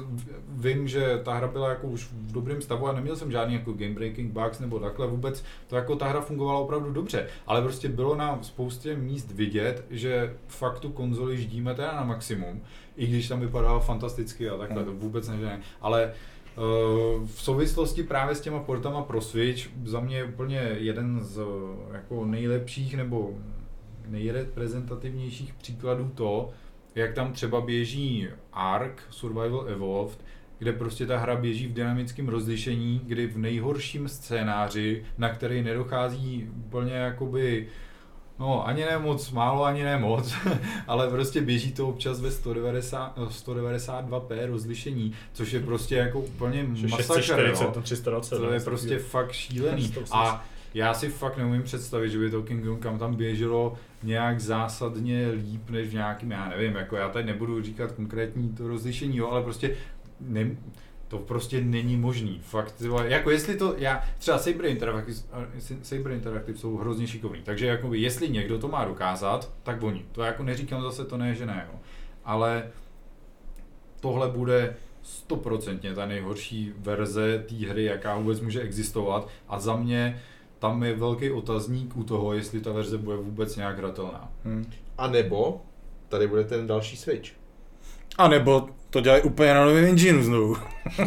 vím, že ta hra byla jako už v dobrém stavu a neměl jsem žádný jako game breaking bugs nebo takhle vůbec, to jako ta hra fungovala opravdu dobře, ale prostě bylo na spoustě míst vidět, že fakt tu konzoli ždíme teda na maximum, i když tam vypadala fantasticky a takhle, to vůbec ne, ale v souvislosti právě s těma portama pro Switch za mě je úplně jeden z eh, jako nejlepších nebo nejreprezentativnějších příkladů to, jak tam třeba běží Ark Survival Evolved, kde prostě ta hra běží v dynamickém rozlišení, kdy v nejhorším scénáři, na který nedochází úplně jakoby No, ani ne moc málo, ani ne moc, ale prostě běží to občas ve 190, 192p rozlišení, což je prostě jako úplně masakr, 640 jo. na 320. To je no, prostě fakt šílený. 180. A já si fakt neumím představit, že by to Kingdom Come tam běželo nějak zásadně líp než v nějakým, já nevím, jako já tady nebudu říkat konkrétní to rozlišení, jo, ale prostě ne, to prostě není možný. Fakt, ty vole, jako jestli to, já, třeba Saber Interactive, Saber Interactive jsou hrozně šikovní, takže jakoby, jestli někdo to má dokázat, tak oni. To jako neříkám zase, to ne, že ne, jo. Ale tohle bude stoprocentně ta nejhorší verze té hry, jaká vůbec může existovat a za mě tam je velký otazník u toho, jestli ta verze bude vůbec nějak hratelná. Hm. A nebo tady bude ten další Switch. A nebo to dělají úplně na novém engineu znovu.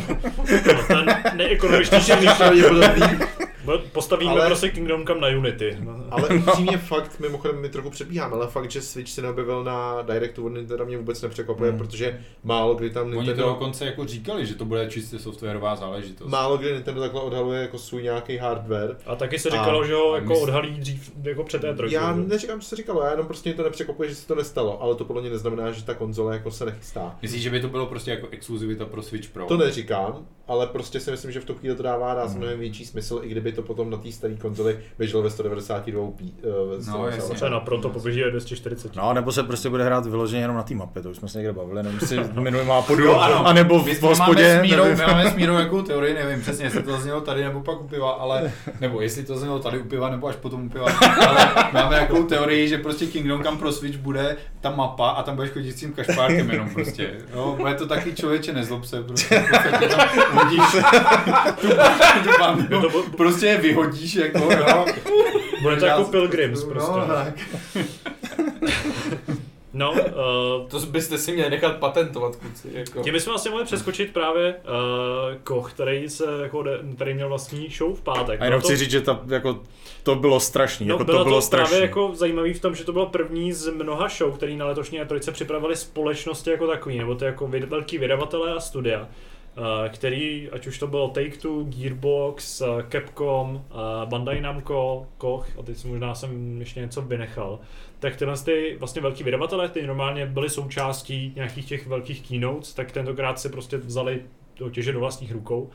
Pravděpodobný. Bo- Postavíme Ale- prostě Kingdom Come na Unity. No. Ale upřímně fakt, mimochodem my trochu předbíháme, ale fakt, že Switch se neobjevil na Directu od Nintendo mě vůbec nepřekvapuje, Hmm. protože málo kdy tam Oni to Nintendo... dokonce jako říkali, že to bude čistě softwarová záležitost. Málo kdy Nintendo takhle odhaluje jako svůj nějaký hardware. A taky se A- říkalo, že ho a jako mysl- odhalí dřív jako před té trojkou. Já že? neříkám, co se říkalo, já jenom prostě mě to nepřekvapuje, že se to nestalo, ale to podle mě neznamená, že ta konzole jako se nechystá. Myslíš, že by to bylo prostě jako exkluzivita pro Switch Pro? To neříkám, ale prostě si myslím, že v tu chvíli to dává dá mnohem větší smysl, i kdyby to potom na té staré konzoli běželo ve 192 p. Uh, No, jasně. Třeba na proto poběží 240. No, nebo se prostě bude hrát vyloženě jenom na té mapě, to už jsme se někde bavili, nevím, jestli minulý má podu, ano. a nebo My v máme hospodě, my máme s Mírou jakou teorii, nevím přesně, jestli to znělo tady nebo pak u piva, ale, nebo jestli to znělo tady u piva nebo až potom u piva, ale máme jakou teorii, že prostě Kingdom Come pro Switch bude ta mapa a tam budeš chodit s tím kašpárkem jenom prostě. Jo, bude to taky člověče, nezlob se, prostě, prostě tam hodíš tu, tu bandu, Je to bu- prostě je vyhodíš jako, jo. Bude to Já- jako Pilgrims prostě. No, tak. No, uh, To byste si měli nechat patentovat, kluci. Jako. tím bychom vlastně mohli přeskočit právě uh, Koch, který, se, jako, který měl vlastní show v pátek. A jenom Bylo chci to- říct, že ta, jako, to bylo strašný, No, jako bylo to bylo to právě strašný. jako zajímavý v tom, že to bylo první z mnoha show, který na letošní E3 připravili společnosti jako takový, nebo to jako velký vydavatelé a studia, který, ať už to bylo Take-Two, Gearbox, eh, Capcom, eh, Bandai Namco, Koch, a teď si možná jsem ještě něco vynechal, tak tyhle ty vlastně velký vydavatelé, ty normálně byly součástí nějakých těch velkých keynotes, tak tentokrát si prostě vzali to těže do vlastních rukou.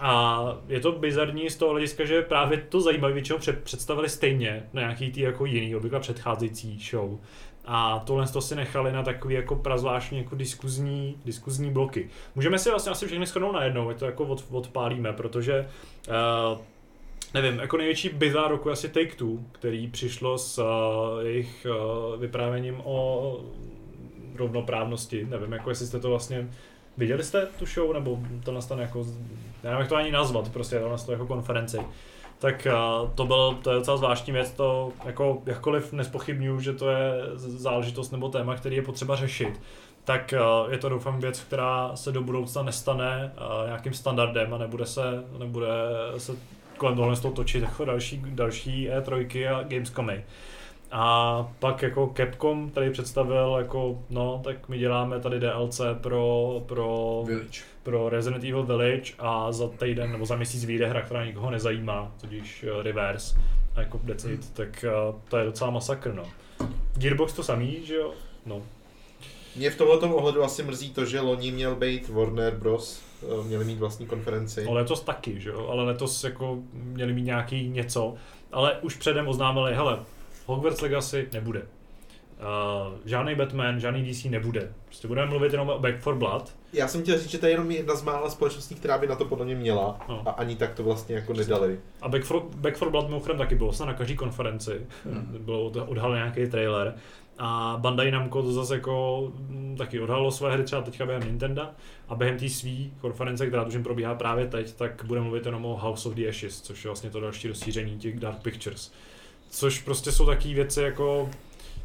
A je to bizarní z toho hlediska, že právě to zajímavé před, představili stejně na nějaký tý jako jiný, obvykle předcházející show. A tohle to si nechali na takový jako prazvláštní jako diskuzní, diskuzní bloky. Můžeme si vlastně asi všechny shodnout najednou, ať to jako od, odpálíme, protože uh, nevím, jako největší bizar roku asi Take Two, který přišlo s uh, jejich uh, vyprávěním o rovnoprávnosti. Nevím, jako jestli jste to vlastně Viděli jste tu show, nebo to nastane jako, já nevím, jak to ani nazvat, prostě to nastane jako konferenci. Tak uh, to byl, to je docela zvláštní věc, to jako jakkoliv nespochybnuju, že to je záležitost nebo téma, který je potřeba řešit, tak uh, je to doufám věc, která se do budoucna nestane uh, nějakým standardem a nebude se, nebude se kolem tohle z toho točit jako další, další E3 a Gamescomy. A pak jako Capcom tady představil jako, no, tak my děláme tady DLC pro, pro, Village. pro Resident Evil Village a za týden nebo za měsíc vyjde hra, která nikoho nezajímá, tudíž uh, Reverse a jako Decid, tak uh, to je docela masakr, no. Gearbox to samý, že jo? No. Mě v tomhle ohledu asi mrzí to, že loni měl být Warner Bros. eh, Měli mít vlastní konferenci. Ale letos taky, že jo? Ale letos jako měli mít nějaký něco, ale už předem oznámili, hele, Hogwarts Legacy nebude. Uh, žádný Batman, žádný DC nebude. Prostě budeme mluvit jenom o Back for Blood. Já jsem chtěl říct, že to je jenom jedna z mála společností, která by na to podle mě měla No. a ani tak to vlastně jako nedali. A Back for, Back for Blood mimochodem taky bylo snad na každé konferenci. Bylo to odhalen nějaký trailer. A Bandai Namco to zase jako mm, taky odhalilo své hry třeba teďka během Nintendo a během té svý konference, která tužím probíhá právě teď, tak bude mluvit jenom o House of the Ashes, což je vlastně to další rozšíření těch Dark Pictures. Což prostě jsou takové věci jako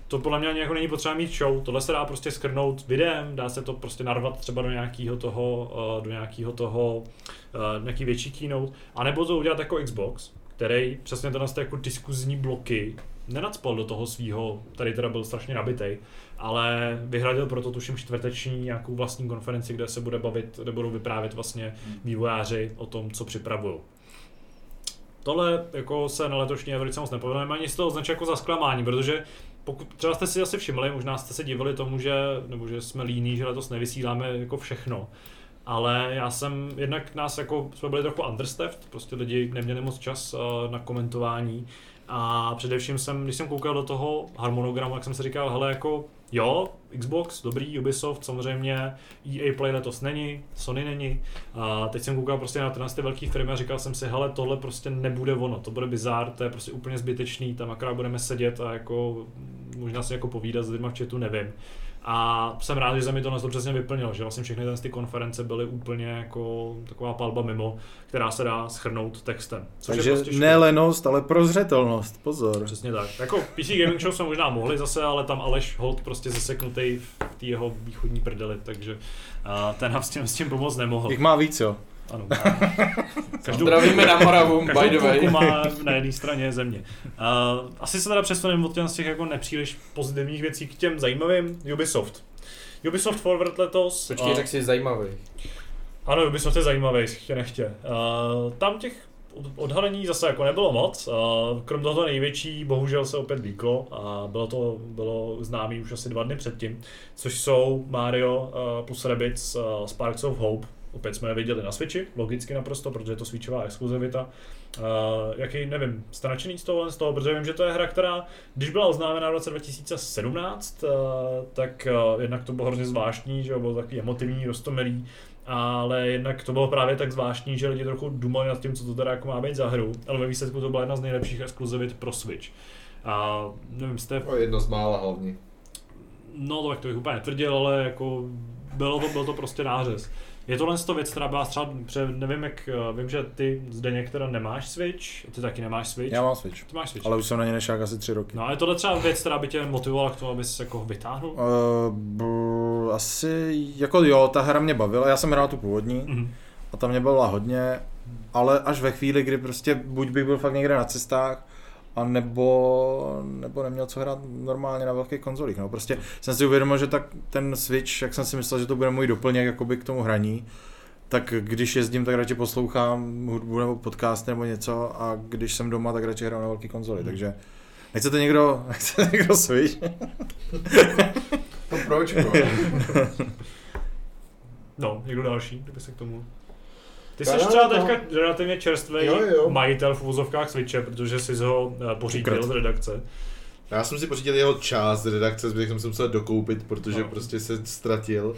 to podle mě ani jako není potřeba mít show, tohle se dá prostě skrnout videem, dá se to prostě narvat třeba do nějakého toho, eh, do nějakého toho, eh, nějaký větší keynote, anebo to udělat jako Xbox, který přesně tenhle ty jako diskuzní bloky nenacpal do toho svého, tady teda byl strašně nabitej, ale vyhradil proto tuším čtvrteční nějakou vlastní konferenci, kde se bude bavit, kde budou vyprávět vlastně vývojáři o tom, co připravují. Tohle jako se na letošní Evrice moc nepovedeme, ani z toho označuje jako za zklamání, protože pokud třeba jste si asi všimli, možná jste se divili tomu, že, nebo že jsme líní, že letos nevysíláme jako všechno. Ale já jsem, jednak nás jako, jsme byli trochu understaffed, prostě lidi neměli moc čas uh, na komentování a především jsem, když jsem koukal do toho harmonogramu, tak jsem si říkal, hele jako jo, Xbox, dobrý, Ubisoft, samozřejmě EA Play letos není, Sony není. A teď jsem koukal prostě na ty velké firmy a říkal jsem si, hele, tohle prostě nebude ono, to bude bizár, to je prostě úplně zbytečný, tam akorát budeme sedět a jako možná si jako povídat s lidmi v chatu, nevím. A jsem rád, že se mi to to přesně vyplnilo, že vlastně všechny tyhle ty konference byly úplně jako taková palba mimo, která se dá schrnout textem. Což Takže je prostě ne lenost, ale prozřetelnost, pozor. Přesně tak. Jako PC Gaming Show jsme možná mohli zase, ale tam Aleš Holt prostě zaseknutý v té jeho východní prdeli, takže uh, ten nám s tím, s tím pomoct nemohl. Jich má víc, jo. Ano. Každou, Zdravíme na Moravu, by the way. má na jedné straně země. Uh, asi se teda přesuneme od těch, z těch jako nepříliš pozitivních věcí k těm zajímavým. Ubisoft. Ubisoft Forward letos. Počkej, a- tak jsi zajímavý. ano, Ubisoft je zajímavý, chtě nechtě. Uh, tam těch od- odhalení zase jako nebylo moc. Uh, krom toho největší, bohužel se opět líklo a bylo to bylo známý už asi dva dny předtím, což jsou Mario uh, plus Rabbids uh, Sparks of Hope. Opět jsme je viděli na Switchi, logicky naprosto, protože je to Switchová exkluzivita. Uh, jaký, nevím, jste nadšený z toho, z toho, protože vím, že to je hra, která, když byla oznámena v roce 2017, uh, tak uh, jednak to bylo hrozně zvláštní, že bylo takový emotivní, rostomilý, ale jednak to bylo právě tak zvláštní, že lidi trochu dumali nad tím, co to teda jako má být za hru, ale ve výsledku to byla jedna z nejlepších exkluzivit pro Switch. A nevím, jste, O jedno z mála hlavně. no tak to bych úplně netvrdil, ale jako bylo to, byl to prostě nářez. Je tohle to věc, která byla třeba, pře, nevím jak, eh, vím, že ty zde některá nemáš Switch, ty taky nemáš Switch. Já mám Switch. Ty máš Switch. Ale už jsem na ně nešák asi tři roky. No a je tohle třeba věc, která by tě motivovala k tomu, abys jako vytáhnul? Uh, b- asi, jako jo, ta hra mě bavila, já jsem hrál tu původní Mhm. a ta mě bavila hodně, ale až ve chvíli, kdy prostě buď bych byl fakt někde na cestách, a nebo, nebo neměl co hrát normálně na velkých konzolích. No. Prostě jsem si uvědomil, že tak ten Switch, jak jsem si myslel, že to bude můj doplněk jakoby k tomu hraní, tak když jezdím, tak radši poslouchám hudbu nebo podcast nebo něco a když jsem doma, tak radši hraju na velký konzoli, Hmm. takže nechcete někdo, nechcete někdo Switch? No proč? No, někdo další, kdyby se k tomu... Ty jsi třeba no. teďka relativně čerstvý Jo, jo. majitel v úvozovkách Switche, protože jsi ho eh, pořídil z redakce. Já jsem si pořídil jeho část redakce, zbytek jsem se musel dokoupit, protože No. prostě se ztratil.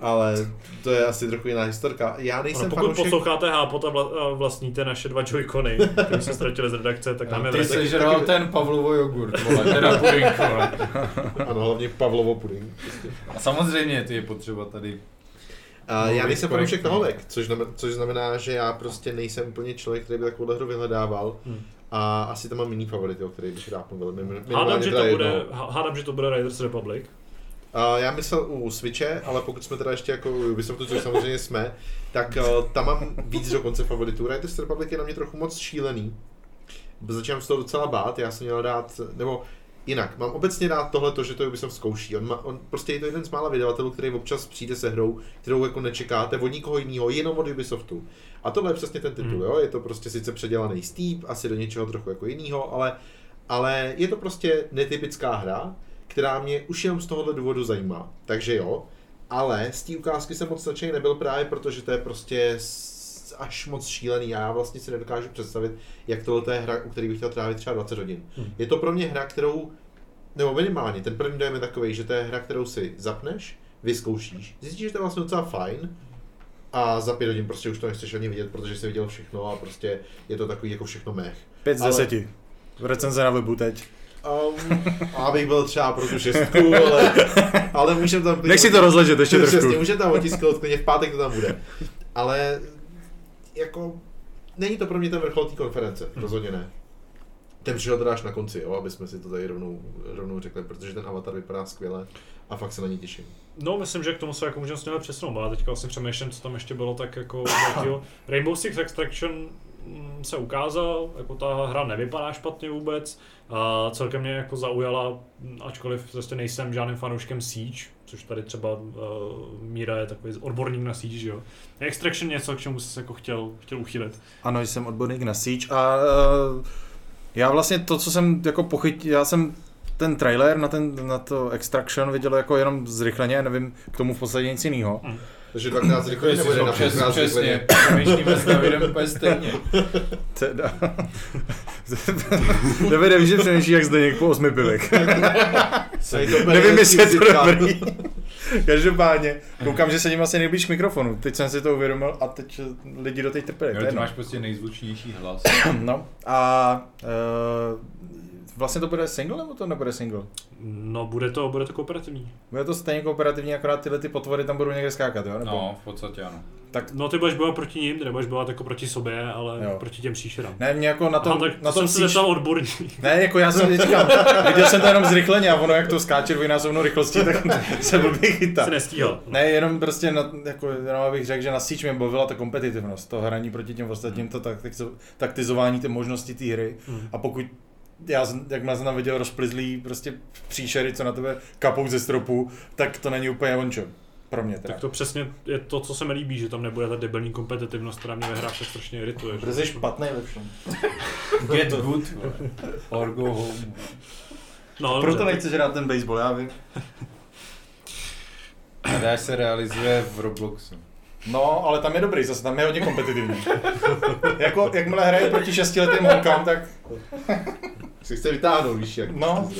Ale to je asi trochu jiná historka. Já nejsem pokud fanoušek... posloucháte Hápot a vla, a vlastníte naše dva joycony, které se ztratili z redakce, tak nám je Ty jsi žral ten Pavlovo jogurt, vole, teda pudink, vole. Ano, hlavně Pavlovo puding. A samozřejmě, ty je potřeba tady A No, já nejsem fanoušek nohovek, což znamená, což znamená, že já prostě nejsem úplně člověk, který by takovou hru vyhledával. Hmm. A asi tam mám jiný favority, o kterých bych rád mluvil. Hádám, že to bude, hádám, že to bude Raiders Republic. A já myslel u Switche, ale pokud jsme teda ještě jako u Ubisoftu, což samozřejmě jsme, tak uh, tam mám víc dokonce favoritů. Riders Republic je na mě trochu moc šílený. Začínám z toho docela bát, já jsem měl dát, nebo jinak, mám obecně dát tohle, že to Ubisoft zkouší. On, má, on prostě je to jeden z mála vydavatelů, který občas přijde se hrou, kterou jako nečekáte od nikoho jiného, jenom od Ubisoftu. A tohle je přesně ten titul, Hmm. jo? je to prostě sice předělaný Steep, asi do něčeho trochu jako jiného, ale, ale je to prostě netypická hra, která mě už jenom z tohohle důvodu zajímá. Takže jo, ale z té ukázky jsem moc nadšený nebyl právě protože to je prostě až moc šílený já vlastně si nedokážu představit, jak tohle je hra, u které bych chtěl trávit třeba 20 hodin. Hmm. Je to pro mě hra, kterou, nebo minimálně, ten první dojem je takový, že to je hra, kterou si zapneš, vyzkoušíš, zjistíš, že to je vlastně docela fajn, a za pět hodin prostě už to nechceš ani vidět, protože jsi viděl všechno a prostě je to takový jako všechno mech. Pět z Ale- deseti. V recenze na webu teď. Um, abych byl třeba pro tu šestku, ale, ale můžeme tam... Nech si to rozležet ještě Přesně, trošku. můžeme tam otisknout, klidně v pátek to tam bude. Ale jako není to pro mě ten vrchol té konference, rozhodně ne. Ten přišel teda až na konci, jo, aby jsme si to tady rovnou, rovnou řekli, protože ten avatar vypadá skvěle a fakt se na ní těším. No, myslím, že k tomu se jako můžeme směle přesunout, ale teďka vlastně přemýšlím, co tam ještě bylo tak jako velkýho. Rainbow Six Extraction mm, se ukázal, jako ta hra nevypadá špatně vůbec. A celkem mě jako zaujala, ačkoliv prostě nejsem žádným fanouškem Siege, což tady třeba uh, Míra je takový odborník na Siege, že jo. Je Extraction něco, k čemu jsi se jako chtěl, chtěl uchylit. Ano, jsem odborník na Siege a uh, já vlastně to, co jsem jako pochytil, já jsem ten trailer na, ten, na to Extraction viděl jako jenom zrychleně, nevím k tomu v podstatě nic jiného. Takže dvakrát zrychleně nebo to jedna přes, pětkrát přesně, přemýšlíme s Davidem úplně stejně. Teda. Davide víš, že přemýšlí jak Zdeněk po osmi bude Nevím, jestli je to dobrý. Každopádně, koukám, že sedím asi nejblíž k mikrofonu. Teď jsem si to uvědomil a teď lidi do teď trpěli. Jo, ty máš prostě nejzvučnější hlas. No a uh, vlastně to bude single nebo to nebude single? No, bude to, bude to kooperativní. Bude to stejně kooperativní, akorát tyhle ty potvory tam budou někde skákat, jo? Nebo? No, v podstatě ano. Tak No ty budeš bojovat proti ním, ty nebudeš bojovat jako proti sobě, ale Jo. proti těm příšerám. ne, mě jako na Aha, tom, tak na to tom jsem se síš- zeptal odborník. Ne, jako já jsem říkal, viděl jsem to jenom zrychleně a ono jak to skáče dvojnásobnou rychlostí, tak se blbě chytá. Si nestíhal. Ne, jenom prostě, na, jako, jenom abych řekl, že na síč mě bavila ta kompetitivnost, to hraní proti těm ostatním, to taktizo- taktizování, ty možnosti té hry. Hmm. A pokud já, jsem- jakmile jsem tam viděl rozplizlý prostě příšery, co na tebe kapou ze stropu, tak to není úplně ončo. Pro mě teda. Tak to přesně je to, co se mi líbí, že tam nebude ta debilní kompetitivnost, která mě ve hrách strašně irituje. že- Protože jsi špatný ve všem. Get good, or go home. No, Proto dobře, nechceš hrát ten baseball, já vím. A se realizuje v Robloxu. No, ale tam je dobrý, zase tam je hodně kompetitivní. jako, jakmile hraje proti šestiletým holkám, tak Si chce vytáhnout, víš jak. No.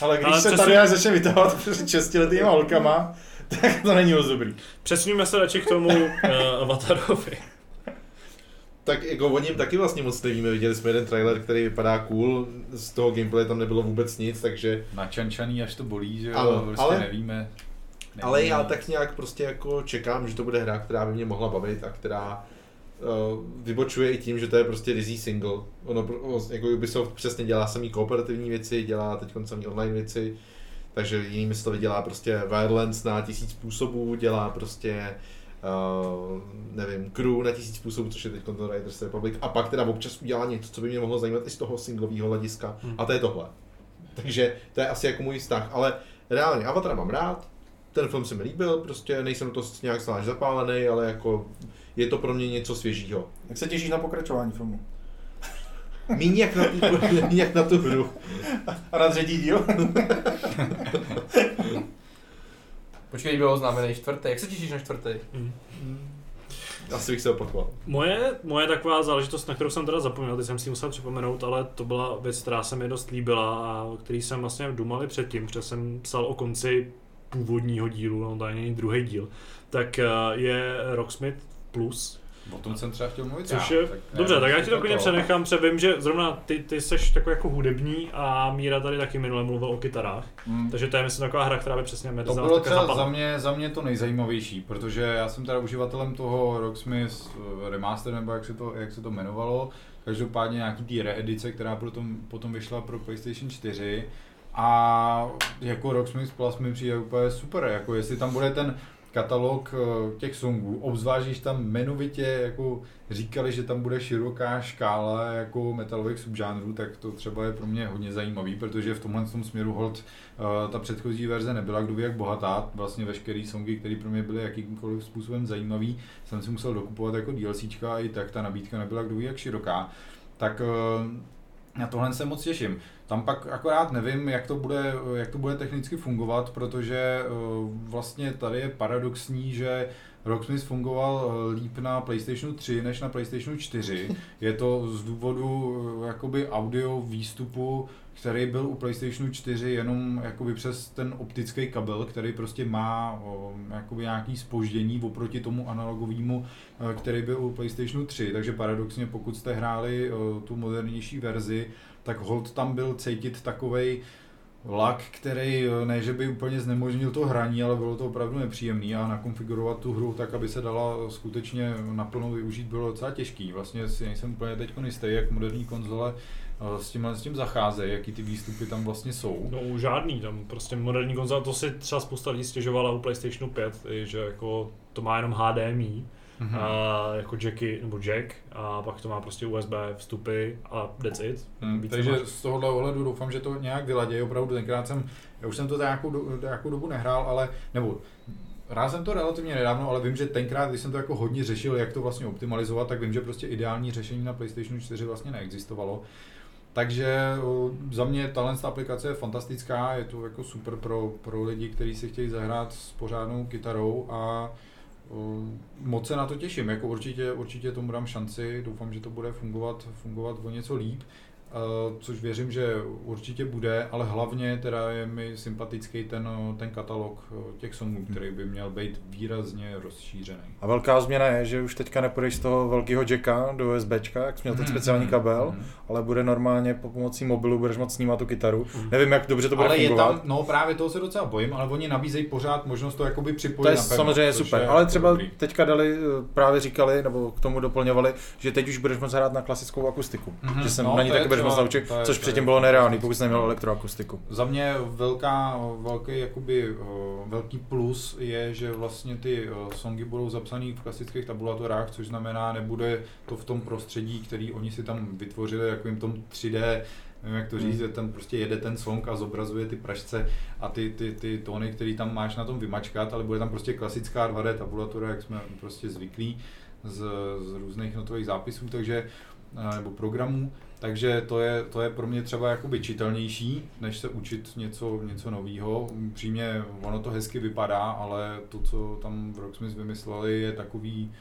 Ale když Ale se přesně- tady já začne vytahovat před šestiletýma holkama, tak to není moc dobrý. Přesuníme se radši k tomu uh, Avatarovi. Tak jako o něm taky vlastně moc nevíme, viděli jsme jeden trailer, který vypadá cool, z toho gameplay tam nebylo vůbec nic, takže... Načančaný, až to bolí, že jo, Ano, prostě ale- nevíme. Nevíme. Ale já tak nějak prostě jako čekám, že to bude hra, která by mě mohla bavit a která uh, vybočuje i tím, že to je prostě rizí single. Ono jako Ubisoft přesně dělá samý kooperativní věci, dělá teď samý online věci, takže jinými slovy dělá prostě Wildlands na tisíc způsobů, dělá prostě uh, nevím, Crew na tisíc způsobů, což je teď Tomb Raiders Republic, a pak teda občas udělá něco, co by mě mohlo zajímat i z toho singlového hlediska, Hmm. a to je tohle. Takže to je asi jako můj vztah, ale reálně Avatar mám rád, ten film se mi líbil, prostě nejsem na to nějak zvlášť zapálený, ale jako je to pro mě něco svěžího. Jak se těšíš na pokračování filmu? Míň jak na, tu, míň jak na tu hru. A na třetí díl? Počkej, byl oznámený čtvrtý. Jak se těšíš na čtvrtý? Asi bych se opakoval. Moje, moje taková záležitost, na kterou jsem teda zapomněl, teď jsem si musel připomenout, ale to byla věc, která se mi dost líbila a o který jsem vlastně dumali předtím, protože jsem psal o konci původního dílu, no to není druhý díl, tak eh, je Rocksmith Plus, O tom jsem třeba chtěl mluvit Což já, je, tak dobře, nevím, tak já ti to klidně přenechám, protože vím, že zrovna ty, ty seš takový jako hudební a Míra tady taky minule mluvil o kytarách, Mm. takže to je myslím taková hra, která by přesně mě To bylo třeba za mě, za mě to nejzajímavější, protože já jsem teda uživatelem toho Rocksmith eh, Remaster, nebo jak se to, jak se to jmenovalo, každopádně nějaký té reedice, která potom, potom vyšla pro PlayStation 4 a jako Rocksmith Plus mi přijde úplně super, jako jestli tam bude ten katalog eh, těch songů, obzvlášť když tam jmenovitě jako říkali, že tam bude široká škála jako metalových subžánrů, tak to třeba je pro mě hodně zajímavý, protože v tomhle tom směru hold Uh, ta předchozí verze nebyla kdo ví jak bohatá, vlastně veškeré songy, které pro mě byly jakýmkoliv způsobem zajímavý, jsem si musel dokupovat jako DLCčka a i tak ta nabídka nebyla kdo ví jak široká. Tak uh, na tohle se moc těším. Tam pak akorát nevím, jak to bude, jak to bude technicky fungovat, protože uh, vlastně tady je paradoxní, že Rocksmith fungoval uh, líp na PlayStationu 3 než na PlayStationu 4. Je to z důvodu uh, jakoby audio výstupu který byl u PlayStationu 4 jenom jakoby přes ten optický kabel, který prostě má jakoby nějaký spoždění oproti tomu analogovému, eh, který byl u PlayStationu 3, takže paradoxně pokud jste hráli tu modernější verzi, tak hold tam byl cítit takovej lak, který eh, ne, že by úplně znemožnil to hraní, ale bylo to opravdu nepříjemný a nakonfigurovat tu hru tak, aby se dala skutečně naplno využít, bylo docela těžký. Vlastně si nejsem úplně teď jistý, jak moderní konzole eh, s tím, s tím zacházejí, jaký ty výstupy tam vlastně jsou. No žádný, tam prostě moderní konzole, to si třeba spousta lidí stěžovala u PlayStationu 5, i že jako to má jenom HDMI, Mhm. a jako jacky, nebo jack, a pak to má prostě USB vstupy a that's it. Víc takže nemáš. z tohohle ohledu doufám, že to nějak vyladějí. Opravdu tenkrát jsem, já už jsem to nějakou, do- nějakou dobu nehrál, ale, nebo Hrál jsem to relativně nedávno, ale vím, že tenkrát, když jsem to jako hodně řešil, jak to vlastně optimalizovat, tak vím, že prostě ideální řešení na PlayStation 4 vlastně neexistovalo. Takže za mě tahle aplikace je fantastická, je to jako super pro, pro lidi, kteří si chtějí zahrát s pořádnou kytarou a moc se na to těším, jako určitě, určitě tomu dám šanci, doufám, že to bude fungovat, fungovat o něco líp. Uh, což věřím, že určitě bude, ale hlavně teda je mi sympatický ten, uh, ten katalog uh, těch songů, který by měl být výrazně rozšířený. A velká změna je, že už teďka nepůjdeš z toho velkého jacka do USBčka, jak jsi měl ten Mhm, speciální mhm, kabel, mhm. ale bude normálně po pomocí mobilu, budeš moct snímat tu kytaru. Nevím, jak dobře to bude ale je fungovat. tam, no právě toho se docela bojím, ale oni nabízejí pořád možnost to jakoby připojit To je na pevno, samozřejmě super, je ale třeba dobrý. teďka dali, eh, právě říkali, nebo k tomu doplňovali, že teď už budeš moct hrát na klasickou akustiku. Mhm, Že se no, na ní je taky moct třeba- naučit, to je- což to je předtím bylo fantastické. pokud jsi neměl elektroakustiku. Za mě velká, velký, jakoby, eh, velký plus je, že vlastně ty eh, songy budou zapsané v klasických tabulatorách, což znamená, nebude to v tom prostředí, který oni si tam vytvořili, jako jim tom 3D, nevím jak to říct, že tam prostě jede ten song a zobrazuje ty pražce a ty, ty, ty tóny, který tam máš na tom vymačkat, ale bude tam prostě klasická 2D tabulatura, jak jsme prostě zvyklí z, z různých notových zápisů, takže eh, nebo programů, takže to je, to je pro mě třeba jakoby čitelnější, než se učit něco, něco nového. Přímě ono to hezky vypadá, ale to, co tam v Rocksmith vymysleli, je takový,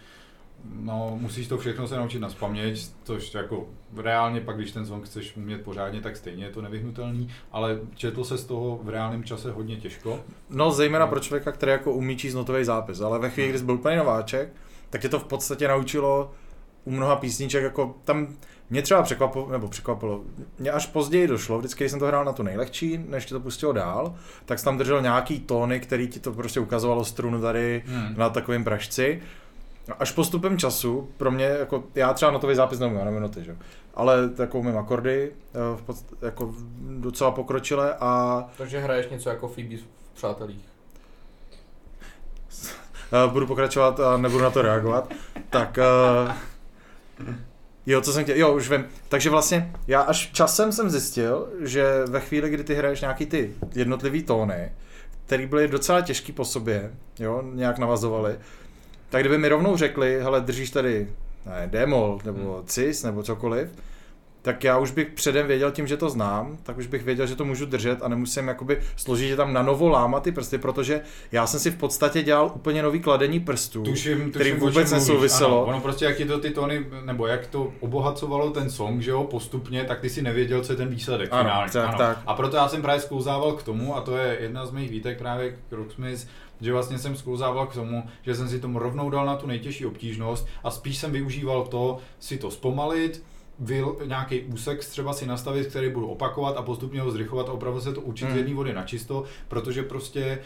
no musíš to všechno se naučit na spaměť, což jako reálně pak, když ten song chceš umět pořádně, tak stejně je to nevyhnutelný, ale četl se z toho v reálném čase hodně těžko. No zejména pro člověka, který jako umí číst notový zápis, ale ve chvíli, kdy jsi byl úplně nováček, tak tě to v podstatě naučilo u mnoha písniček, jako tam mě třeba překvapilo, nebo překvapilo, mě až později došlo, vždycky, když jsem to hrál na tu nejlehčí, než ti to pustilo dál, tak jsi tam držel nějaký tóny, který ti to prostě ukazovalo strunu tady Hmm. na takovém pražci. Až postupem času, pro mě, jako, já třeba notový zápis neumím, nevím noty, že? ale jako umím akordy, eh, v podst- jako docela pokročile a Takže hraješ něco jako Phoebe v Přátelích. uh, budu pokračovat a nebudu na to reagovat, tak uh, jo, co jsem chtěl, jo, už vím. Takže vlastně já až časem jsem zjistil, že ve chvíli, kdy ty hraješ nějaký ty jednotlivý tóny, který byly docela těžký po sobě, jo, nějak navazovaly, tak kdyby mi rovnou řekli, hele, držíš tady ne, demol, nebo cis, nebo cokoliv, tak já už bych předem věděl tím, že to znám, tak už bych věděl, že to můžu držet a nemusím jakoby složitě tam na novo lámat ty prsty, protože já jsem si v podstatě dělal úplně nový kladení prstů, Tuším, tuším, který vůbec nesouviselo. Ano, ono prostě, jak ti to ty tóny, nebo jak to obohacovalo ten song, že jo, postupně, tak ty si nevěděl, co je ten výsledek Ano, finální. tak, tak. A proto já jsem právě sklouzával k tomu, a to je jedna z mých výtek právě k Rocksmith, že vlastně jsem sklouzával k tomu, že jsem si tomu rovnou dal na tu nejtěžší obtížnost a spíš jsem využíval to si to zpomalit, vil, nějaký úsek třeba si nastavit, který budu opakovat a postupně ho zrychlovat a opravdu se to učit Hmm. z jedné vody na čisto, protože prostě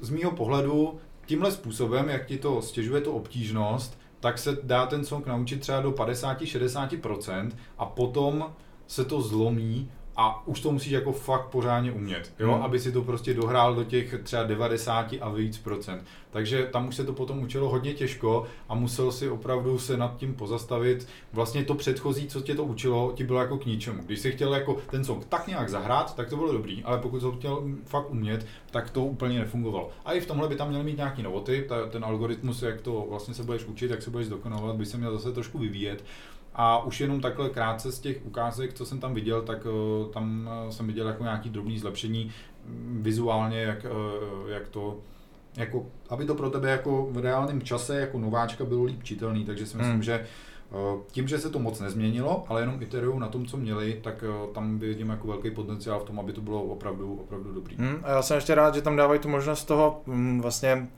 z mýho pohledu tímhle způsobem, jak ti to stěžuje tu obtížnost, tak se dá ten song naučit třeba do 50-60% a potom se to zlomí a už to musíš jako fakt pořádně umět, jo? Hmm. aby si to prostě dohrál do těch třeba 90 a víc procent. Takže tam už se to potom učilo hodně těžko a musel si opravdu se nad tím pozastavit. Vlastně to předchozí, co tě to učilo, ti bylo jako k ničemu. Když jsi chtěl jako ten song tak nějak zahrát, tak to bylo dobrý, ale pokud jsi ho chtěl fakt umět, tak to úplně nefungovalo. A i v tomhle by tam měly mít nějaký novoty, ta, ten algoritmus, jak to vlastně se budeš učit, jak se budeš dokonovat, by se měl zase trošku vyvíjet. A už jenom takhle krátce z těch ukázek, co jsem tam viděl, tak eh, tam eh, jsem viděl jako nějaký drobný zlepšení mm, vizuálně, jak, eh, jak to jako, aby to pro tebe jako v reálném čase jako nováčka bylo líp čitelný, takže si myslím, Hmm. že tím, že se to moc nezměnilo, ale jenom iterujou na tom, co měli, tak tam vidím jako velký potenciál v tom, aby to bylo opravdu, opravdu dobrý. Hmm, a já jsem ještě rád, že tam dávají tu možnost toho mm, vlastně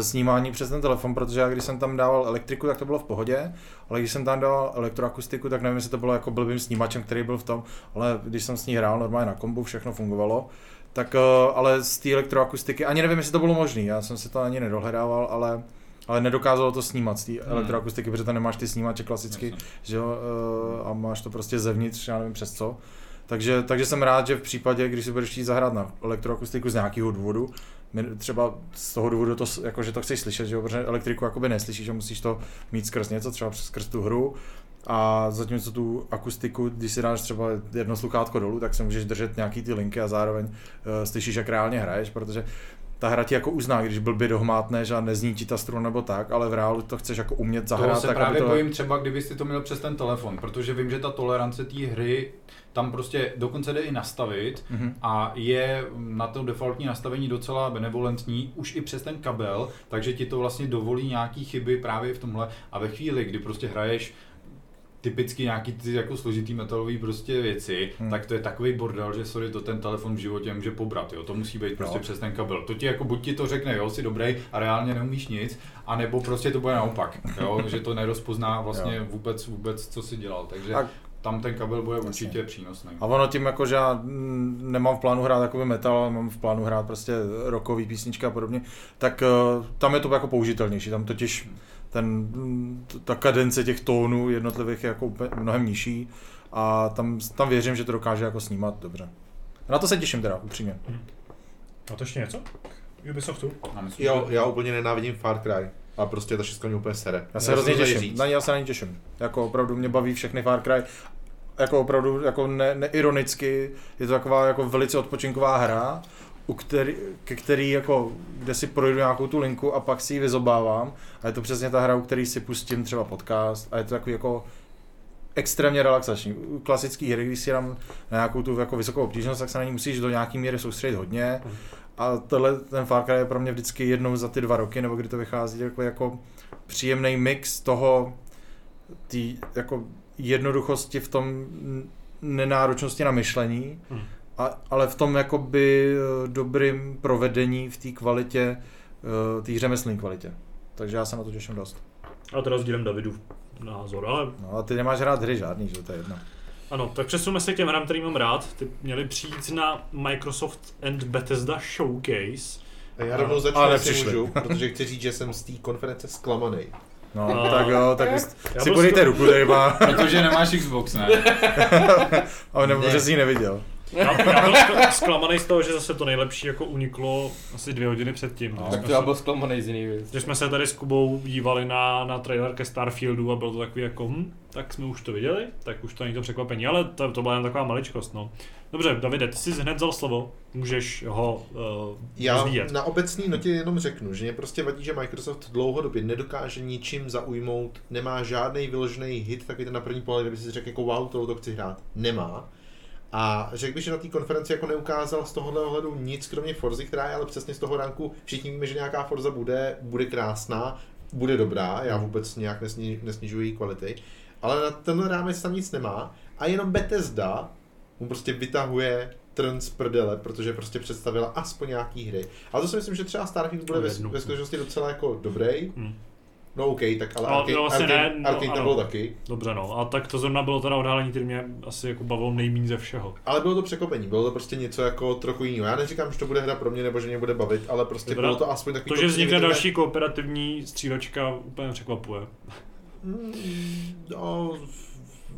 snímání přes ten telefon, protože já když jsem tam dával elektriku, tak to bylo v pohodě, ale když jsem tam dával elektroakustiku, tak nevím, jestli to bylo jako blbým snímačem, který byl v tom, ale když jsem s ní hrál normálně na kombu, všechno fungovalo, tak eh, ale z té elektroakustiky, ani nevím, jestli to bylo možné, já jsem si to ani nedohledával, ale ale nedokázalo to snímat z té Hmm. elektroakustiky, protože tam nemáš ty snímače klasicky, Jasně. že jo, eh, a máš to prostě zevnitř, já nevím přes co. Takže, takže jsem rád, že v případě, když si budeš chtít zahrát na elektroakustiku z nějakého důvodu, třeba z toho důvodu, to, jako, že to chceš slyšet, že jo, protože elektriku jakoby neslyšíš a musíš to mít skrz něco, třeba skrz tu hru. A zatímco tu akustiku, když si dáš třeba jedno sluchátko dolů, tak se můžeš držet nějaký ty linky a zároveň uh, slyšíš, jak reálně hraješ, protože ta hra ti jako uzná, když blbě dohmátneš a nezní ti ta struna nebo tak, ale v reálu to chceš jako umět zahrát Toho se tak, právě aby to... bojím třeba, kdyby si to měl přes ten telefon, protože vím, že ta tolerance té hry tam prostě dokonce jde i nastavit Mhm. a je na to defaultní nastavení docela benevolentní už i přes ten kabel, takže ti to vlastně dovolí nějaký chyby právě v tomhle a ve chvíli, kdy prostě hraješ typicky nějaký ty jako složitý metalový prostě věci, Hmm. hmm. tak to je takový bordel, že sorry, to ten telefon v životě může pobrat, jo. To musí být prostě No. přes ten kabel. To ti jako buď ti to řekne, jo, jsi dobrý a reálně neumíš nic, anebo prostě to bude naopak, jo, že to nerozpozná vlastně Jo. vůbec, vůbec, co si dělal. Takže A- tam ten kabel bude určitě přínosný. A ono tím jako, že já nemám v plánu hrát takový metal, ale mám v plánu hrát prostě rockový písničky a podobně, tak eh, tam je to jako použitelnější, tam totiž ten, ta kadence těch tónů jednotlivých je jako mnohem nižší a tam, tam věřím, že to dokáže jako snímat dobře. Na to se těším teda, upřímně. A to ještě něco? Ubisoftu? A myslím, Jo, že- já úplně nenávidím Far Cry. A prostě ta šestka mě úplně sere. Já se Já hrozně těším, říct. na ní já se na ní těším. Jako opravdu mě baví všechny Far Cry, jako opravdu jako ne, neironicky, je to taková jako velice odpočinková hra, u který, ke který jako, kde si projdu nějakou tu linku a pak si ji vyzobávám a je to přesně ta hra, u který si pustím třeba podcast a je to takový jako extrémně relaxační. U klasický hry, když si dám na nějakou tu jako vysokou obtížnost, tak se na ní musíš do nějaký míry soustředit hodně. A tohle, ten Far Cry je pro mě vždycky jednou za ty dva roky, nebo kdy to vychází, jako, jako příjemný mix toho, tý, jako jednoduchosti v tom nenáročnosti na myšlení, Hmm. A, ale v tom jakoby eh, dobrým provedení v té kvalitě, eh, té řemeslné kvalitě. Takže já se na to těším dost. A teda sdílím Davidův názor, ale No a ty nemáš rád hry žádný, že to je jedno. ano, tak přesuneme se k těm hrám, který mám rád. Ty měli přijít na Microsoft and Bethesda Showcase. A já rovnou začnu, Ale můžu, protože chci říct, že jsem z té konference zklamaný. No, A- tak jo, tak Já si podejte ruku, tady má, Protože nemáš Xbox, ne? ale nebo Ne. že jsi ji neviděl. Já, já byl skl- zklamaný z toho, že zase to nejlepší jako uniklo asi dvě hodiny předtím. No. Takže Tak to já byl zklamaný z jiný věc. že jsme se tady s Kubou dívali na, na trailer ke Starfieldu a bylo to takový jako, hm, tak jsme už to viděli, tak už to není to překvapení, ale to, to byla jen taková maličkost, no. Dobře, Davide, ty jsi hned vzal slovo, můžeš ho uh, Já rozvíjet. na obecný notě jenom řeknu, že mě prostě vadí, že Microsoft dlouhodobě nedokáže ničím zaujmout, nemá žádný vyložený hit, takový ten na první pohled, kdyby si řekl jako wow, tohle to chci hrát. Nemá. A řekl bych, že na té konferenci jako neukázal z tohohle ohledu nic, kromě Forzy, která je ale přesně z toho ranku. Všichni víme, že nějaká Forza bude, bude krásná, bude dobrá, já vůbec nějak nesni, nesnižuji její kvality, ale na tenhle rámec tam nic nemá a jenom Bethesda mu prostě vytahuje trn z prdele, protože prostě představila aspoň nějaký hry. Ale to si myslím, že třeba Starfield bude ve, ve skutečnosti docela jako dobrý. Hm. No OK, tak ale No, Arcane, no, vlastně Arcane, ne, no, tam ano. bylo taky. Dobře, no, a tak to zrovna bylo teda odhalení, který mě asi jako bavilo nejméně ze všeho. Ale bylo to překvapení, bylo to prostě něco jako trochu jiného. Já neříkám, že to bude hra pro mě nebo že mě bude bavit, ale prostě Dobrá. bylo to aspoň takový To, že vznikne příjemný- další kooperativní střílečka, úplně překvapuje. Mm, No,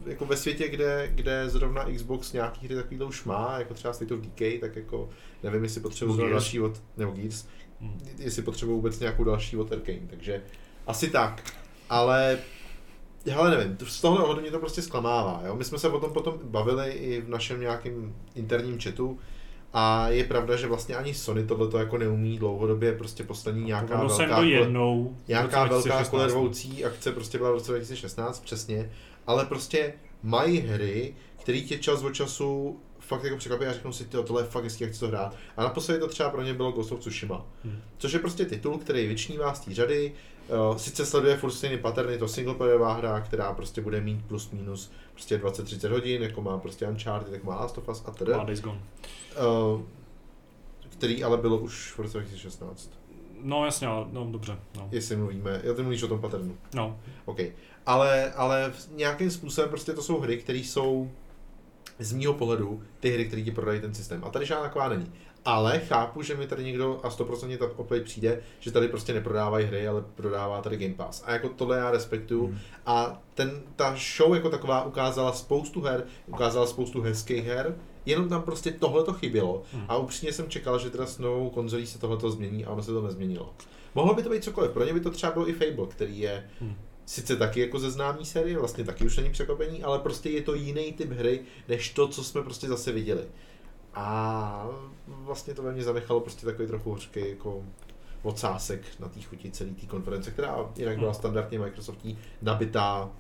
jako ve světě, kde, kde zrovna Xbox nějaký hry takovýhle už má, jako třeba State of Decay, tak jako nevím, jestli potřebuji další od, nebo Gears, Hm. jestli potřebuji vůbec nějakou další od Arkane, takže asi tak. Ale hele, nevím, z tohle ohledu mě to prostě zklamává. Jo? My jsme se o tom potom bavili i v našem nějakém interním chatu a je pravda, že vlastně ani Sony tohleto jako neumí dlouhodobě, prostě poslední nějaká jim velká to jednou. Nějaká velká 2016. kolervoucí akce prostě byla v roce 2016, přesně, ale prostě mají hry, které tě čas od času fakt jako překvapí a řeknou si, tyjo, tohle je fakt hezký, jak chci to hrát. A naposledy to třeba pro ně bylo Ghost of Tsushima, Hmm. což je prostě titul, který vyčnívá z té řady, sice sleduje furt stejný pattern, je to singleplayerová hra, která prostě bude mít plus minus prostě 20-30 hodin, jako má prostě Uncharted, tak má Last of Us a tedy. Má Days Gone. Uh, který ale bylo už v roce 2016, No jasně, ale no dobře. No. jestli mluvíme, já ty mluvíš o tom patternu. no. OK. Ale, ale v- nějakým způsobem prostě to jsou hry, které jsou z mýho pohledu ty hry, které ti prodají ten systém. A tady žádná taková není. Ale chápu, že mi tady někdo, a 100% tak opět přijde, že tady prostě neprodávají hry, ale prodává tady Game Pass. A jako tohle já respektuju. Hmm. A ten, ta show jako taková ukázala spoustu her, ukázala spoustu hezkých her, jenom tam prostě tohle to chybělo. Hmm. A upřímně jsem čekal, že teda s novou konzolí se tohle změní a ono se to nezměnilo. Mohlo by to být cokoliv, pro ně by to třeba bylo i Fable, který je Hmm. sice taky jako ze známý série, vlastně taky už není překvapení, ale prostě je to jiný typ hry, než to, co jsme prostě zase viděli. A vlastně to ve mně zanechalo prostě takový trochu hořký jako ocásek na té chuti celé té konference, která jinak byla Hmm. standardně Microsoftí nabitá,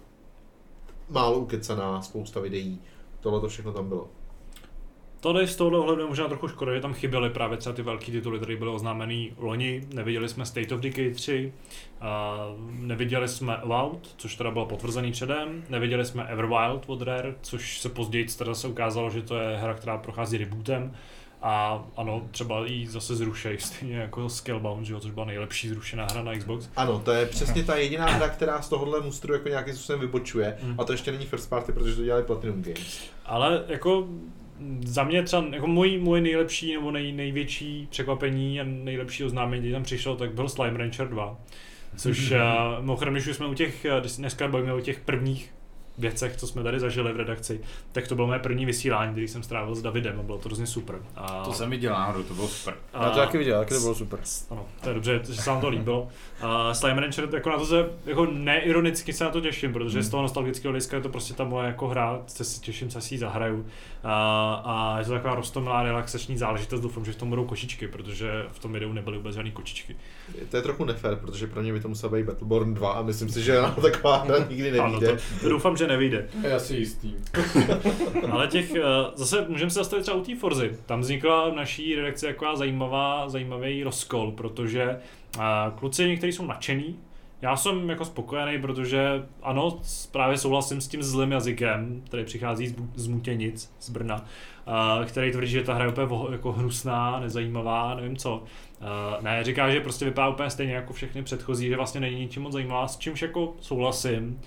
málo ukecaná, spousta videí, tohle to všechno tam bylo. Tady z tohohle ohledu je možná trochu škoda, že tam chyběly právě třeba ty velký tituly, které byly oznámený loni. Neviděli jsme State of Decay 3, a neviděli jsme Avowed, což teda bylo potvrzený předem, neviděli jsme Everwild od Rare, což se později teda se ukázalo, že to je hra, která prochází rebootem. A ano, třeba ji zase zrušej, stejně jako Scalebound, že jo, což byla nejlepší zrušená hra na Xbox. Ano, to je přesně ta jediná hra, která z tohohle mustru jako nějakým způsobem vybočuje. Mm. A to ještě není first party, protože to dělali Platinum Games. Ale jako za mě třeba jako můj, můj nejlepší nebo nej, největší překvapení a nejlepší oznámení, když tam přišlo, tak byl Slime Rancher 2. Což uh, mimochodem, když už jsme u těch, eh, dneska bavíme o těch prvních věcech, co jsme tady zažili v redakci, tak to bylo moje první vysílání, který jsem strávil s Davidem a bylo to hrozně super. A, To jsem viděl náhodou, to bylo super. a, Já to taky viděl, taky to bylo super. Ano, to je dobře, že se vám to líbilo. A Slime Rancher, jako na to se, jako neironicky se na to těším, protože Hmm. z toho nostalgického hlediska je to prostě ta moje jako hra, se si těším, se si ji zahraju. A, a je to taková rostomilá relaxační záležitost, doufám, že v tom budou kočičky, protože v tom videu nebyly vůbec žádný kočičky. To je trochu nefér, protože pro mě by to musel být Battleborn 2 a myslím si, že taková hra nikdy Ano, nevíde. to, to doufám, že nevyjde. Je asi jistý. Ale těch, eh, zase můžeme se zastavit třeba u té Forzy. Tam vznikla v naší redakci taková zajímavá, zajímavý rozkol, protože eh, kluci někteří jsou nadšený, já jsem jako spokojený, protože ano, právě souhlasím s tím zlým jazykem, který přichází z, Mutěnic, z Brna, eh, který tvrdí, že ta hra je úplně jako hnusná, nezajímavá, nevím co. Eh, Ne, říká, že prostě vypadá úplně stejně jako všechny předchozí, že vlastně není ničím moc zajímavá, s čímž jako souhlasím,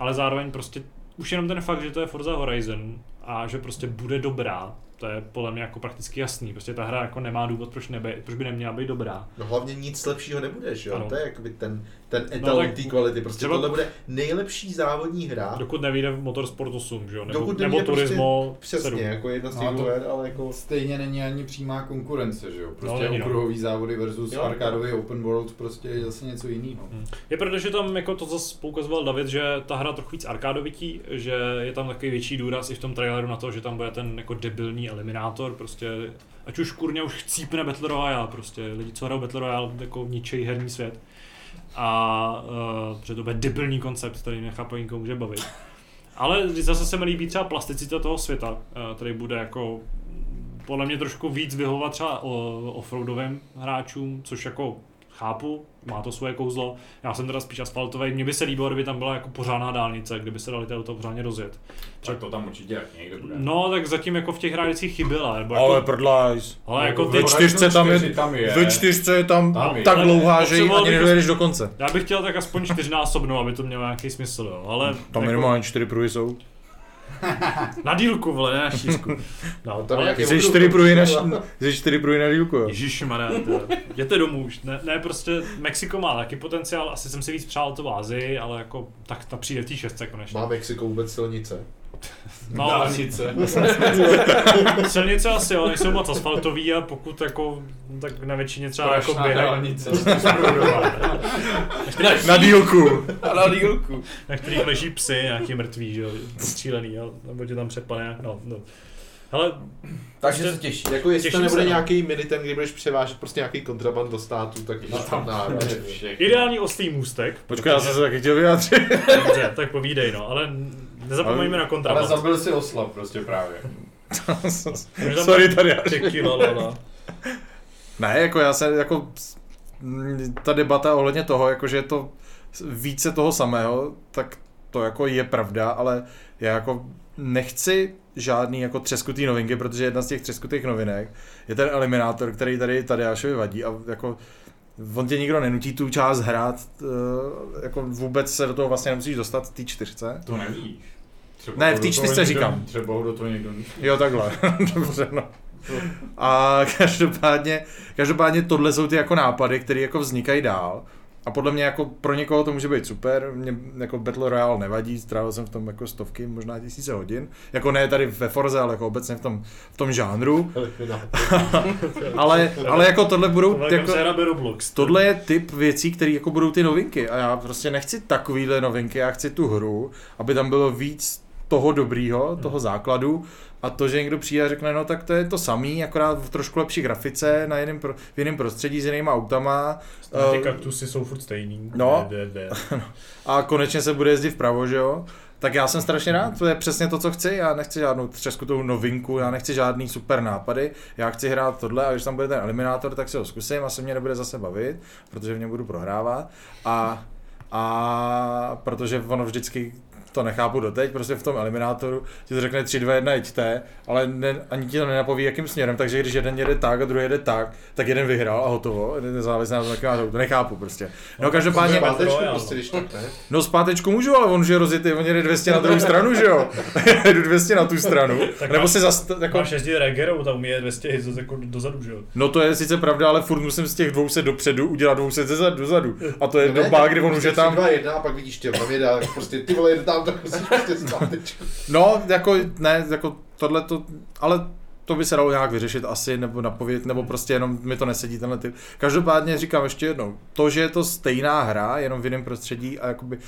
ale zároveň prostě už jenom ten fakt, že to je Forza Horizon a že prostě bude dobrá, to je podle mě jako prakticky jasný. Prostě ta hra jako nemá důvod, proč, neby, proč by neměla být dobrá. No hlavně nic lepšího nebude, že jo? Ano. To je jakoby ten, ten etalon tak té kvality. Prostě třeba- tohle bude nejlepší závodní hra. Dokud nevyjde v Motorsport 8, že jo? Nebo, Dokud nebo nevyjde Turismo Přesně, 7. jako jedna z No těch a to- her, ale jako... Stejně není ani přímá konkurence, že jo? Prostě není, no. okruhový závody versus Jo. arkádový open world prostě je zase něco jiného. Hmm. Je proto, že tam jako to zase poukazoval David, že ta hra trochu víc arkádovití, že je tam takový větší důraz i v tom traileru na to, že tam bude ten jako debilní eliminátor, prostě ať už kurně už chcípne Battle Royale, prostě lidi, co hrajou Battle Royale, jako ničej herní svět. A uh, že to bude debilní koncept, který nechápu, nikomu může bavit. Ale zase se mi líbí třeba plasticita toho světa, eh, který bude jako podle mě trošku víc vyhovovat třeba offroadovým hráčům, což jako chápu, má to svoje kouzlo. Já jsem teda spíš asfaltový. Mně by se líbilo, kdyby tam byla jako pořádná dálnice, kdyby se dali to pořádně rozjet. Tak to tam určitě jak někde bude. No, tak zatím jako v těch hráčích chyběla. Nebo Ale jako, prdlajs. ale jako Ve ty, Ve čtyřce tam je, tam je. ve čtyřce je tam, Tam je. tak Ale dlouhá, že ji ani nedojedeš do konce. já bych chtěl tak aspoň čtyřnásobnou, aby to mělo nějaký smysl, jo. Ale Tam jako, minimálně čtyři pruhy jsou. na dílku, vole, ne na šířku. No, Tam ale, okruh, čtyři pruhy na, jsi čtyři pruhy na dílku, jo. Ježišmarja, to- jděte domů už. Ne, ne, prostě Mexiko má taky potenciál, asi jsem si víc přál to v Ázii, ale jako tak ta přijde v té šestce konečně. Má Mexiko vůbec silnice? No, Dálnice. silnice asi jo, nejsou moc asfaltový a pokud jako, tak na většině třeba jako Prašná běhají, dálnice. Na dílku. A na dílku. na kterých leží psy, nějaký mrtví, že jo, střílený, jo, nebo tě tam přepane, no, no. Hele, Takže se těší. Jako jestli to nebude se, no. nějaký minitem, kdy budeš převážet prostě nějaký kontraband do státu, tak No to tam bude všechno. ideální oslý můstek. Počkej, já jsem se taky chtěl vyjádřit. Dobře, tak povídej, no, ale nezapomeňme na Ale kontraband. zabil si osla prostě právě. Sorry, tady já. Ty lala. Ne, jako já se, jako ta debata ohledně toho, jako že je to více toho samého, tak to jako je pravda, ale já jako nechci žádný jako třeskutý novinky, protože jedna z těch třeskutých novinek je ten eliminátor, který tady Tadeášovi vadí a jako on tě nikdo nenutí tu část hrát, eh, jako vůbec se do toho vlastně nemusíš dostat v té čtyřce. To nevíš. Třeba Ne, v té čtyřce říkám. Třeba ho do toho někdo Jo, takhle. Dobře, no. A každopádně, každopádně tohle jsou ty jako nápady, které jako vznikají dál. A podle mě jako pro někoho to může být super, mě jako Battle Royale nevadí, strávil jsem v tom jako stovky, možná tisíce hodin. Jako ne tady ve Forze, ale jako obecně v tom, v tom žánru. Ale, ale jako tohle budou, jako, Roblox. tohle je typ věcí, které jako budou ty novinky a já prostě nechci takovýhle novinky, já chci tu hru, aby tam bylo víc toho dobrýho, toho základu a to, že někdo přijde a řekne, no tak to je to samý, akorát v trošku lepší grafice, na jiném pro, v jiném prostředí s jinýma autama Ty eh, kaktusy jsou furt stejný. No. De, de, de. a konečně se bude jezdit vpravo, že jo? tak já jsem strašně rád, to je přesně to, co chci, já nechci žádnou třeskutou novinku, já nechci žádný super nápady, já chci hrát tohle a když tam bude ten eliminátor, tak si ho zkusím, asi mě nebude zase bavit, protože v něm budu prohrávat a, a protože ono vždycky to nechápu doteď, prostě v tom eliminátoru ti to řekne 3, 2, 1, jeďte, ale ne, ani ti to nenapoví, jakým směrem, takže když jeden jede tak a druhý jede tak, tak jeden vyhrál a hotovo, nezávisle na tom, to nechápu prostě. No každopádně, Zpátečku Royal, prostě, když tak ne. no zpátečku můžu, ale on už je rozjetý, on jede 200 na druhou stranu, že jo? Jedu 200 na tu stranu, Tak nebo máš- si zas, jako, Máš jezdit Regerou, tam je 200 jezdit jako dozadu, že jo? No to je sice pravda, ale furt musím z těch 200 dopředu udělat 200 zezadu, dozadu. A to je No doba, kdy on už je prostě tam. tři, dva, jedna a pak vidíš, ty tam jede, prostě ty vole, jede tam, tak musíš prostě zpátečku. No, jako, ne, jako tohle to, ale to by se dalo nějak vyřešit asi, nebo napovědět, nebo prostě jenom mi to nesedí tenhle typ. Každopádně říkám ještě jednou, to, že je to stejná hra, jenom v jiném prostředí a jakoby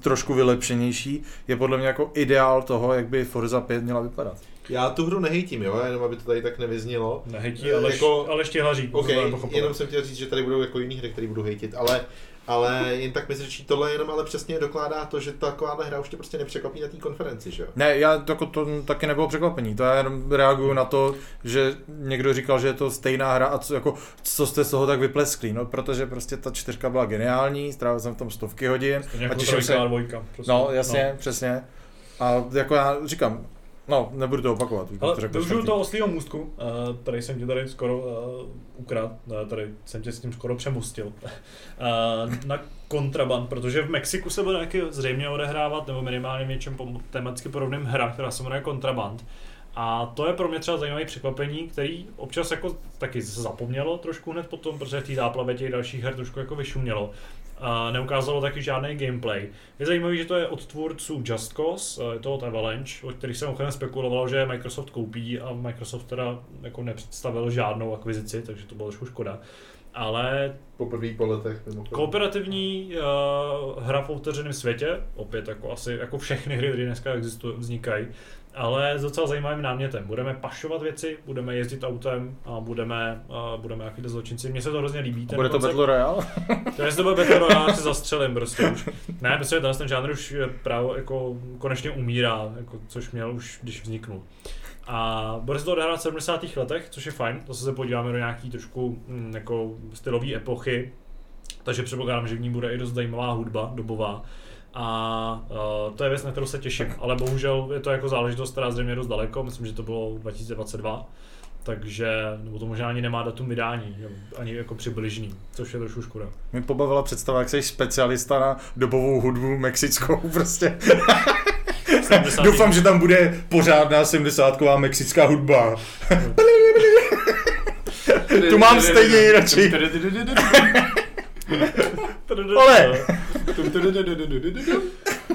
trošku vylepšenější, je podle mě jako ideál toho, jak by Forza 5 měla vypadat. Já tu hru nehejtím, jo, jenom aby to tady tak nevyznělo. Nehejtí, ale, Jako- jako, ale štěhlaří. OK, to jsem pochopil. jenom jsem chtěl říct, že tady budou jako jiný hry, které budu hejtit, ale, ale jen tak mezi řečí, tohle jenom ale přesně dokládá to, že takováhle hra už tě prostě nepřekvapí na té konferenci, že jo? Ne, já jako to taky nebylo překvapení, to já jenom reaguju na to, že někdo říkal, že je to stejná hra a co, jako, co jste z toho tak vyplesklí, no protože prostě ta čtyřka byla geniální, strávil jsem v tom stovky hodin To a jako těším se, dvojka. Prostě. no jasně, no. přesně, a jako já říkám, no nebudu to opakovat, Ale využiju toho oslího můstku, uh, tady jsem tě tady skoro uh, ukrát, uh, tady jsem tě s tím skoro přemustil, uh, na kontraband, protože v Mexiku se bude taky zřejmě odehrávat, nebo minimálně v něčem tematicky podobným hra, která se jmenuje kontraband. A to je pro mě třeba zajímavé překvapení, který občas jako taky zapomnělo trošku hned potom, protože v té záplavě těch dalších her trošku jako vyšumělo. A neukázalo taky žádný gameplay. Je zajímavé, že to je od tvůrců Just Cause, je to od Avalanche, o kterých jsem ochotně spekuloval, že Microsoft koupí a Microsoft teda jako nepředstavil žádnou akvizici, takže to bylo trošku škoda. Ale Poprvé po letech mimochodem. kooperativní uh, hra v otevřeném světě, opět jako asi jako všechny hry, které dneska existují, vznikají, ale s docela zajímavým námětem. Budeme pašovat věci, budeme jezdit autem a budeme, uh, budeme jaký zločinci. Mně se to hrozně líbí. Ten Bude to. Battle Royale? To jestli to bude Battle Royale, si zastřelím prostě už. Ne, myslím, že tenhle ten žánr už je právě jako konečně umírá, jako, což měl už, když vzniknul. A bude se to odehrát v 70. letech, což je fajn, zase se podíváme do nějaký trošku mm, jako stylové epochy, takže předpokládám, že v ní bude i dost zajímavá hudba, dobová. A uh, to je věc, na kterou se těším, ale bohužel je to jako záležitost, která zřejmě je dost daleko, myslím, že to bylo 2022, takže, nebo to možná ani nemá datum vydání, ani jako přibližný, což je trošku škoda. Mě pobavila představa, jak jsi specialista na dobovou hudbu mexickou prostě. 70. Doufám, že tam bude pořádná 70ková mexická hudba. tu mám stejně radši. Ole!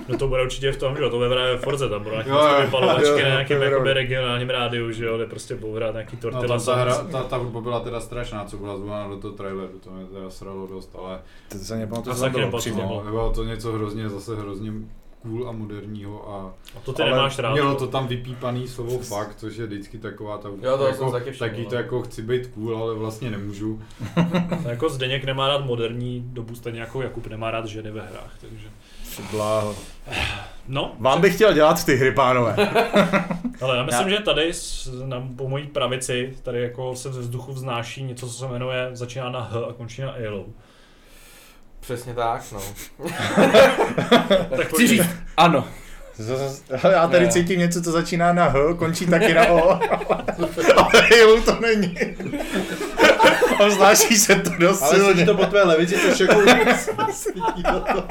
No to bude určitě v tom, že to bude právě ve Forze, tam budou nějaké vypalovačky jo, na nějakém to jakoby regionálním rádiu, že jo, kde prostě budou hrát nějaký No, tortilla ta, ta, hra, ta, ta hudba byla teda strašná, co byla zvolána do toho traileru, to mě teda sralo dost, ale To se přímě. bylo. no, bylo to něco hrozně, zase hrozně cool a moderního a A to ty ale nemáš rád. mělo to tam vypípaný slovo fakt, což je vždycky taková ta, Jo, to jako, jsem taky všiml, taky no. to jako chci být cool, ale vlastně nemůžu. To jako Zdeněk nemá rád moderní dobu, stejně jako Jakub nemá rád ženy ve hrách, takže... Bláho. No, Vám bych chtěl dělat ty hry, pánové. ale já myslím, že tady na, po mojí pravici tady jako se ze vzduchu vznáší něco, co se jmenuje, začíná na H a končí na Elo. Přesně tak, no. Tak Chci říct, ano. Já tady Ne. cítím něco, co začíná na H, končí taky na O. Ale Halo to není. A znáší se to dost Ale silně. to po tvé levici, což jako toho.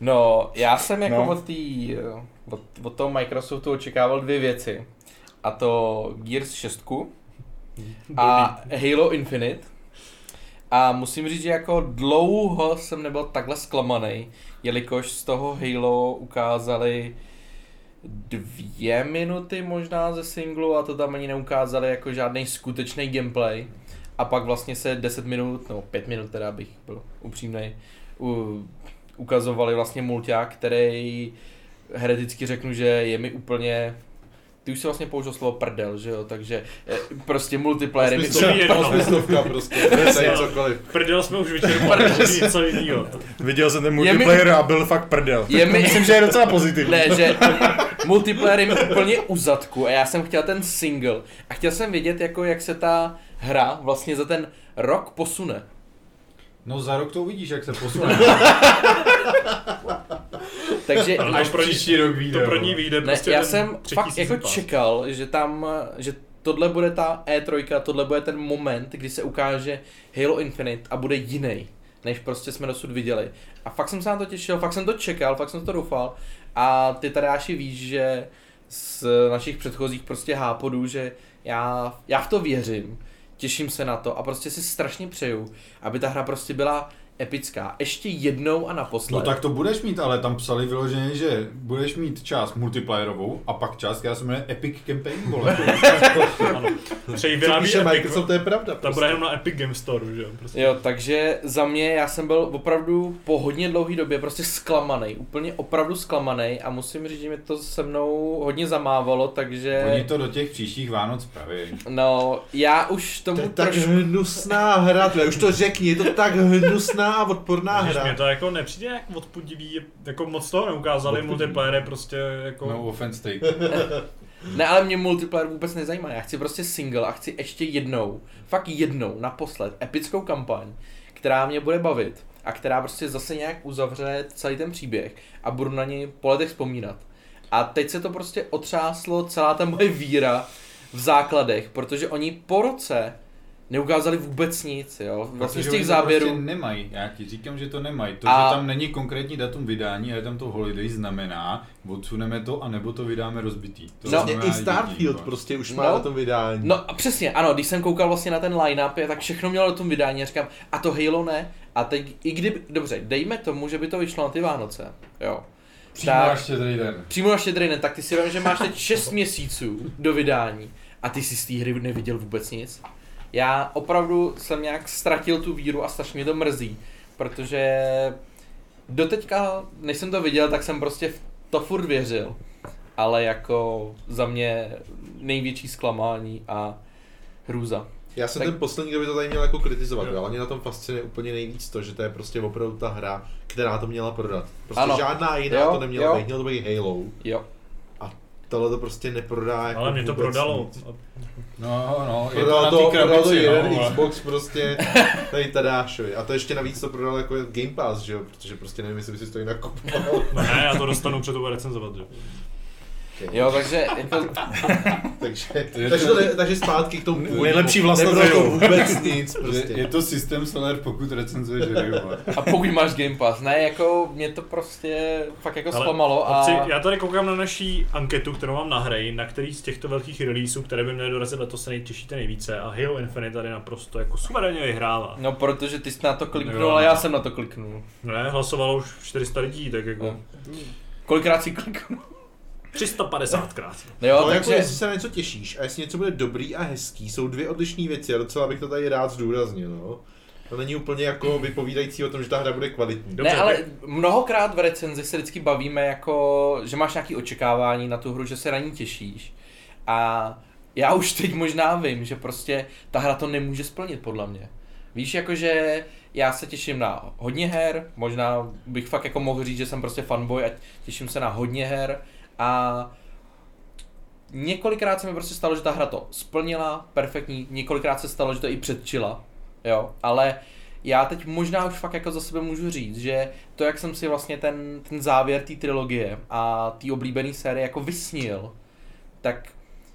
No, já jsem jako No. od, tý, od, od toho Microsoftu očekával dvě věci. A to Gears 6 a Halo Infinite. A musím říct, že jako dlouho jsem nebyl takhle zklamaný, jelikož z toho Halo ukázali dvě minuty možná ze singlu a to tam ani neukázali jako žádný skutečný gameplay. A pak vlastně se 10 minut, no 5 minut teda bych byl upřímný, ukazovali vlastně mulťák, který hereticky řeknu, že je mi úplně ty už si vlastně použil slovo prdel, že jo, takže eh, prostě multiplayer je mi Smysl- jedno. Smyslovka prostě, to je cokoliv. Prdel jsme už vyčerpali, něco jiného. Viděl jsem ten Je mi- multiplayer a byl fakt prdel. Je mi- Myslím, že je docela pozitivní. Ne, že multiplayer je mi úplně u zadku a já jsem chtěl ten single a chtěl jsem vědět, jako jak se ta hra vlastně za ten rok posune. No za rok to uvidíš, jak se posune. Takže Ale Až to pro ní- příští rok vyjde. To pro ní vyjde ne, prostě já jsem fakt jako pass. čekal, že tam, že tohle bude ta E3, tohle bude ten moment, kdy se ukáže Halo Infinite a bude jiný, než prostě jsme dosud viděli. A fakt jsem se na to těšil, fakt jsem to čekal, fakt jsem to doufal. A ty tady Aši víš, že z našich předchozích prostě hápodů, že já, já v to věřím, těším se na to a prostě si strašně přeju, aby ta hra prostě byla epická. Ještě jednou a naposled. No tak to budeš mít, ale tam psali vyloženě, že budeš mít část multiplayerovou a pak část, která se jmenuje Epic Campaign, vole. Ano. Přeji Co vyrábí píše Epic, Microsoft, to je pravda. ta prostě. bude jenom na Epic Game Store, že jo? Prostě. Jo, takže za mě já jsem byl opravdu po hodně dlouhé době prostě zklamaný, úplně opravdu zklamaný a musím říct, že mi to se mnou hodně zamávalo, takže Oni to do těch příštích Vánoc praví. no já už To tomu je tak trošku, hnusná hra, už to řekni, je to tak hnusná a odporná Když mě hra. to jako nepřijde jak odpudivý, jako moc toho neukázali, Odpudivý. multiplayer je prostě jako... No offense take. ne ale mě multiplayer vůbec nezajímá, já chci prostě single a chci ještě jednou, fakt jednou, naposled, epickou kampaň, která mě bude bavit a která prostě zase nějak uzavře celý ten příběh a budu na něj po letech vzpomínat. A teď se to prostě otřáslo celá ta moje víra v základech, protože oni po roce neukázali vůbec nic, jo. Vlastně z těch záběrů. Prostě nemají, já ti říkám, že to nemají. To, A- že tam není konkrétní datum vydání a je tam to holiday, znamená, odsuneme to a nebo to vydáme rozbitý. To No, znamená i Starfield jediný, prostě už No. má na tom vydání. No a přesně, ano, když jsem koukal vlastně na ten line-up, tak všechno mělo do tom vydání a říkám, a to Halo ne, a teď, i kdyby, dobře, dejme tomu, že by to vyšlo na ty Vánoce, jo. Přímo Tak- na štědrý den. Přímo na štědrý den, tak ty si vím, že máš teď 6 měsíců do vydání a ty si z té hry neviděl vůbec nic. Já opravdu jsem nějak ztratil tu víru a strašně mě to mrzí, protože doteďka, než jsem to viděl, tak jsem prostě v to furt věřil. Ale jako za mě největší zklamání a hrůza. Já jsem Tak- ten poslední, kdo by to tady měl jako kritizovat, Jo. ale mě na tom fascinuje úplně nejvíc to, že to je prostě opravdu ta hra, která to měla prodat. Prostě Ano. žádná jiná Jo, to neměla jo. být, mělo to být Halo. Jo. Tohle to prostě neprodá jako Ale mě to prodalo. nic. No, no, je Prodalo to to, na té prodalo to krabici, jeden no. Xbox prostě tady Tadášovi. A to ještě navíc to prodal jako Game Pass, že jo? Protože prostě nevím, jestli by si to jinak kupoval. No ne, já to dostanu před to recenzovat, že? Jo, takže jako, takže, Je takže, to- takže zpátky k tomu původnímu. Nejlepší vlastnost Nebylo to vůbec nic Je, prostě. je to systém seller, pokud recenzuješ hry, a pokud máš Game Pass, ne, jako mě to prostě fakt jako Ale, zklamalo a... Chlapci, já tady koukám na naší anketu, kterou mám na hry, na který z těchto velkých releaseů, které by měly dorazit letos, se nejtěšíte nejvíce a Halo Infinite tady naprosto jako suverénně vyhrává. No, protože ty jsi na to kliknul, Jo. ale já jsem na to kliknul. Ne, hlasovalo už 400 lidí, tak jako No. Kolikrát si kliknul? 350krát. No jo, No, jako takže... jestli se na něco těšíš a jestli něco bude dobrý a hezký, jsou dvě odlišné věci a docela bych to tady rád zdůraznil, no. To není úplně jako vypovídající o tom, že ta hra bude kvalitní. Dobře, ne, ale tak- mnohokrát v recenzi se vždycky bavíme jako, že máš nějaké očekávání na tu hru, že se na ní těšíš. A já už teď možná vím, že prostě ta hra to nemůže splnit podle mě. Víš, jakože já se těším na hodně her, možná bych fakt jako mohl říct, že jsem prostě fanboy a těším se na hodně her a několikrát se mi prostě stalo, že ta hra to splnila, perfektní, několikrát se stalo, že to i předčila, jo, ale já teď možná už fakt jako za sebe můžu říct, že to, jak jsem si vlastně ten, ten závěr té trilogie a té oblíbené série jako vysnil, tak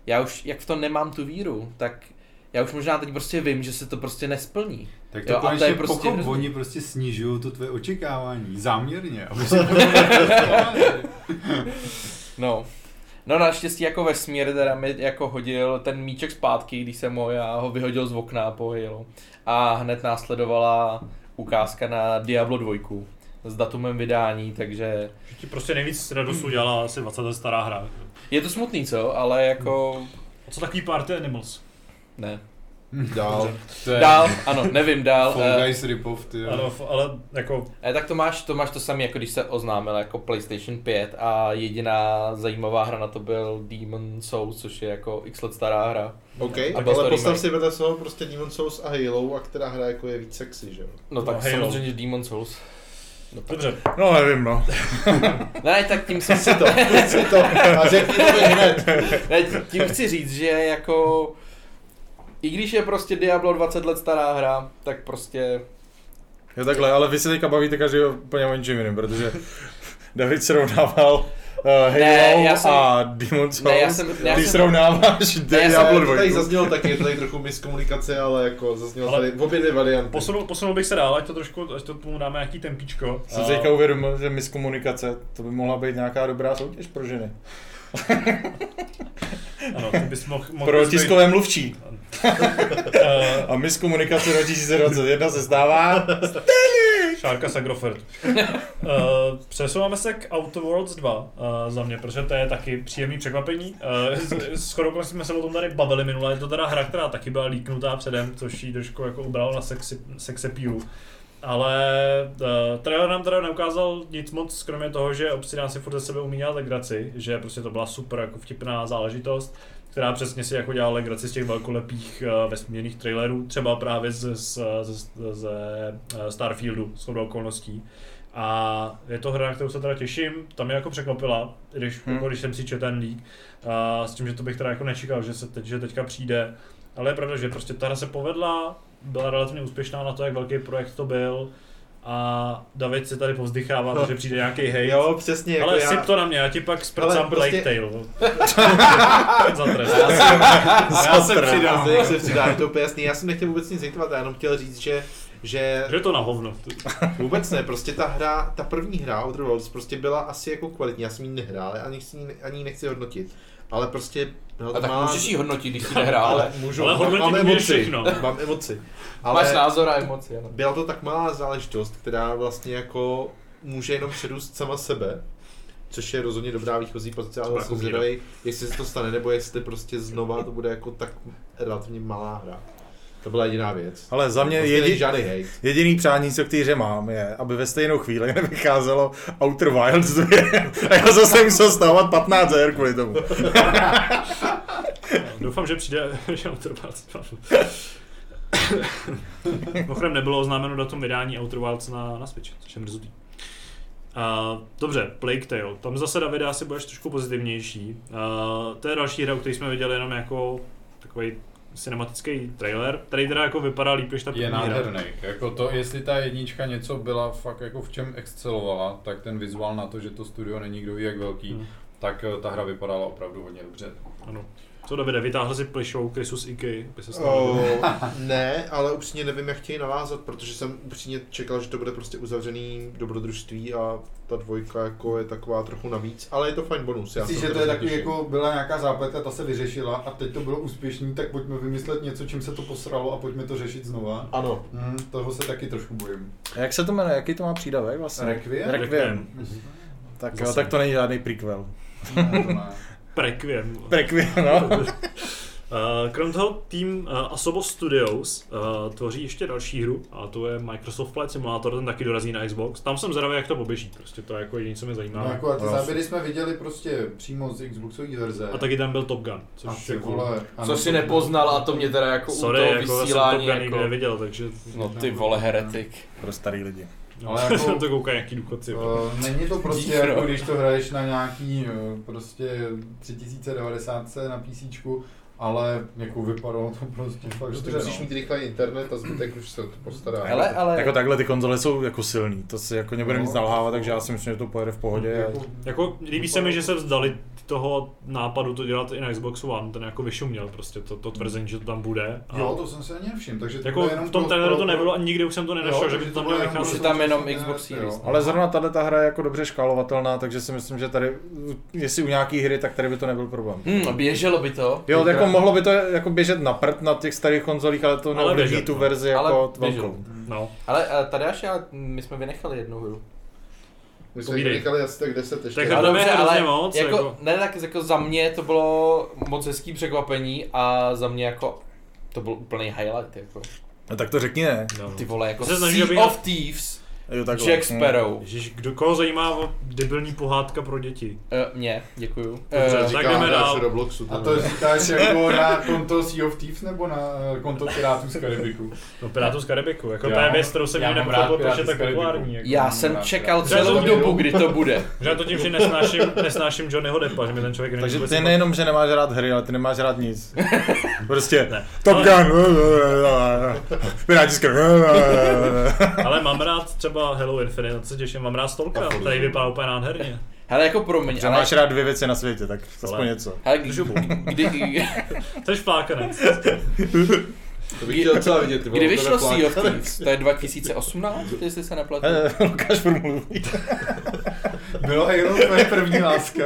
já už, jak v tom nemám tu víru, tak já už možná teď prostě vím, že se to prostě nesplní. Tak to Jo, a to je prostě hrozný. oni prostě snižují to tvé očekávání, záměrně, aby si No. No naštěstí jako vesmír teda mi jako hodil ten míček zpátky, když jsem ho, já ho vyhodil z okna po Halo. A hned následovala ukázka na Diablo 2 s datumem vydání, takže Že ti prostě nejvíc radost udělala asi 20 let stará hra. je to smutný, co? Ale jako A co takový Party Animals? ne. Dál. To je Dál, ano, nevím dál. Fall eh, Guys rip-off, ty jo. Ano, ale jako Eh, tak to máš, to máš to samé, jako když se oznámil jako PlayStation 5 a jediná zajímavá hra na to byl Demon Souls, což je jako x let stará hra. OK, A ale to postav remake. si vedle svého prostě Demon Souls a Halo, a která hra jako je víc sexy, že jo? No tak Halo. samozřejmě Demon Souls. No, tak. dobře. No nevím, no. Ne, tak tím jsem Si to, si to a řekni to hned. ne, tím chci říct, že jako i když je prostě Diablo 20 let stará hra, tak prostě Jo takhle, ale vy se teďka bavíte každý úplně o něčem jiným, protože David srovnával uh, Halo Ne, já jsem- a Demon Souls. Ne, já jsem- já Ty jsem- srovnáváš Ne, já Diablo To 2. tady zaznělo taky, je to tady trochu miskomunikace, ale jako zaznělo Ale tady v obě dvě varianty. Posunul, posunul bych se dál, ať to trošku, ať to tomu dáme nějaký tempíčko. Jsem si teďka uvědomil, že miskomunikace, to by mohla být nějaká dobrá soutěž pro ženy. Ano, ty bys mohl... mohl Pro tiskové mluvčí. Eh, A miskomunikace 2021 se stává Šárka Sagrofert. uh, přesouváme se k Outer Worlds 2 uh, za mě, protože to je taky příjemný překvapení. Uh, s chodou jsme se o tom tady bavili minule, je to teda hra, která taky byla líknutá předem, což jí trošku jako ubralo na sexy, sex appealu. Ale uh, trailer nám teda neukázal nic moc, kromě toho, že Obsidian si furt ze sebe umí dělat legraci, že prostě to byla super jako vtipná záležitost, která přesně si jako dělala legraci z těch velkolepých uh, vesmírných trailerů, třeba právě z, z, z, z eh, Starfieldu, s okolností. A je to hra, na kterou se teda těším, tam mě jako překvapila, když, Hmm. jako, když jsem si četl ten leak, a s tím, že to bych teda jako nečekal, že, se teď, že teďka přijde. Ale je pravda, že prostě ta hra se povedla, byla relativně úspěšná na to, jak velký projekt to byl. A David si tady povzdychává, že přijde nějaký hate. Jo, přesně, jako Ale já... syp to na mě, já ti pak zpracám prostě- Plague Tale. Za trest. Já se přidám. Zde se přidá, je to úplně jasný. Já jsem nechtěl vůbec nic hejtovat, já jenom chtěl říct, že že Že je to na hovno. vůbec ne, prostě ta hra, ta první hra Outer Worlds prostě byla asi jako kvalitní, já jsem ji nehrál, ani, ji- ani ji nechci hodnotit, ale prostě a to tak malá- můžeš jí hodnotit, když jsi nehrál, ale můžu, Ale hodnotit mám můžeš emoci, všechno. mám emoci, máš ale názor a emoci, ano. byla to tak malá záležitost, která vlastně jako může jenom předůst sama sebe, což je rozhodně dobrá výchozí pozice, ale jsem zvědavý, jestli se to stane, nebo jestli prostě znova to bude jako tak relativně malá hra. To byla jediná věc. Ale za mě Prostě jedi, žádný hate. jediný přání, co k té mám, je, aby ve stejnou chvíli nevycházelo Outer Wilds 2. A já zase musel stávat 15 her kvůli tomu. Doufám, že přijde, že Outer Wilds. Mimochodem nebylo oznámeno datum vydání Outer Wilds na, na Switch, což je mrzutý. Uh, dobře, Plague Tale. Tam zase Davide asi budeš trošku pozitivnější. Uh, to je další hra, o které jsme viděli jenom jako takový cinematický trailer, který teda jako vypadá líp než ta první Je hra. nádherný. Jako to, jestli ta jednička něco byla fakt jako v čem excelovala, tak ten vizuál na to, že to studio není kdo ví jak velký, Hmm. tak eh, ta hra vypadala opravdu hodně dobře. Ano. Co Davide, vytáhl si plišou krysu z IKEA, by se stalo. Oh, ne, ale upřímně nevím, jak chtějí navázat, protože jsem upřímně čekal, že to bude prostě uzavřený dobrodružství a ta dvojka jako je taková trochu navíc, ale je to fajn bonus. Já Myslíš, že to je takový, jako byla nějaká zápletka, ta se vyřešila a teď to bylo úspěšný, tak pojďme vymyslet něco, čím se to posralo a pojďme to řešit znova. Ano, Hmm, toho se taky trošku bojím. A jak se to jmenuje? Jaký to má přídavek vlastně? Requiem? Requiem. Tak jo, tak to není žádný prequel. Ne, to ne. Prequiem. Requiem, no. Uh, krom toho tým uh, Asobo Studios uh, tvoří ještě další hru a to je Microsoft Flight Simulator, ten taky dorazí na Xbox. Tam jsem zvědavý, jak to poběží, prostě to je jako jediné, co mě zajímá. No jako a ty No. záběry jsme viděli prostě přímo z Xboxové verze. A taky tam byl Top Gun, A což ty je cool. vole, ano, Co si nepoznal a to mě teda jako Sorry, u toho jako já jsem vysílání Top Gun nikdy jako... neviděl, takže No ty vole heretik. Pro starý lidi. No, Ale jako- to koukají nějaký důchodci. Uh, není to prostě no. jako když to hraješ na nějaký uh, prostě 3090 na PC, ale jako vypadalo to prostě fakt že ty musíš mít rychle internet a zbytek už se to postará. Hele, ale... Jako takhle ty konzole jsou jako silný, to si jako nebudeme nic No. nalhávat, takže já si myslím, že to pojede v pohodě. Jako, Jako, líbí se mi, že se vzdali toho nápadu to dělat i na Xbox One, ten jako vyšuměl prostě to, to tvrzení, že to tam bude. A jo, to jsem se ani nevšiml, takže to jako jenom v tom pro- traileru to nebylo a nikde už jsem to nenašel, Jo, že by to tam mělo vycházet. Už je tam jenom Xbox. Series. Ale zrovna tahle ta hra je jako dobře škálovatelná, takže si myslím, že tady, jestli u nějaký hry, tak tady by to nebyl problém. Hmm, běželo by to. Jo, Teďka- jako mohlo by to jako běžet na prd na těch starých konzolích, ale to běžet, tu no. verzi Ale jako velkou. No, Ale uh, tady až já, my jsme vynechali jednu hru. My jsme Povídej. jich nechali asi tak 10 ještě. Tak Ale je dobře, ale moc, jako, jako- ne, tak jako za mě to bylo moc hezký překvapení a za mě jako to byl úplný highlight, jako. No, tak to řekni ne. No. Ty vole, jako To Sea of Thieves, Jo, takhle. Jack Sparrow. Ježíš, kdo koho zajímá o debilní pohádka pro děti? Uh, mě, děkuju. Dobře, Eh, tak jdeme dál. Robloxu. A to říkáš jako na konto Sea of Thieves nebo na konto Pirátů z Karibiku? No Pirátů z Karibiku, jako to je věc, kterou jsem nikdy nepochopil, rád proč je tak populární. Jako. Já jsem rád, čekal rád. celou dobu, kdy to bude. Že já to tím, že nesnáším, nesnáším Johnnyho Deppa, že mi ten člověk není Takže ty sympatický. nejenom, že nemáš rád hry, ale ty nemáš rád nic. Prostě Ne. Top Gun, Piráti z Ale mám rád třeba Hello Infinite, to se těším, mám rád Stalkera, který vypadá úplně nádherně. Hele, jako promiň, Že ale... máš rád dvě věci na světě, tak aspoň Ale- něco. Hele, kdy, kdy, Jsi flákanec. To bych chtěl docela vidět. ty kdy to vyšlo Sea of. Thieves? To je 2018, jestli se nepletu. Eh, Lukáš formulují. Bylo Halo tvoje první láska.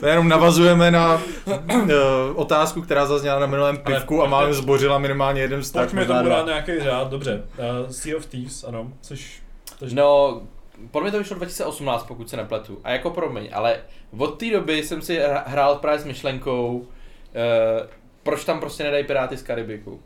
To jenom navazujeme na uh, otázku, která zazněla na minulém pivku a málem zbořila minimálně jeden vztah. Pojďme tomu dát nějaký řád, dobře. Uh, sea of Thieves, ano, což... což No, podle mě to vyšlo 2018, pokud se nepletu. A jako promiň, ale od té doby jsem si hrál právě s myšlenkou, uh, proč tam prostě nedají Piráty z Karibiku.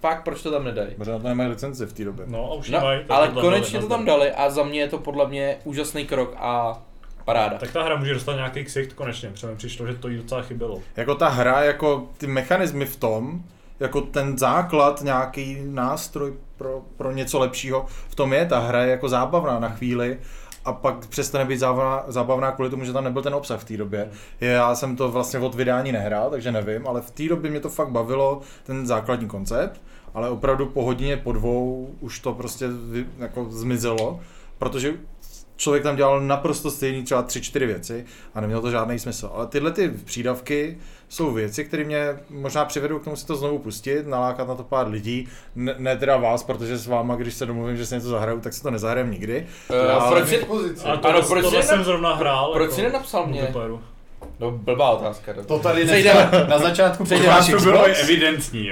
Fakt, proč to tam nedají? Možná to nemají licenci v té době. No a už No, nemají, ale konečně dali, to tam dali a za mě je to podle mě úžasný krok a paráda. Tak ta hra může dostat nějaký ksicht konečně, protože mi přišlo, že to jí docela chybělo. Jako ta hra, jako ty mechanismy v tom, jako ten základ, nějaký nástroj pro, pro něco lepšího, v tom je, ta hra je jako zábavná na chvíli a pak přestane být zábavná, zábavná kvůli tomu, že tam nebyl ten obsah v té době. Já jsem to vlastně od vydání nehrál, takže nevím, ale v té době mě to fakt bavilo, ten základní koncept, ale opravdu po hodině, po dvou už to prostě jako zmizelo, protože člověk tam dělal naprosto stejný třeba tři, čtyři věci a nemělo to žádný smysl. Ale tyhle ty přídavky jsou věci, které mě možná přivedou k tomu si to znovu pustit, nalákat na to pár lidí, ne, ne teda vás, protože s váma, když se domluvím, že si něco zahraju, tak si to nezahrajem nikdy. Uh, ale- proč, pozici. To, Ano, proč tohle jsi jsem zrovna hrál. proč jako jsi nenapsal mě? multiplayeru. No, blbá otázka. dobře. To tady dneska na začátku Přejdeme na bylo evidentní.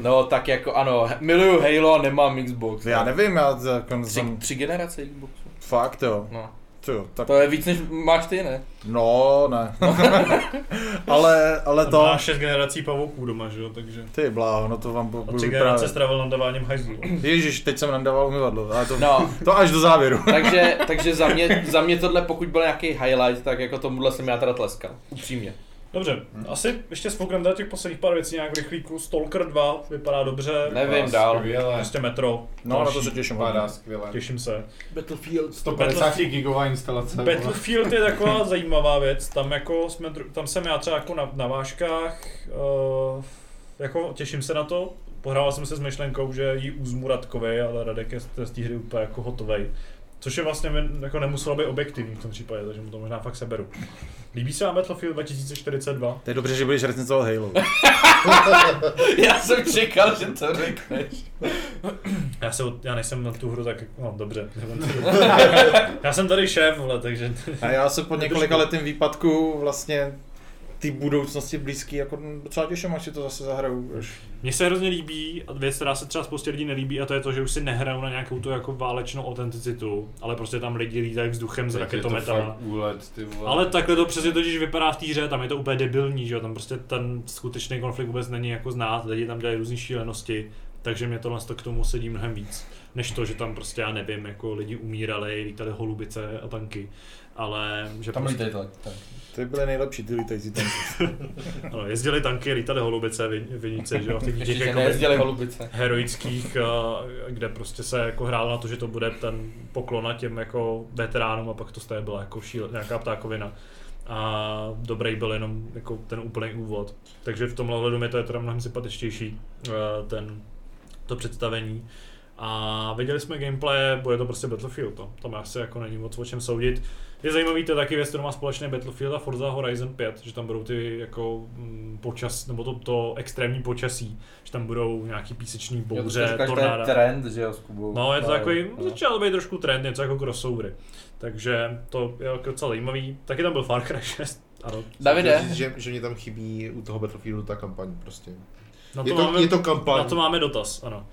No, tak jako ano, miluju Halo a nemám Xbox. Já nevím, já jako, Tři, jsem, tři generace Xboxu. fakt jo, No. to jo, tak, To je víc, než máš ty, ne? no ne, ale, ale To to, má šest generací pavouků doma, že jo, takže... ty bláho, no to vám A budu tři generace vyprávět. strávil nadáváním hajzlů. Ježíš, teď jsem nadával umyvadlo, ale to, No, to až do závěru. takže, takže za, mě, za mě tohle, pokud byl nějaký highlight, tak jako tomuhle jsem já teda tleskal. Upřímně. Dobře, asi ještě sfoukneme do těch posledních pár věcí nějak v rychlíku. Stalker 2 vypadá dobře. Nevím dál. Skvěle. Prostě Metro. No, na to se těším. Vypadá skvěle. Těším se. Battlefield. 150 gigová instalace. Battlefield je taková zajímavá věc, tam jako jsme, tam jsem já třeba jako na, na vážkách, uh, jako těším se na to, pohrával jsem se s myšlenkou, že jí uzmu Radkovi, ale Radek je z z té hry úplně jako hotovej. Což je vlastně jako nemuselo být objektivní v tom případě, takže mu to možná fakt seberu. Líbí se vám Battlefield 2042? To je dobře, že budeš recenzovat Halo. Já jsem čekal, že to řekneš. Já, se, já nejsem na tu hru tak, no dobře. já jsem tady šéf, vole, takže... A já se po několika letém výpadku vlastně ty budoucnosti blízký jako docela těším, až si to zase zahraju. Až. Mně se hrozně líbí, a věc, která se třeba spoustě lidí nelíbí, a to je to, že už si nehrajou na nějakou tu jako válečnou autenticitu, ale prostě tam lidi lítají vzduchem to raketometama. ty vole. Ale takhle to přesně totiž vypadá v té hře, tam je to úplně debilní, že jo, tam prostě ten skutečný konflikt vůbec není jako znát, lidi tam dělají různé šílenosti, takže mě tohle to k tomu sedí mnohem víc, než to, že tam prostě, já nevím, jako lidi umírali, lítali holubice a tanky, ale že Tam prostě, lítají tak. tak. Ty byly nejlepší, ty lítající tanky. ano, jezdili tanky, lítali holubice, vin- vinice, že jo, v těch, těch jako nejezdili holubice. heroických, a, kde prostě se jako hrálo na to, že to bude ten poklona těm jako veteránům a pak to stejně byla jako šíle, nějaká ptákovina. A dobrý byl jenom jako ten úplný úvod. Takže v tomhle hledu mi to je teda mnohem sympatičtější, eh, ten, to představení. A viděli jsme gameplay, bude to prostě Battlefield, to. tam asi jako není moc o čem soudit. Je zajímavý, to je taky věc, kterou má společné Battlefield a Forza Horizon 5, že tam budou ty jako mm, počas, nebo to, to extrémní počasí, že tam budou nějaký píseční Jo, to bouře, říkáš, to je tornáda. trend, že jo, s Kubou. No, je to No, takový, no. začal být trošku trend, něco jako crossovery. Takže to je jako docela zajímavý. Taky tam byl Far Cry 6. Ano. Davide, říct, Že, že mě tam chybí u toho Battlefieldu ta kampaň prostě. Na Je to, to, máme, je to kampaň. na to máme dotaz, ano.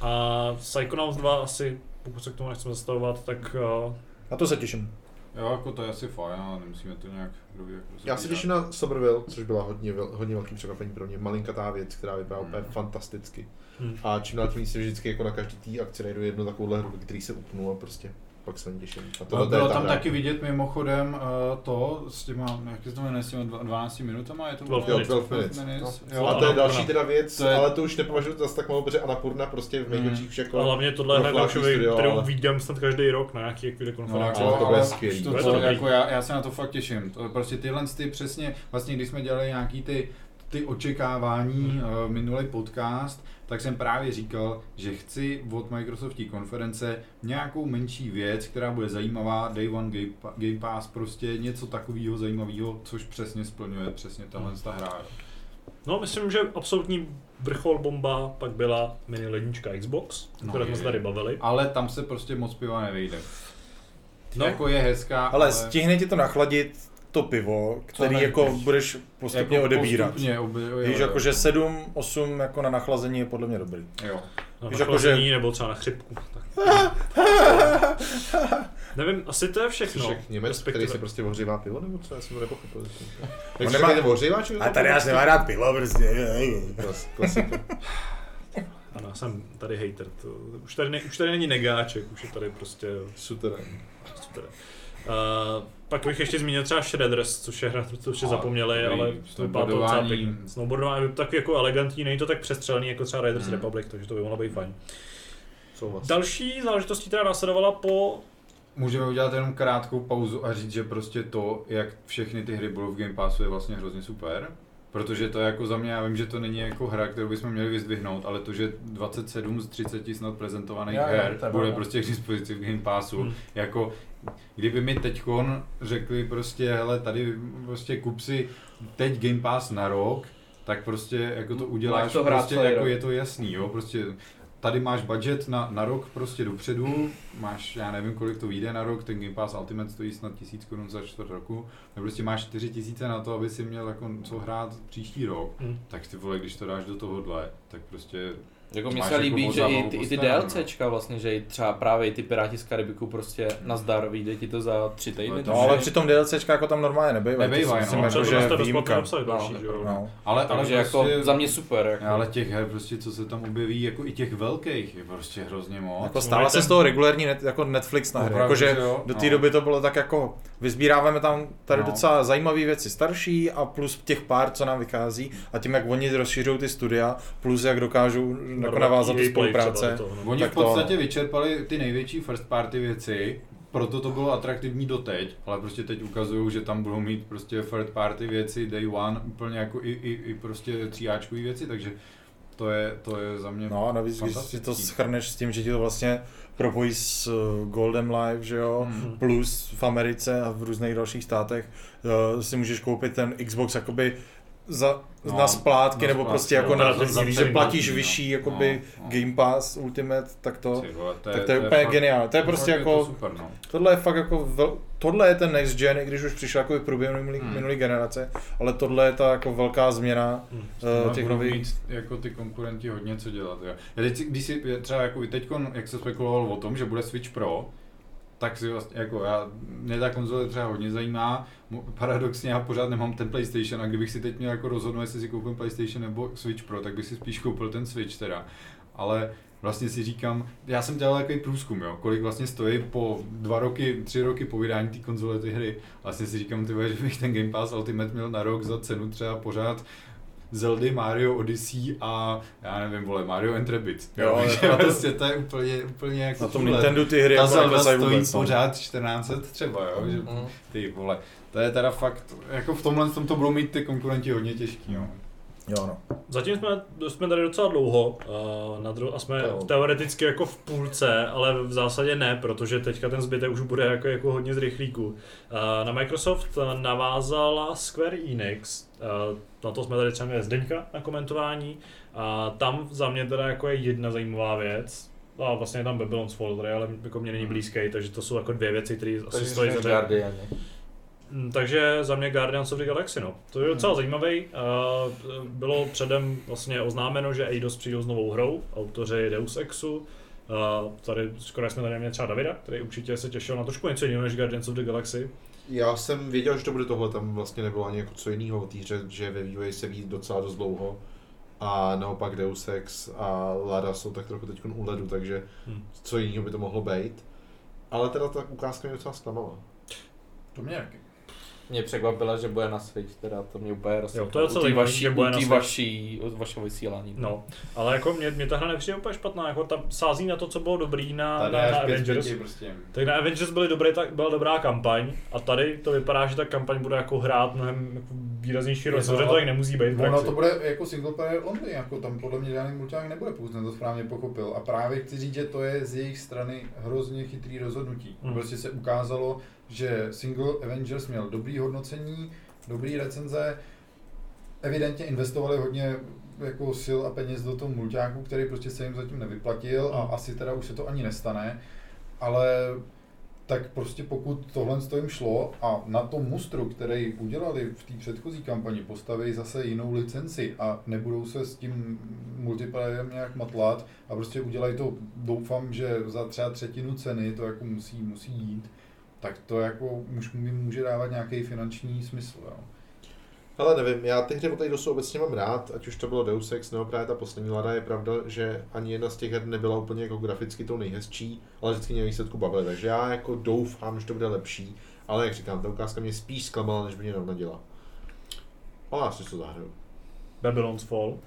A Psychonauts 2 asi, pokud se k tomu nechceme zastavovat, tak uh, Na to se těším. Jo, jako to je asi fajn, ale nemusíme to nějak druhý jako Já se těším na Somerville, což byla hodně, vel- hodně velký překvapení pro mě. Malinkatá věc, která vypadá úplně Hmm. fantasticky. Hmm. A čím dál tím víc si vždycky jako na každý té akci najdu jednu takovouhle hru, který se upnu a prostě pak se těším. A No, tohle to je bylo ta tam hra. taky vidět mimochodem uh, to s těma, jak se to jmenuje, s těma dva- 12 minutama, je to 12 Jo, minutes. 12 minutes. 12 No. jo. A to je další teda věc, To je- ale to už nepovažuji zase tak malo, protože Anapurna prostě v největších Mm. všech A hlavně tohle je hned profilářský další, studio, kterou ale- vidím snad každý rok na nějaký chvíli No, konferenci. ale ale, to. To, to, jako já, já se na to fakt těším. To, prostě tyhle ty přesně, vlastně když jsme dělali nějaký ty, ty očekávání, uh, minulý podcast, tak jsem právě říkal, že chci od Microsoftí konference nějakou menší věc, která bude zajímavá, Day One Game, Game Pass, prostě něco takového zajímavého, což přesně splňuje přesně tahle ta hra. No, myslím, že absolutní vrchol bomba pak byla mini lednička Xbox, o No, které jsme se tady bavili. Ale tam se prostě moc piva nevejde. No. No. Jako je hezká, Ale, ale stihne ti to nachladit to pivo, který jako budeš postupně jako odebírat. Postupně obe, jo, Víš, jo, jako že 7, 8 jako na nachlazení je podle mě dobrý. jo. Na Víš, nachlazení jako, nebo třeba na chřipku. Tak. Nevím, asi to je všechno. No, Němec, Respektive- který se prostě ohřívá pivo, nebo co? Já jsem to nepochopil. On Jak nemá- nemá... ohříváč? A tady já nemá rád pivo prostě. Klas, klasika. Ano, já jsem tady hater. To, už, tady ne, už tady není negáček, už je tady prostě Suterén. super. Uh, pak bych ještě zmínil třeba Shredders, což je hra, co už zapomněli, dobrý, ale to vypadá to docela snowboardování. Snowboardování je taky jako elegantní, není to tak přestřelený jako třeba Raiders Hmm. Republic, takže to by mohlo být fajn. Souhlas. Další záležitostí, která následovala po Můžeme udělat jenom krátkou pauzu a říct, že prostě to, jak všechny ty hry budou v Game Passu, je vlastně hrozně super. Protože to je jako za mě, já vím, že to není jako hra, kterou bychom měli vyzdvihnout, ale to, že 27 z 30 snad prezentovaných jo, her bude prostě k dispozici v Game Passu, Hmm. jako kdyby mi teďkon řekli prostě, hele, tady prostě kup si teď Game Pass na rok, tak prostě jako to uděláš, Máš to hrát prostě jako rok. je to jasný, jo, prostě tady máš budget na, na rok prostě dopředu, máš, já nevím, kolik to vyjde na rok, ten Game Pass Ultimate stojí snad 1000 korun za čtvrt roku, no prostě máš 4000 na to, aby si měl jako co hrát příští rok, Hmm. tak ty vole, když to dáš do tohohle, tak prostě Jako mně se jako líbí, že i ty, i ty postavenou, DLCčka vlastně, že i třeba právě i ty Piráti z Karibiku prostě nazdar, vyjde ti to za tři týdny. No, No ale při tom DLCčka jako tam normálně nebývají. Nebývají, to si no. jako, to že jste výjimka. napsali další, No, že jo. No. ale, Takže ale jako prostě, za mě super. Jako. ale těch her prostě, co se tam objeví, jako i těch velkých, je prostě hrozně moc. Jako stává se z toho regulární net, jako Netflix na hry. Jakože že do té No. doby to bylo tak jako, vysbíráváme tam tady No. docela zajímavé věci starší a plus těch pár, co nám vychází a tím, jak oni rozšiřují ty studia, plus jak dokážou jako navázat tu spolupráce. toho, no. Oni Tak v to podstatě ano. vyčerpali ty největší first party věci, proto to bylo atraktivní doteď, ale prostě teď ukazují, že tam budou mít prostě third party věci day one, úplně jako i, i, i prostě tříáčkový věci, takže to je, to je za mě No a navíc, když si to schrneš s tím, že ti to vlastně propojí s uh, Golden Live, že jo, Mhm. plus v Americe a v různých dalších státech uh, si můžeš koupit ten Xbox jakoby za, No, na splátky, na nebo splátky, prostě jako na na, ten že platíš no. vyšší jakoby No, no. Game Pass Ultimate, tak to, vole, tak to je úplně fakt- geniální. To je prostě jako, to super, no. tohle je fakt jako, vel, tohle je ten next gen, i když už přišel jako v průběhu minulý, Hmm. minulý generace, ale tohle je ta jako velká změna Hmm. uh, No, těch nových mít jako ty konkurenti hodně co dělat. Jo. Já teď, když si třeba jako teď, jak se spekuloval o tom, že bude Switch Pro, tak si vlastně, jako já, mě ta konzole třeba hodně zajímá, paradoxně já pořád nemám ten PlayStation a kdybych si teď měl jako rozhodnout, jestli si koupím PlayStation nebo Switch Pro, tak bych si spíš koupil ten Switch teda. Ale vlastně si říkám, já jsem dělal takový průzkum, jo, kolik vlastně stojí po dva roky, tři roky po vydání té konzole ty hry. Vlastně si říkám, ty že bych ten Game Pass Ultimate měl na rok za cenu třeba pořád Zeldy, Mario Odyssey a já nevím, vole, Mario and Rabbids. Jo, Jo, tom- prostě to je úplně, úplně jako na tom čudle. Nintendo ty hry Ta jako Zelda stojí vůbec. no. pořád 1400 třeba, jo, že Mhm. ty vole. To je teda fakt, jako v tomhle tom to budou mít ty konkurenti hodně těžký, jo. Jo, no. Zatím jsme, jsme tady docela dlouho a, na dru- a jsme Jo. teoreticky jako v půlce, ale v zásadě ne, protože teďka ten zbytek už bude jako, jako hodně z rychlíků. A Na Microsoft navázala Square Enix, na to jsme tady třeba měli Zdeňka na komentování a tam za mě teda jako je jedna zajímavá věc, a vlastně je tam Babylon's Fall, který ale jako mě není blízký, takže to jsou jako dvě věci, které asi stojí za. Mm, Takže za mě Guardians of the Galaxy, no. To je docela zajímavý. Uh, Bylo předem vlastně oznámeno, že Eidos přijdou s novou hrou, autoři Deus Exu. Uh, tady skoro jsme tady neměli třeba Davida, který určitě se těšil na trošku něco jiného než Guardians of the Galaxy. Já jsem věděl, že to bude tohle, tam vlastně nebylo ani jako co jiného o té hře, že ve vývoji se ví docela dost dlouho. A naopak Deus Ex a Lara jsou tak trochu teď u ledu, takže Hmm. co jiného by to mohlo být. Ale teda ta ukázka mě docela zklamala. To mě jaký. Mě překvapila, že bude na Switch, teda to mě úplně rozseklo. Jo, to je docela U vaší, že bude u na Switch. vaší, od vašeho vysílání. No, ale jako mě, mě ta hra nepřijde úplně špatná, jako ta sází na to, co bylo dobrý na, Tady na, na Avengers. pěti prostě. Tak na Avengers byly dobré, tak byla dobrá kampaň a tady to vypadá, že ta kampaň bude jako hrát mnohem jako výraznější roli. Je to- tak nemusí být Ono to bude jako single player only, jako tam podle mě žádný mulťák nebude, pokud jsem to správně pochopil. A právě chci říct, že to je z jejich strany hrozně chytrý rozhodnutí. Hmm. Prostě se ukázalo, že single Avengers měl dobrý hodnocení, dobrý recenze, evidentně investovali hodně jako sil a peněz do toho mulťáku, který prostě se jim zatím nevyplatil a Hmm. asi teda už se to ani nestane, ale tak prostě pokud tohle to jim šlo a na tom mustru, který udělali v té předchozí kampani, postaví zase jinou licenci a nebudou se s tím multiplayerem nějak matlat a prostě udělají to, doufám, že za třeba třetinu ceny to jako musí, musí jít, tak to jako už mi může dávat nějaký finanční smysl. Jo. Ale nevím, já ty hry od té dosu obecně mám rád, ať už to bylo Deus Ex nebo právě ta poslední Lara, je pravda, že ani jedna z těch her nebyla úplně jako graficky tou nejhezčí, ale vždycky mě výsledku bavily, takže já jako doufám, že to bude lepší, ale jak říkám, ta ukázka mě spíš zklamala, než by mě navnadila. Ale já si to zahraju. Babylon's Fall.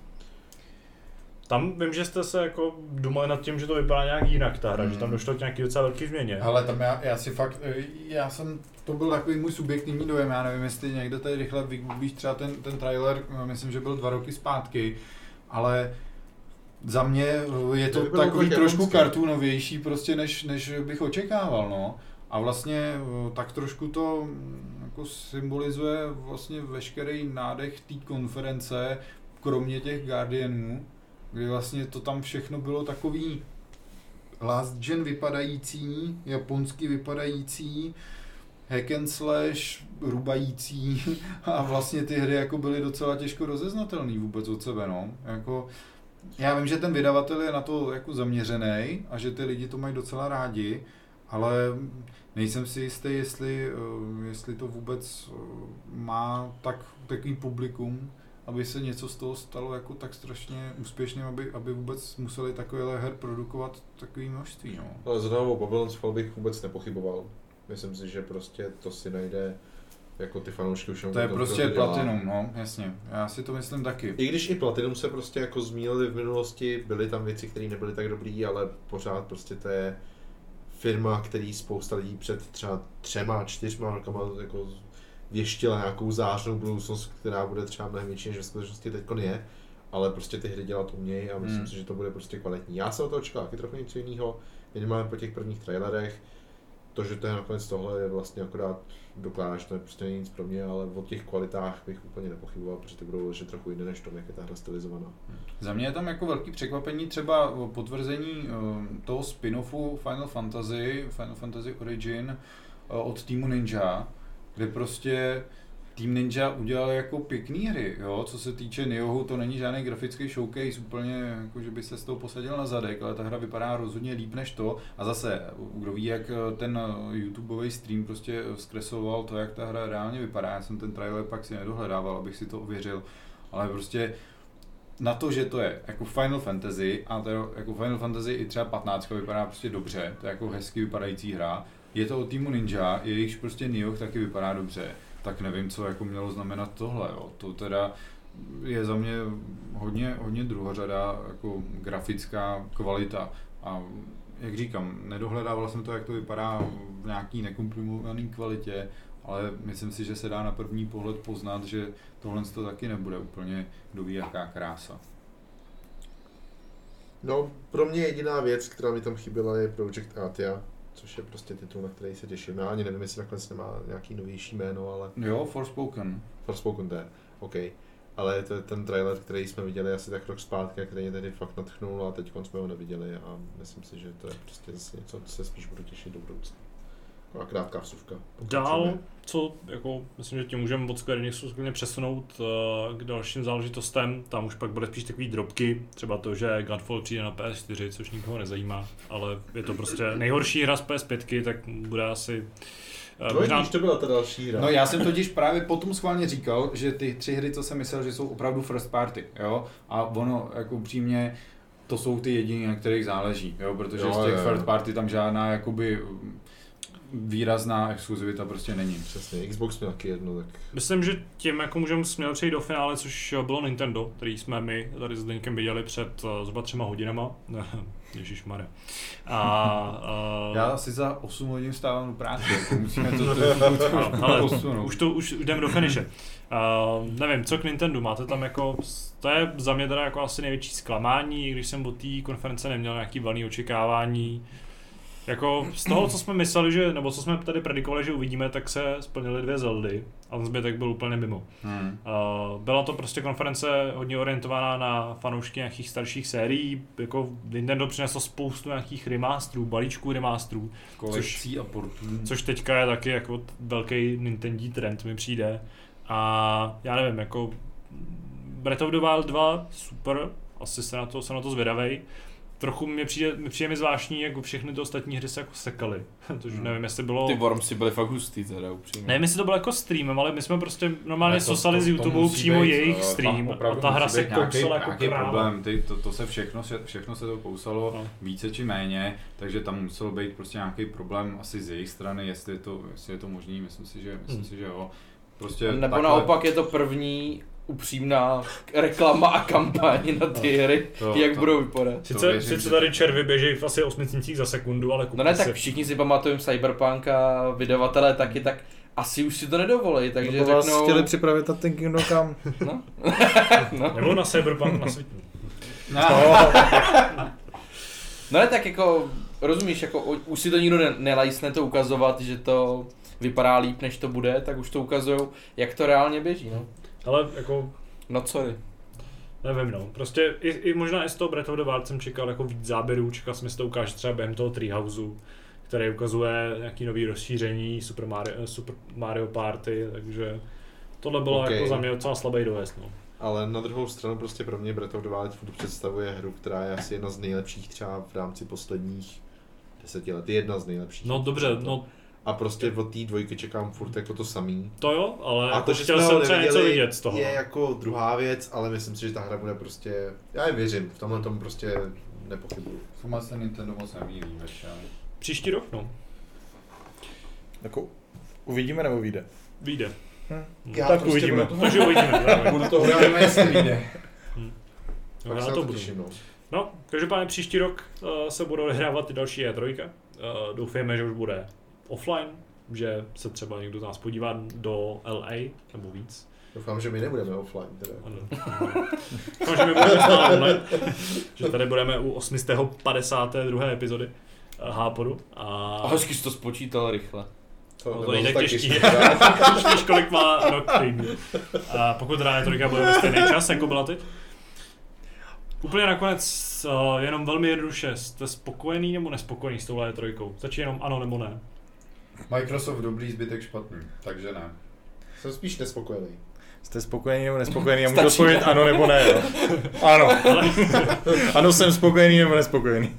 Tam vím, že jste se jako dumali nad tím, že to vypadá nějak jinak ta hra, Hmm. že tam došlo k nějaký docela velký změně. Ale tam já, já si fakt, eh, já jsem, to byl takový můj subjektivní dojem, já nevím, jestli někdo tady rychle vygooglíš třeba ten, ten trailer, eh, myslím, že byl dva roky zpátky, ale za mě eh, je to To takový tak trošku kartunovější prostě, než, než bych očekával, no. A vlastně tak trošku to mm, jako symbolizuje vlastně veškerý nádech té konference, kromě těch Guardianů, kdy vlastně to tam všechno bylo takový last gen vypadající, japonsky vypadající, hack and slash, rubající a vlastně ty hry jako byly docela těžko rozeznatelný vůbec od sebe, no. Jako, já vím, že ten vydavatel je na to jako zaměřený a že ty lidi to mají docela rádi, ale nejsem si jistý, jestli, eh, jestli to vůbec eh, má tak, takový publikum, aby se něco z toho stalo jako tak strašně úspěšným, aby, aby vůbec museli takovéhle her produkovat takové množství. No. Ale znovu Babylon's Fall bych vůbec nepochyboval. Myslím si, že prostě to si najde jako ty fanoušky už To je tom, prostě. Platinum, no, jasně. Já si to myslím taky. I když i Platinum se prostě jako zmínili v minulosti, byly tam věci, které nebyly tak dobrý, ale pořád prostě to je firma, který spousta lidí před třeba třema, čtyřma rokama jako věštila nějakou zářnou budoucnost, která bude třeba mnohem větší, než ve skutečnosti teď je, ale prostě ty hry dělat umějí a myslím Hmm. si, že to bude prostě kvalitní. Já jsem od toho čekal taky trochu něco jiného, minimálně po těch prvních trailerech. To, že to je nakonec tohle, je vlastně akorát dokládá, že to je prostě nic pro mě, ale o těch kvalitách bych úplně nepochyboval, protože ty budou ležet trochu jiné než tom, jak je ta hra stylizovaná. Za mě je tam jako velký překvapení třeba potvrzení eh, toho spin-offu Final Fantasy, Final Fantasy Origin eh, od týmu Ninja, kde prostě Team Ninja udělal jako pěkný hry, jo? co se týče Niohu, to není žádný grafický showcase úplně, jako že by se s tou posadil na zadek, ale ta hra vypadá rozhodně líp než to. A zase, kdo ví, jak eh, ten eh, YouTubeový stream prostě zkresloval to, jak ta hra reálně vypadá. Já jsem ten trailer pak si nedohledával, abych si to ověřil, ale prostě na to, že to je jako Final Fantasy, a to je jako Final Fantasy i třeba 15 vypadá prostě dobře, to je jako hezky vypadající hra, je to od týmu Ninja, jejichž prostě Nioh taky vypadá dobře, tak nevím, co jako mělo znamenat tohle, jo. To teda je za mě hodně, hodně druhořada jako grafická kvalita a jak říkám, nedohledával jsem to, jak to vypadá v nějaký nekomprimované kvalitě, ale myslím si, že se dá na první pohled poznat, že tohle to taky nebude úplně kdo ví jaká krása. No, pro mě jediná věc, která mi tam chyběla, je Project Atia, což je prostě titul, na který se těším. Já ani nevím, jestli nakonec nemá nějaký novější jméno, ale Jo, Forspoken. Forspoken to je, OK. Ale to je ten trailer, který jsme viděli asi tak rok zpátky, a který mě tedy fakt natchnul a teď jsme ho neviděli a myslím si, že to je prostě zase něco, co se spíš budu těšit do budoucna. Taková krátká vsuvka. Dál, Pokračujeme. co, jako, myslím, že tím můžeme od Square Enixu skvěle přesunout uh, k dalším záležitostem. Tam už pak byly spíš takové drobky, třeba to, že Godfall přijde na PS4, což nikoho nezajímá, ale je to prostě nejhorší hra z PS5, tak bude asi uh, No, možná... to byla ta další hra. No já jsem totiž právě potom schválně říkal, že ty tři hry, co jsem myslel, že jsou opravdu first party, jo, a ono jako upřímně, to jsou ty jediné, na kterých záleží, jo, protože Jo, z těch jo, jo. first party tam žádná jakoby výrazná exkluzivita prostě není. Přesně, Xbox měl taky jedno, tak... Myslím, že tím jako můžeme směle přejít do finále, což bylo Nintendo, který jsme my tady s Deňkem viděli před uh, zhruba třema hodinama. Ježišmarja. A, uh, Já si za 8 hodin stávám do práce, jako musíme to, to, to, ale posunout. už, to, už jdeme do finiše. Uh, nevím, co k Nintendo, máte tam jako, to je za mě teda jako asi největší zklamání, když jsem od té konference neměl nějaký velný očekávání. Jako z toho, co jsme mysleli, že, nebo co jsme tady predikovali, že uvidíme, tak se splnily dvě Zeldy a ten zbytek byl úplně mimo. Hmm. Uh, byla to prostě konference hodně orientovaná na fanoušky nějakých starších sérií, jako Nintendo přineslo spoustu nějakých remasterů, balíčků remasterů, Kolekcí a portů. což teďka je taky jako velký Nintendo trend mi přijde. A já nevím, jako Breath of the Wild 2, super, asi se na to, jsem na to zvědavej. Trochu mi přijde, mi přijde mi zvláštní, jak všechny ty ostatní hry se jako sekaly. Což Hmm. nevím, jestli bylo... Ty Wormsy byly fakt hustý teda upřímně. Nevím, jestli to bylo jako streamem, ale my jsme prostě normálně Ne, to- sosali to- z to YouTube musí přímo být, jejich eh, stream a ta hra se být nějaký- kousala jako nějaký kráva. problém, ty, to, to se všechno, se všechno se to kousalo No. více či méně, takže tam musel být prostě nějaký problém asi z jejich strany, jestli je to, jestli je to možný, myslím si, že, myslím Hmm. si, že jo. Prostě Nebo takhle- naopak je to první upřímná reklama a kampaň na ty hry, To- jak to- budou vypadat. To Sice, věřím, sice že- tady červy běží v asi 8 cincích za sekundu, ale No ne, tak všichni si pamatujeme Cyberpunk a vydavatelé taky, tak asi už si to nedovolí, takže Nebo vás řeknou... chtěli připravit na ten Kingdom Come. No. Nebo na Cyberpunk na světě. No, no ne, tak jako, rozumíš, jako už si to nikdo ne- nelajsne to ukazovat, že to vypadá líp, než to bude, tak už to ukazují, jak to reálně běží, no. Ale jako No sorry. Nevím no, prostě i, i možná i z toho Breath of the Wild jsem čekal jako víc záběrů, čekal jsem, že se to ukáže třeba během toho Treehouse, který ukazuje nějaký nový rozšíření Super Mario, eh, Super Mario Party, takže tohle bylo Ok. jako za mě docela slabý dojezd no. Ale na druhou stranu prostě pro mě Breath of the Wild furt představuje hru, která je asi jedna z nejlepších třeba v rámci posledních deseti let. Je jedna z nejlepších. No dobře, no A prostě od té dvojky čekám furt jako to samý. to jo, ale A jako to, že chtěl jsem třeba něco vidět z toho. je no. jako druhá věc, ale myslím si, že ta hra bude prostě, já je věřím, v tomhle tomu prostě nepochybuju. Fuma se Nintendo moc nemílí, veď, ale- Příští rok no, Jako, uvidíme nebo vyjde? vyjde. Hm. Já tak prostě uvidíme. budu- Takže uvidíme. no. Budu to Uvidíme, jestli vyjde. Jo, Pak já to to budu. těším, no. No, každopádně příští rok uh, se budou odehrávat i další E3. Uh, doufejme, že už bude offline, že se třeba někdo z nás podívá do LA nebo víc. Doufám, že my nebudeme offline teda. Ano. Doufám, že my budeme stále online, že tady budeme u 852. epizody uh, Háporu. A A hezky jsi to spočítal rychle. No, to nebylo nejde tak těžký. těžké. Když víš, kolik má rok týdnu. A pokud teda E3 bude ve stejný čas, jako byla teď. Úplně nakonec, uh, jenom velmi jednoduše, jste spokojený nebo nespokojený s touhle E3? Stačí jenom ano nebo ne. Microsoft dobrý, zbytek špatný, takže ne. Jsem spíš nespokojený. Jste spokojený nebo nespokojený? Já můžu odpovědět ano nebo ne, jo? Ano. ano, jsem spokojený nebo nespokojený.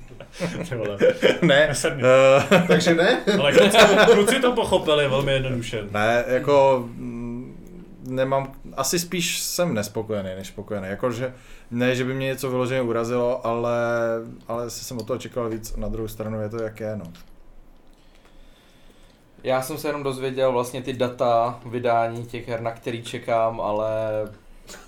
Ne. Uh, Takže ne? Ale kluci, kluci to pochopili velmi jednoduše. ne, jako mm, nemám, asi spíš jsem nespokojený než spokojený. Jakože ne, že by mě něco vyloženě urazilo, ale, ale jsem od toho čekal víc. Na druhou stranu je to jak je, no. Já jsem se jenom dozvěděl vlastně ty data vydání těch her, na který čekám, ale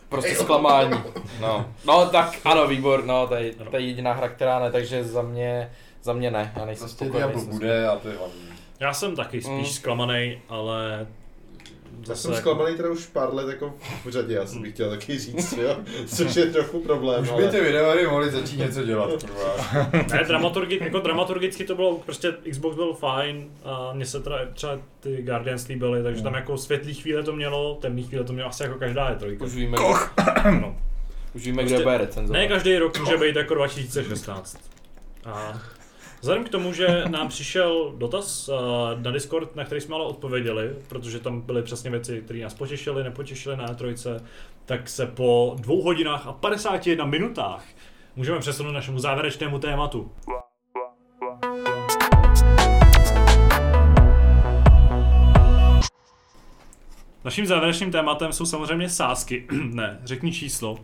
prostě zklamání. No. no tak ano, výbor, no to je, to je jediná hra, která ne, takže za mě, za mě ne, já nejsem Prostě spokojený. Jsem bude a to je hlavní. Já jsem taky spíš Mm. zklamaný, ale Já jsem jako- zklamaný teda už pár let jako v řadě, já jsem bych chtěl taky říct, jo? Což je trochu problém, Už by ale... ty videohry mohly začít něco dělat, kurva. Ne, dramaturgi, jako dramaturgicky to bylo, prostě Xbox byl fajn a mně se teda třeba ty Guardians líbily, takže tam jako světlý chvíle to mělo, temný chvíle to mělo asi jako každá je trojka. Už víme, No. už víme, Prostě kde bude recenzovat. Ne každý rok může být jako 2016. A Vzhledem k tomu, že nám přišel dotaz uh, na Discord, na který jsme ale odpověděli, protože tam byly přesně věci, které nás potěšily, nepotěšily na E3, tak se po dvou hodinách a 51 minutách můžeme přesunout našemu závěrečnému tématu. Naším závěrečným tématem jsou samozřejmě sázky. ne, řekni číslo.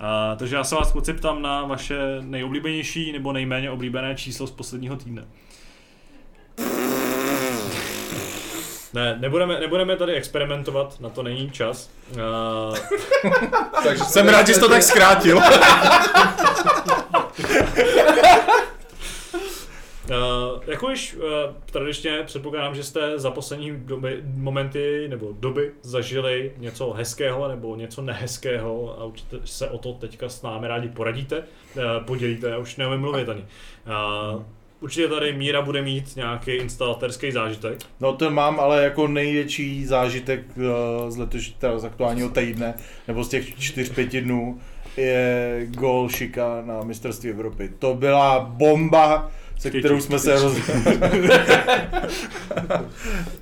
Uh, takže já se vás kluci ptám na vaše nejoblíbenější nebo nejméně oblíbené číslo z posledního týdne. Ne, nebudeme, nebudeme tady experimentovat, na to není čas. Uh, Takže Jsem rád, že jsi to tak zkrátil. Uh, jako již uh, tradičně předpokládám, že jste za poslední doby, momenty nebo doby zažili něco hezkého nebo něco nehezkého a určitě se o to teďka s námi rádi poradíte, uh, podělíte, já už neumím mluvit ani. Uh, určitě tady Míra bude mít nějaký instalatérský zážitek. No to mám ale jako největší zážitek eh, z letoš, teda z aktuálního týdne, nebo z těch čtyř, pěti dnů, je gol Šika na mistrovství Evropy. To byla bomba, se kterou jsme se roz...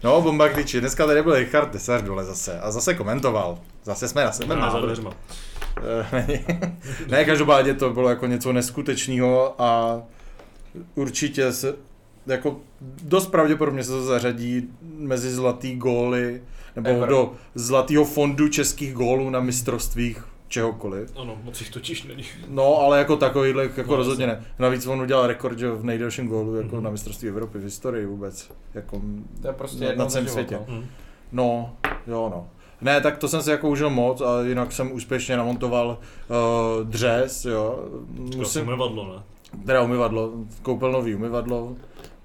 no, bomba kliči. Dneska tady byl Richard Tesar dole zase a zase komentoval. Zase jsme na sebe za dveřma. Eh, ne, každopádně to bylo jako něco neskutečného a určitě se, jako dost pravděpodobně se to zařadí mezi zlatý góly, nebo Ever. do zlatého fondu českých gólů na mistrovstvích čehokoliv. Ano, moc jich totiž není. No, ale jako takovýhle, jako No, rozhodně ne. Navíc on udělal rekord že, v nejdelším gólu jako Mhm. na mistrovství Evropy v historii vůbec. Jako To je prostě na, na celém světě. no. Hm. No, jo no. Ne, tak to jsem si jako užil moc a jinak jsem úspěšně namontoval uh, dřez, jo. Musím... Musím, umyvadlo, ne? teda umyvadlo, koupil nový umyvadlo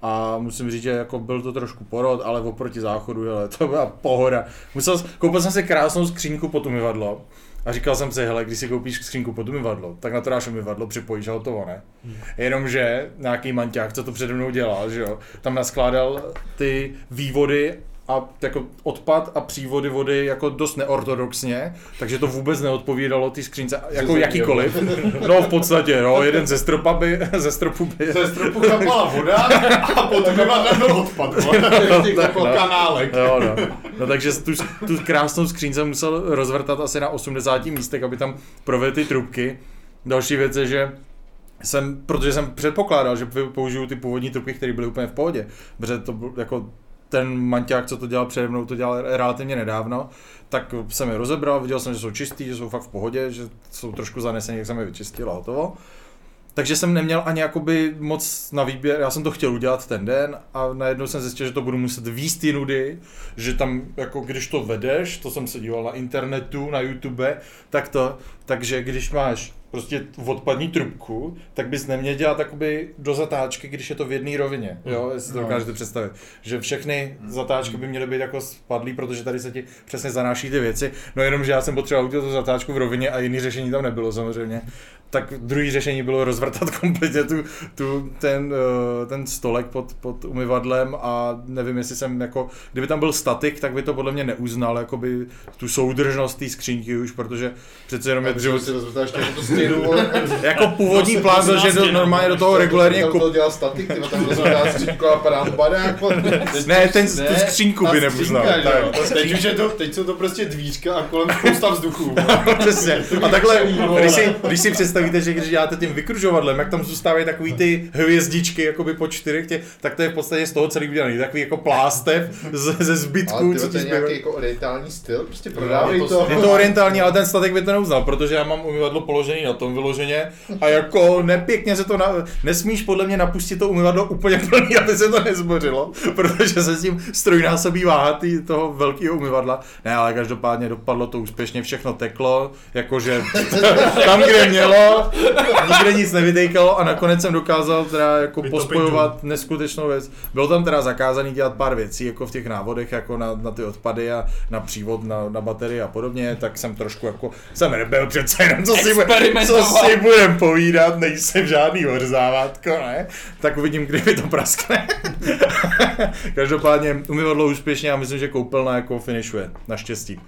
a musím říct, že jako byl to trošku porod, ale oproti záchodu, hele, to byla pohoda. Musel, koupil jsem si krásnou skřínku pod umyvadlo a říkal jsem si, hele, když si koupíš skřínku pod umyvadlo, tak na to dáš umyvadlo, připojíš a hotovo, ne? Jenomže nějaký manťák, co to přede mnou dělal, že jo, tam naskládal ty vývody a jako odpad a přívody vody jako dost neortodoxně, takže to vůbec neodpovídalo té skřínce, jako jakýkoliv. No v podstatě, no, jeden ze stropa by, ze stropu by, Ze stropu kapala voda a potom vyvadla byl odpad. Ještě kapal no. kanálek. Jo, no. no takže tu, tu krásnou skříň jsem musel rozvrtat asi na 80 místech, aby tam provedl ty trubky. Další věc je, že jsem, protože jsem předpokládal, že použiju ty původní trubky, které byly úplně v pohodě, protože to byl jako ten manťák, co to dělal přede mnou, to dělal relativně nedávno, tak jsem je rozebral, viděl jsem, že jsou čistý, že jsou fakt v pohodě, že jsou trošku zanesený, jak jsem je vyčistil a hotovo. Takže jsem neměl ani jakoby moc na výběr, já jsem to chtěl udělat ten den a najednou jsem zjistil, že to budu muset víc ty nudy, že tam jako když to vedeš, to jsem se díval na internetu, na YouTube, tak to, takže když máš prostě odpadní trubku, tak bys neměl dělat jakoby do zatáčky, když je to v jedné rovině, jo, jestli to No. dokážete představit. Že všechny zatáčky by měly být jako spadlý, protože tady se ti přesně zanáší ty věci, no jenom, že já jsem potřeboval udělat tu zatáčku v rovině a jiný řešení tam nebylo samozřejmě. Tak druhý řešení bylo rozvrtat kompletně tu, tu, ten, eh, ten stolek pod, pod umyvadlem a nevím, jestli jsem jako, kdyby tam byl statik, tak by to podle mě neuznal, jakoby tu soudržnost té skřínky už, protože přece jenom je dřevo, si rozvrtáš tu stěnu, vole. jako původní plán byl, že to normálně do toho regulérně kup... to dělal statik, ty tam rozvrtáš skřínku a padá padák, vole. Ne, ten, tu skřínku by neuznal. Teď už je to, teď jsou to prostě dvířka a kolem spousta vzduchu. Přesně. A takhle, když si, když si představíte, že když děláte tím vykružovadlem, jak tam zůstávají takový ty hvězdičky jakoby po čtyřech, tě, tak to je v podstatě z toho celý udělaný. Takový jako plástev ze, ze Ale zbytků, ty co to je nějaký jako orientální styl, prostě prodávej to to. Je to orientální, ale ten statek by to neuznal, protože já mám umyvadlo položený na tom vyloženě a jako nepěkně se to, na, nesmíš podle mě napustit to umyvadlo úplně plný, aby se to nezbořilo, protože se s tím strojnásobí váha tý, toho velkého umyvadla. Ne, ale každopádně dopadlo to úspěšně, všechno teklo, jakože tam, kde mělo, nikde nic nevydejkalo a nakonec jsem dokázal teda jako Vytopit pospojovat neskutečnou věc. Bylo tam teda zakázaný dělat pár věcí, jako v těch návodech, jako na, na ty odpady a na přívod, na, na baterie a podobně, tak jsem trošku jako, jsem nebyl přece jenom, co si, co Experimentoval. si budem povídat, nejsem žádný orzávátko, ne? Tak uvidím, kdyby to praskne. Každopádně umyvadlo úspěšně a myslím, že koupelna jako finišuje, naštěstí.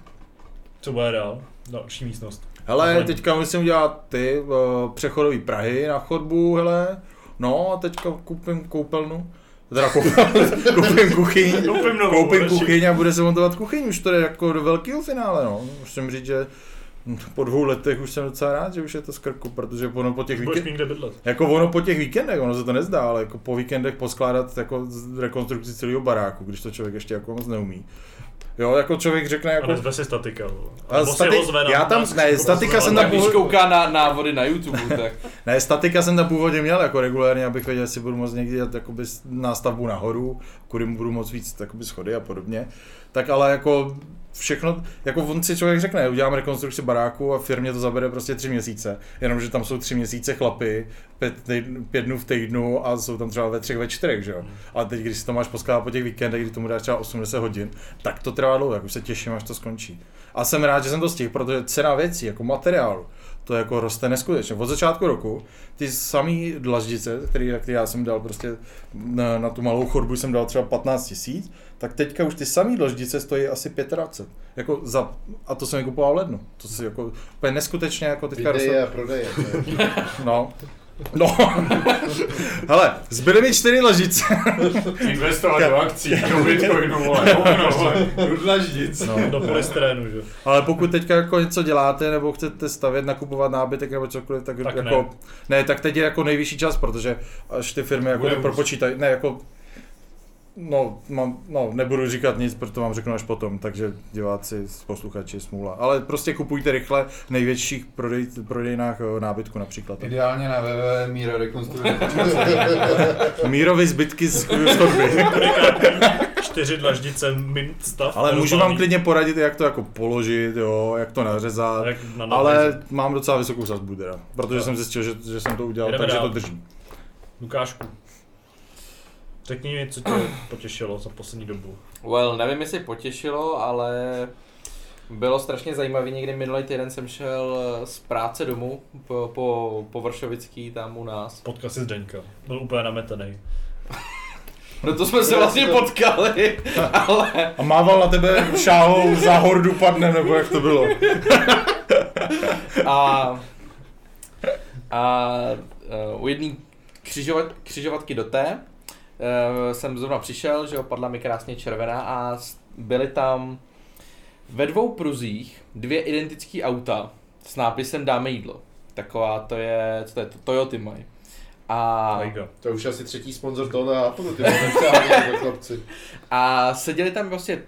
Co bude dál? Další místnost. Hele, teďka musím udělat ty uh, přechodové Prahy na chodbu, hele. No a teďka koupím koupelnu. Teda koupím, koupím kuchyň, Koupím novou, koupím kuchyň a bude se montovat kuchyň. Už to je jako do velkého finále, no. Musím říct, že po dvou letech už jsem docela rád, že už je to z krku, protože ono po těch víkendech, jako ono po těch víkendech, ono se to nezdá, ale jako po víkendech poskládat jako rekonstrukci celého baráku, když to člověk ještě jako moc neumí. Jo, jako člověk řekne A jako... nezve si statika. Ale stati- ho zve na- já tam- na ne, statika jsem ale tam Tak když původ- kouká na návody na YouTube, tak Ne, statika jsem tam původně měl jako regulárně, abych věděl, jestli budu moct někdy dělat jakoby nástavbu nahoru, kudy mu budu moc víc schody a podobně. Tak ale jako všechno, jako on si člověk řekne, udělám rekonstrukci baráku a firmě to zabere prostě tři měsíce, jenomže tam jsou tři měsíce chlapy, pět, týdn, pět dnů v týdnu a jsou tam třeba ve třech, ve čtyřech, že jo. Ale teď, když si to máš poskládat po těch víkendech, kdy tomu dáš třeba 80 hodin, tak to trvá dlouho, tak už se těším, až to skončí. A jsem rád, že jsem to stihl, protože cena věcí, jako materiálu, to jako roste neskutečně. Od začátku roku ty samý dlaždice, který, který já jsem dal prostě na, na tu malou chodbu jsem dal třeba 15 tisíc, tak teďka už ty samý dlaždice stojí asi 25. Jako za, a to jsem kupoval v lednu. To si jako úplně neskutečně jako teďka Videje roste. a prodeje. No. No. Hele, zbyly mi čtyři dlaždice. Investovat do akcí, do Bitcoinu, vole, hovno, vole. No. Do polystyrénu, že? Ale pokud teďka jako něco děláte, nebo chcete stavět, nakupovat nábytek nebo cokoliv, tak, Tak jako, ne. ne. tak teď je jako nejvyšší čas, protože až ty firmy jako to propočítají, ne jako, no, mám, no, nebudu říkat nic, protože to vám řeknu až potom, takže diváci, posluchači, smůla. Ale prostě kupujte rychle v největších prodej, prodejnách eh, nábytku například. Ideálně na www Míra rekonstruuje. Mírovy zbytky z chodby. Čtyři dlaždice mint stav. Ale můžu vám klidně poradit, jak to jako položit, jo, jak to nařezat. Jak na Ale mám docela vysokou sazbu teda, protože Jo. jsem zjistil, že, že jsem to udělal, Jdeme takže dál. to drží. Lukášku. Řekni mi, co tě potěšilo za poslední dobu. Well, nevím, jestli potěšilo, ale bylo strašně zajímavý. Někdy minulý týden jsem šel z práce domů po, po, po Vršovický tam u nás. Potkal si Zdeňka. Byl úplně nametený. Proto jsme se vlastně potkali, ale A mával na tebe šáhou za hordu padne, nebo jak to bylo. a, a uh, u jedné křižovat, křižovatky do té uh, jsem zrovna přišel, že jo, padla mi krásně červená a byly tam ve dvou pruzích dvě identické auta s nápisem dáme jídlo. Taková to je, co to je, to Toyoty mají. A. To je už asi třetí sponzor toho nápodu, ty chlapci. a seděli tam prostě,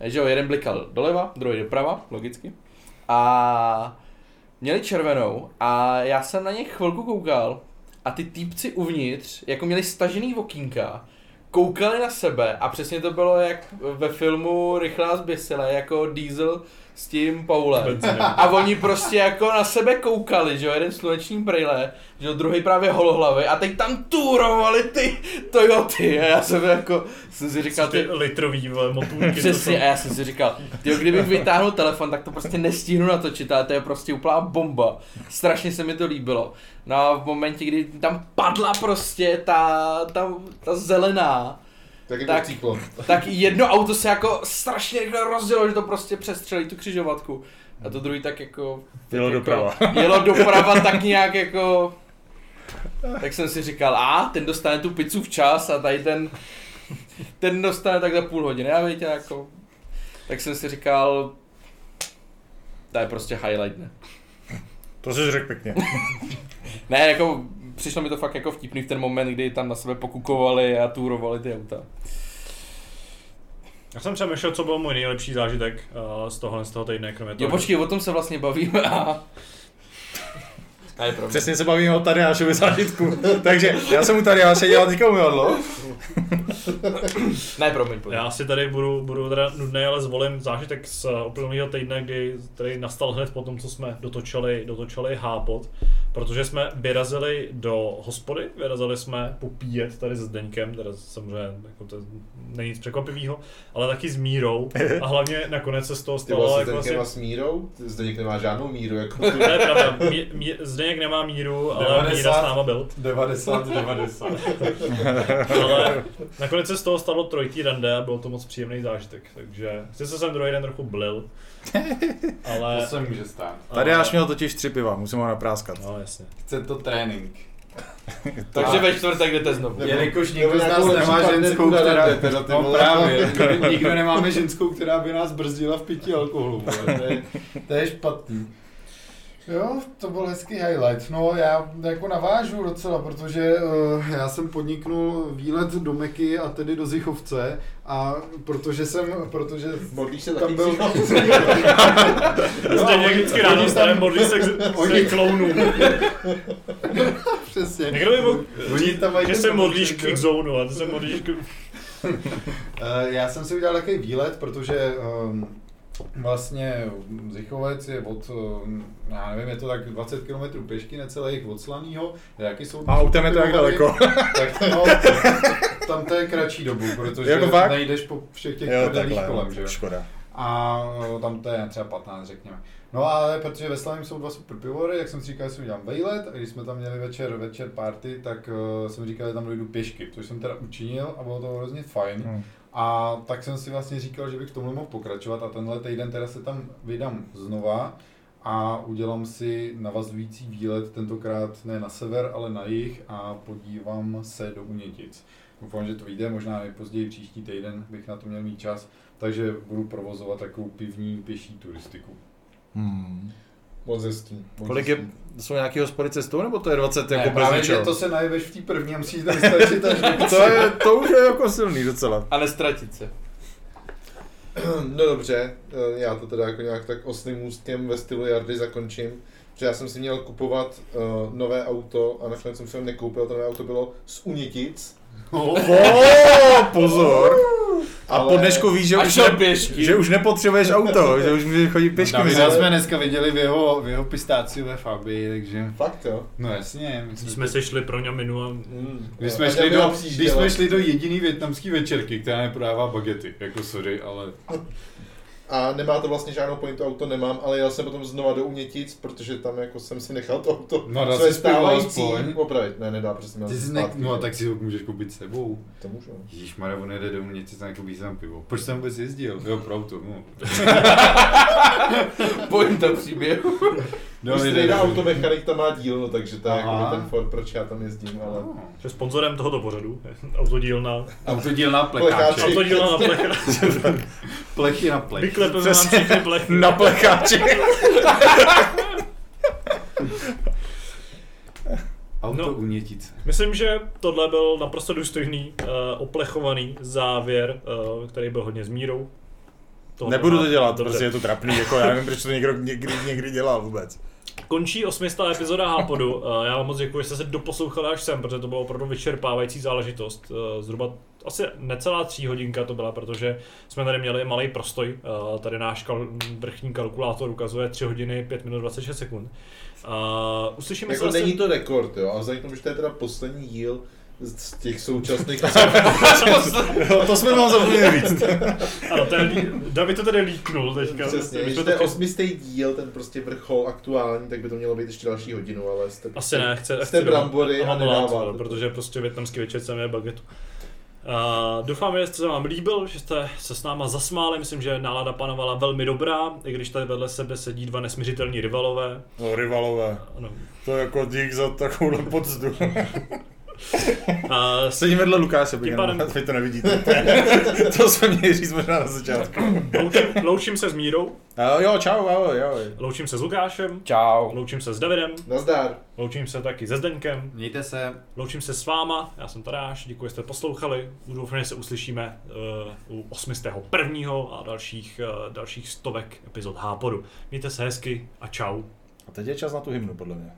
že jo, jeden blikal doleva, druhý doprava, logicky. A měli červenou a já jsem na ně chvilku koukal a ty týpci uvnitř, jako měli stažený okýnka, koukali na sebe a přesně to bylo jak ve filmu Rychlá zběsile, jako Diesel s tím Paulem. A oni prostě jako na sebe koukali, že jo, jeden sluneční brýle, že jo, druhý právě holohlavy a teď tam turovali ty Toyoty a já jsem jako, jsem si říkal, Ty ty, litrový motůlky. Přesně, a já jsem si říkal, tyjo, kdybych vytáhnul telefon, tak to prostě nestihnu natočit, ale to je prostě úplná bomba. Strašně se mi to líbilo. No a v momentě, kdy tam padla prostě ta, ta, ta zelená, Tak je Tak. to cyklon. tak jedno auto se jako strašně rychle rozdělo, že to prostě přestřelí tu křižovatku. A to druhý tak jako... Jelo jako, doprava. Jelo doprava tak nějak jako... Tak jsem si říkal, a ten dostane tu pizzu včas a tady ten, ten dostane tak za půl hodiny, a víte, jako... Tak jsem si říkal, to je prostě highlight, ne? To jsi řekl pěkně. Ne, jako přišlo mi to fakt jako vtipný v ten moment, kdy tam na sebe pokukovali a turovali ty auta. Já jsem přemýšlel, co byl můj nejlepší zážitek uh, z tohohle z toho týdne, kromě Jo, toho. počkej, o tom se vlastně bavíme a... A je pravda. Přesně se bavíme o Tadeášovi zážitku. Takže já jsem u Tadeáše dělal teďka umyvadlo. Ne, promiň, pojď. Já si tady budu, budu teda nudný, ale zvolím zážitek z uh, uplynulého týdne, kdy tady nastal hned po tom, co jsme dotočili, dotočili hápot, protože jsme vyrazili do hospody, vyrazili jsme popíjet tady s Deňkem, teda samozřejmě jako to není nic překvapivého, ale taky s Mírou a hlavně nakonec se z toho Ty stalo vlastně jako má s mírou, Zdeněk nemá žádnou míru, jako To je pravda, Mí, Mí, Zdeněk nemá míru, ale 90. Míra s náma byl. 90, 90. Ale nakonec se z toho stalo trojitý rande a byl to moc příjemný zážitek, takže sice jsem druhý den trochu blil, ale... To se může stát. Tadeáš měl totiž tři piva, musím ho napráskat. No jasně. Chce to trénink. Takže ve čtvrtek jdete znovu. Jelikož nikdo z nás nemá ženskou, na která... rande, teda ty No vole. právě, nikdo, nemáme ženskou, která by nás brzdila v pití alkoholu. To je, to je špatný. Jo, to byl hezký highlight. No já jako navážu docela, protože uh, já jsem podniknul výlet do Meky a tedy do Zichovce a protože jsem, protože Modlíš se tam byl... Prostě někdy vždycky ráno stane, modlí se k Oni- klounům. Přesně. Někdo by mohl Oni tam mají že se modlíš k zónu a ty se modlíš k... Eh, Já jsem si udělal takový výlet, protože um, vlastně Zichovec je od, um, já nevím, je to tak 20 km pěšky necelých od Slanýho. Jaký jsou A autem je to jak daleko. Tak no, tam to je kratší dobu, protože Jako fakt? nejdeš po všech těch Jo, prdelích takhle, kolem, že škoda. A no, tam to je třeba 15, řekněme. No ale protože ve Slavím jsou dva super pivory, jak jsem si říkal, že si udělám vejlet a když jsme tam měli večer, večer party, tak uh, jsem říkal, že tam dojdu pěšky, což jsem teda učinil a bylo to hrozně fajn. Hmm. A tak jsem si vlastně říkal, že bych v tomhle mohl pokračovat a tenhle týden teda se tam vydám znova a udělám si navazující výlet, tentokrát ne na sever, ale na jih a podívám se do Unětic. Doufám, že to vyjde, možná nejpozději příští týden bych na to měl mít čas, takže budu provozovat takovou pivní pěší turistiku. Hmm. Moc hezký. moc Kolik je, hezký. jsou nějaký hospody cestou, nebo to je 20 jako ne, bez právě, že to se najeveš v té první a musíš tam stačit až to, je, to už je jako silný docela. A nestratit se. No dobře, eh, já to teda jako nějak tak oslým můstkem ve stylu Jardy zakončím. Že já jsem si měl kupovat uh, nové auto a nakonec jsem si ho nekoupil, to nové auto bylo z Unitic. Oh, pozor. A Ale- po dnešku víš, že už, ne, pěšky. že už nepotřebuješ auto, že už můžeš chodit pěšky. Davida mezi- jsme dneska viděli v jeho, v jeho pistáciové fabii, takže... Fakt jo? No jasně, my Když jsme se šli pro ňaminu a Mm. Když jsme, šli do, když jsme šli do jediný větnamský večerky, která neprodává bagety, jako sorry, ale A nemá to vlastně žádnou pointu, auto nemám, ale jel jsem potom znova do Unětic, protože tam jako jsem si nechal to auto No, dá své si pivo stávající opravit. Ne, nedá, protože jsem měl ty jsi ne, no tak si ho můžeš koupit s sebou. To můžu. Ježíš Maria, on jede domů něco, tak koupí tam pivo. Proč jsem vůbec jezdil? Jo, pro auto, no. Pointa příběhu. No, Když nejde automechanik, tam má díl, no, takže to je jako ten Ford, proč já tam jezdím, ale... No. že sponzorem tohoto pořadu je autodílna. Autodílná Plekáče. plekáče. Autodílna na plech. Plechy na plech. Vyklepeme vám všechny plechy. Na plecháči. Auto No. unětice. Myslím, že tohle byl naprosto důstojný, uh, oplechovaný závěr, uh, který byl hodně s mírou. Tohle Nebudu to dělat, dobře. prostě je to trapný, jako já nevím, proč to někdo někdy, někdy dělal vůbec. Končí osmistá epizoda Hápodu. Uh, já vám moc děkuji, že jste se doposlouchali až sem, protože to bylo opravdu vyčerpávající záležitost. Uh, zhruba asi necelá tří hodinka to byla, protože jsme tady měli malý prostoj. Uh, tady náš kal- vrchní kalkulátor ukazuje 3 hodiny 5 minut 26 sekund. Uslyšíme Jako se není to rekord, jo, a vzhledem k tomu, že to je teda poslední díl z těch současných... Jo, to jsme vám zapomněli říct. Ano, ten, David to tady líknul teďka. Přesně, když to je to- osmistý díl, ten prostě vrchol aktuální, tak by to mělo být ještě další hodinu, ale jste, Asi ne, chce, jste chce brambory a nedáváte. to. protože prostě větnamský večer jsem je bagetu. Uh, doufám, že se vám líbil, že jste se s náma zasmáli, myslím, že nálada panovala velmi dobrá, i když tady vedle sebe sedí dva nesměřitelní rivalové. No, rivalové. Ano. To je jako dík za takovouhle poctu. Uh, Sedím vedle Lukáše, bych Tím pádem- vy to nevidíte. to jsme měli říct možná na začátku. loučím, loučím se s Mírou, A jo, čau, ahoj, ahoj. loučím se s Lukášem, Čau. loučím se s Davidem, Nazdar. loučím se taky se Zdeňkem, Mějte se. loučím se s váma, já jsem Tadáš, děkuji, že jste poslouchali, doufám, že se uslyšíme uh, u 81. a dalších, uh, dalších stovek epizod Hápodu. Mějte se hezky a čau. A teď je čas na tu hymnu, podle mě.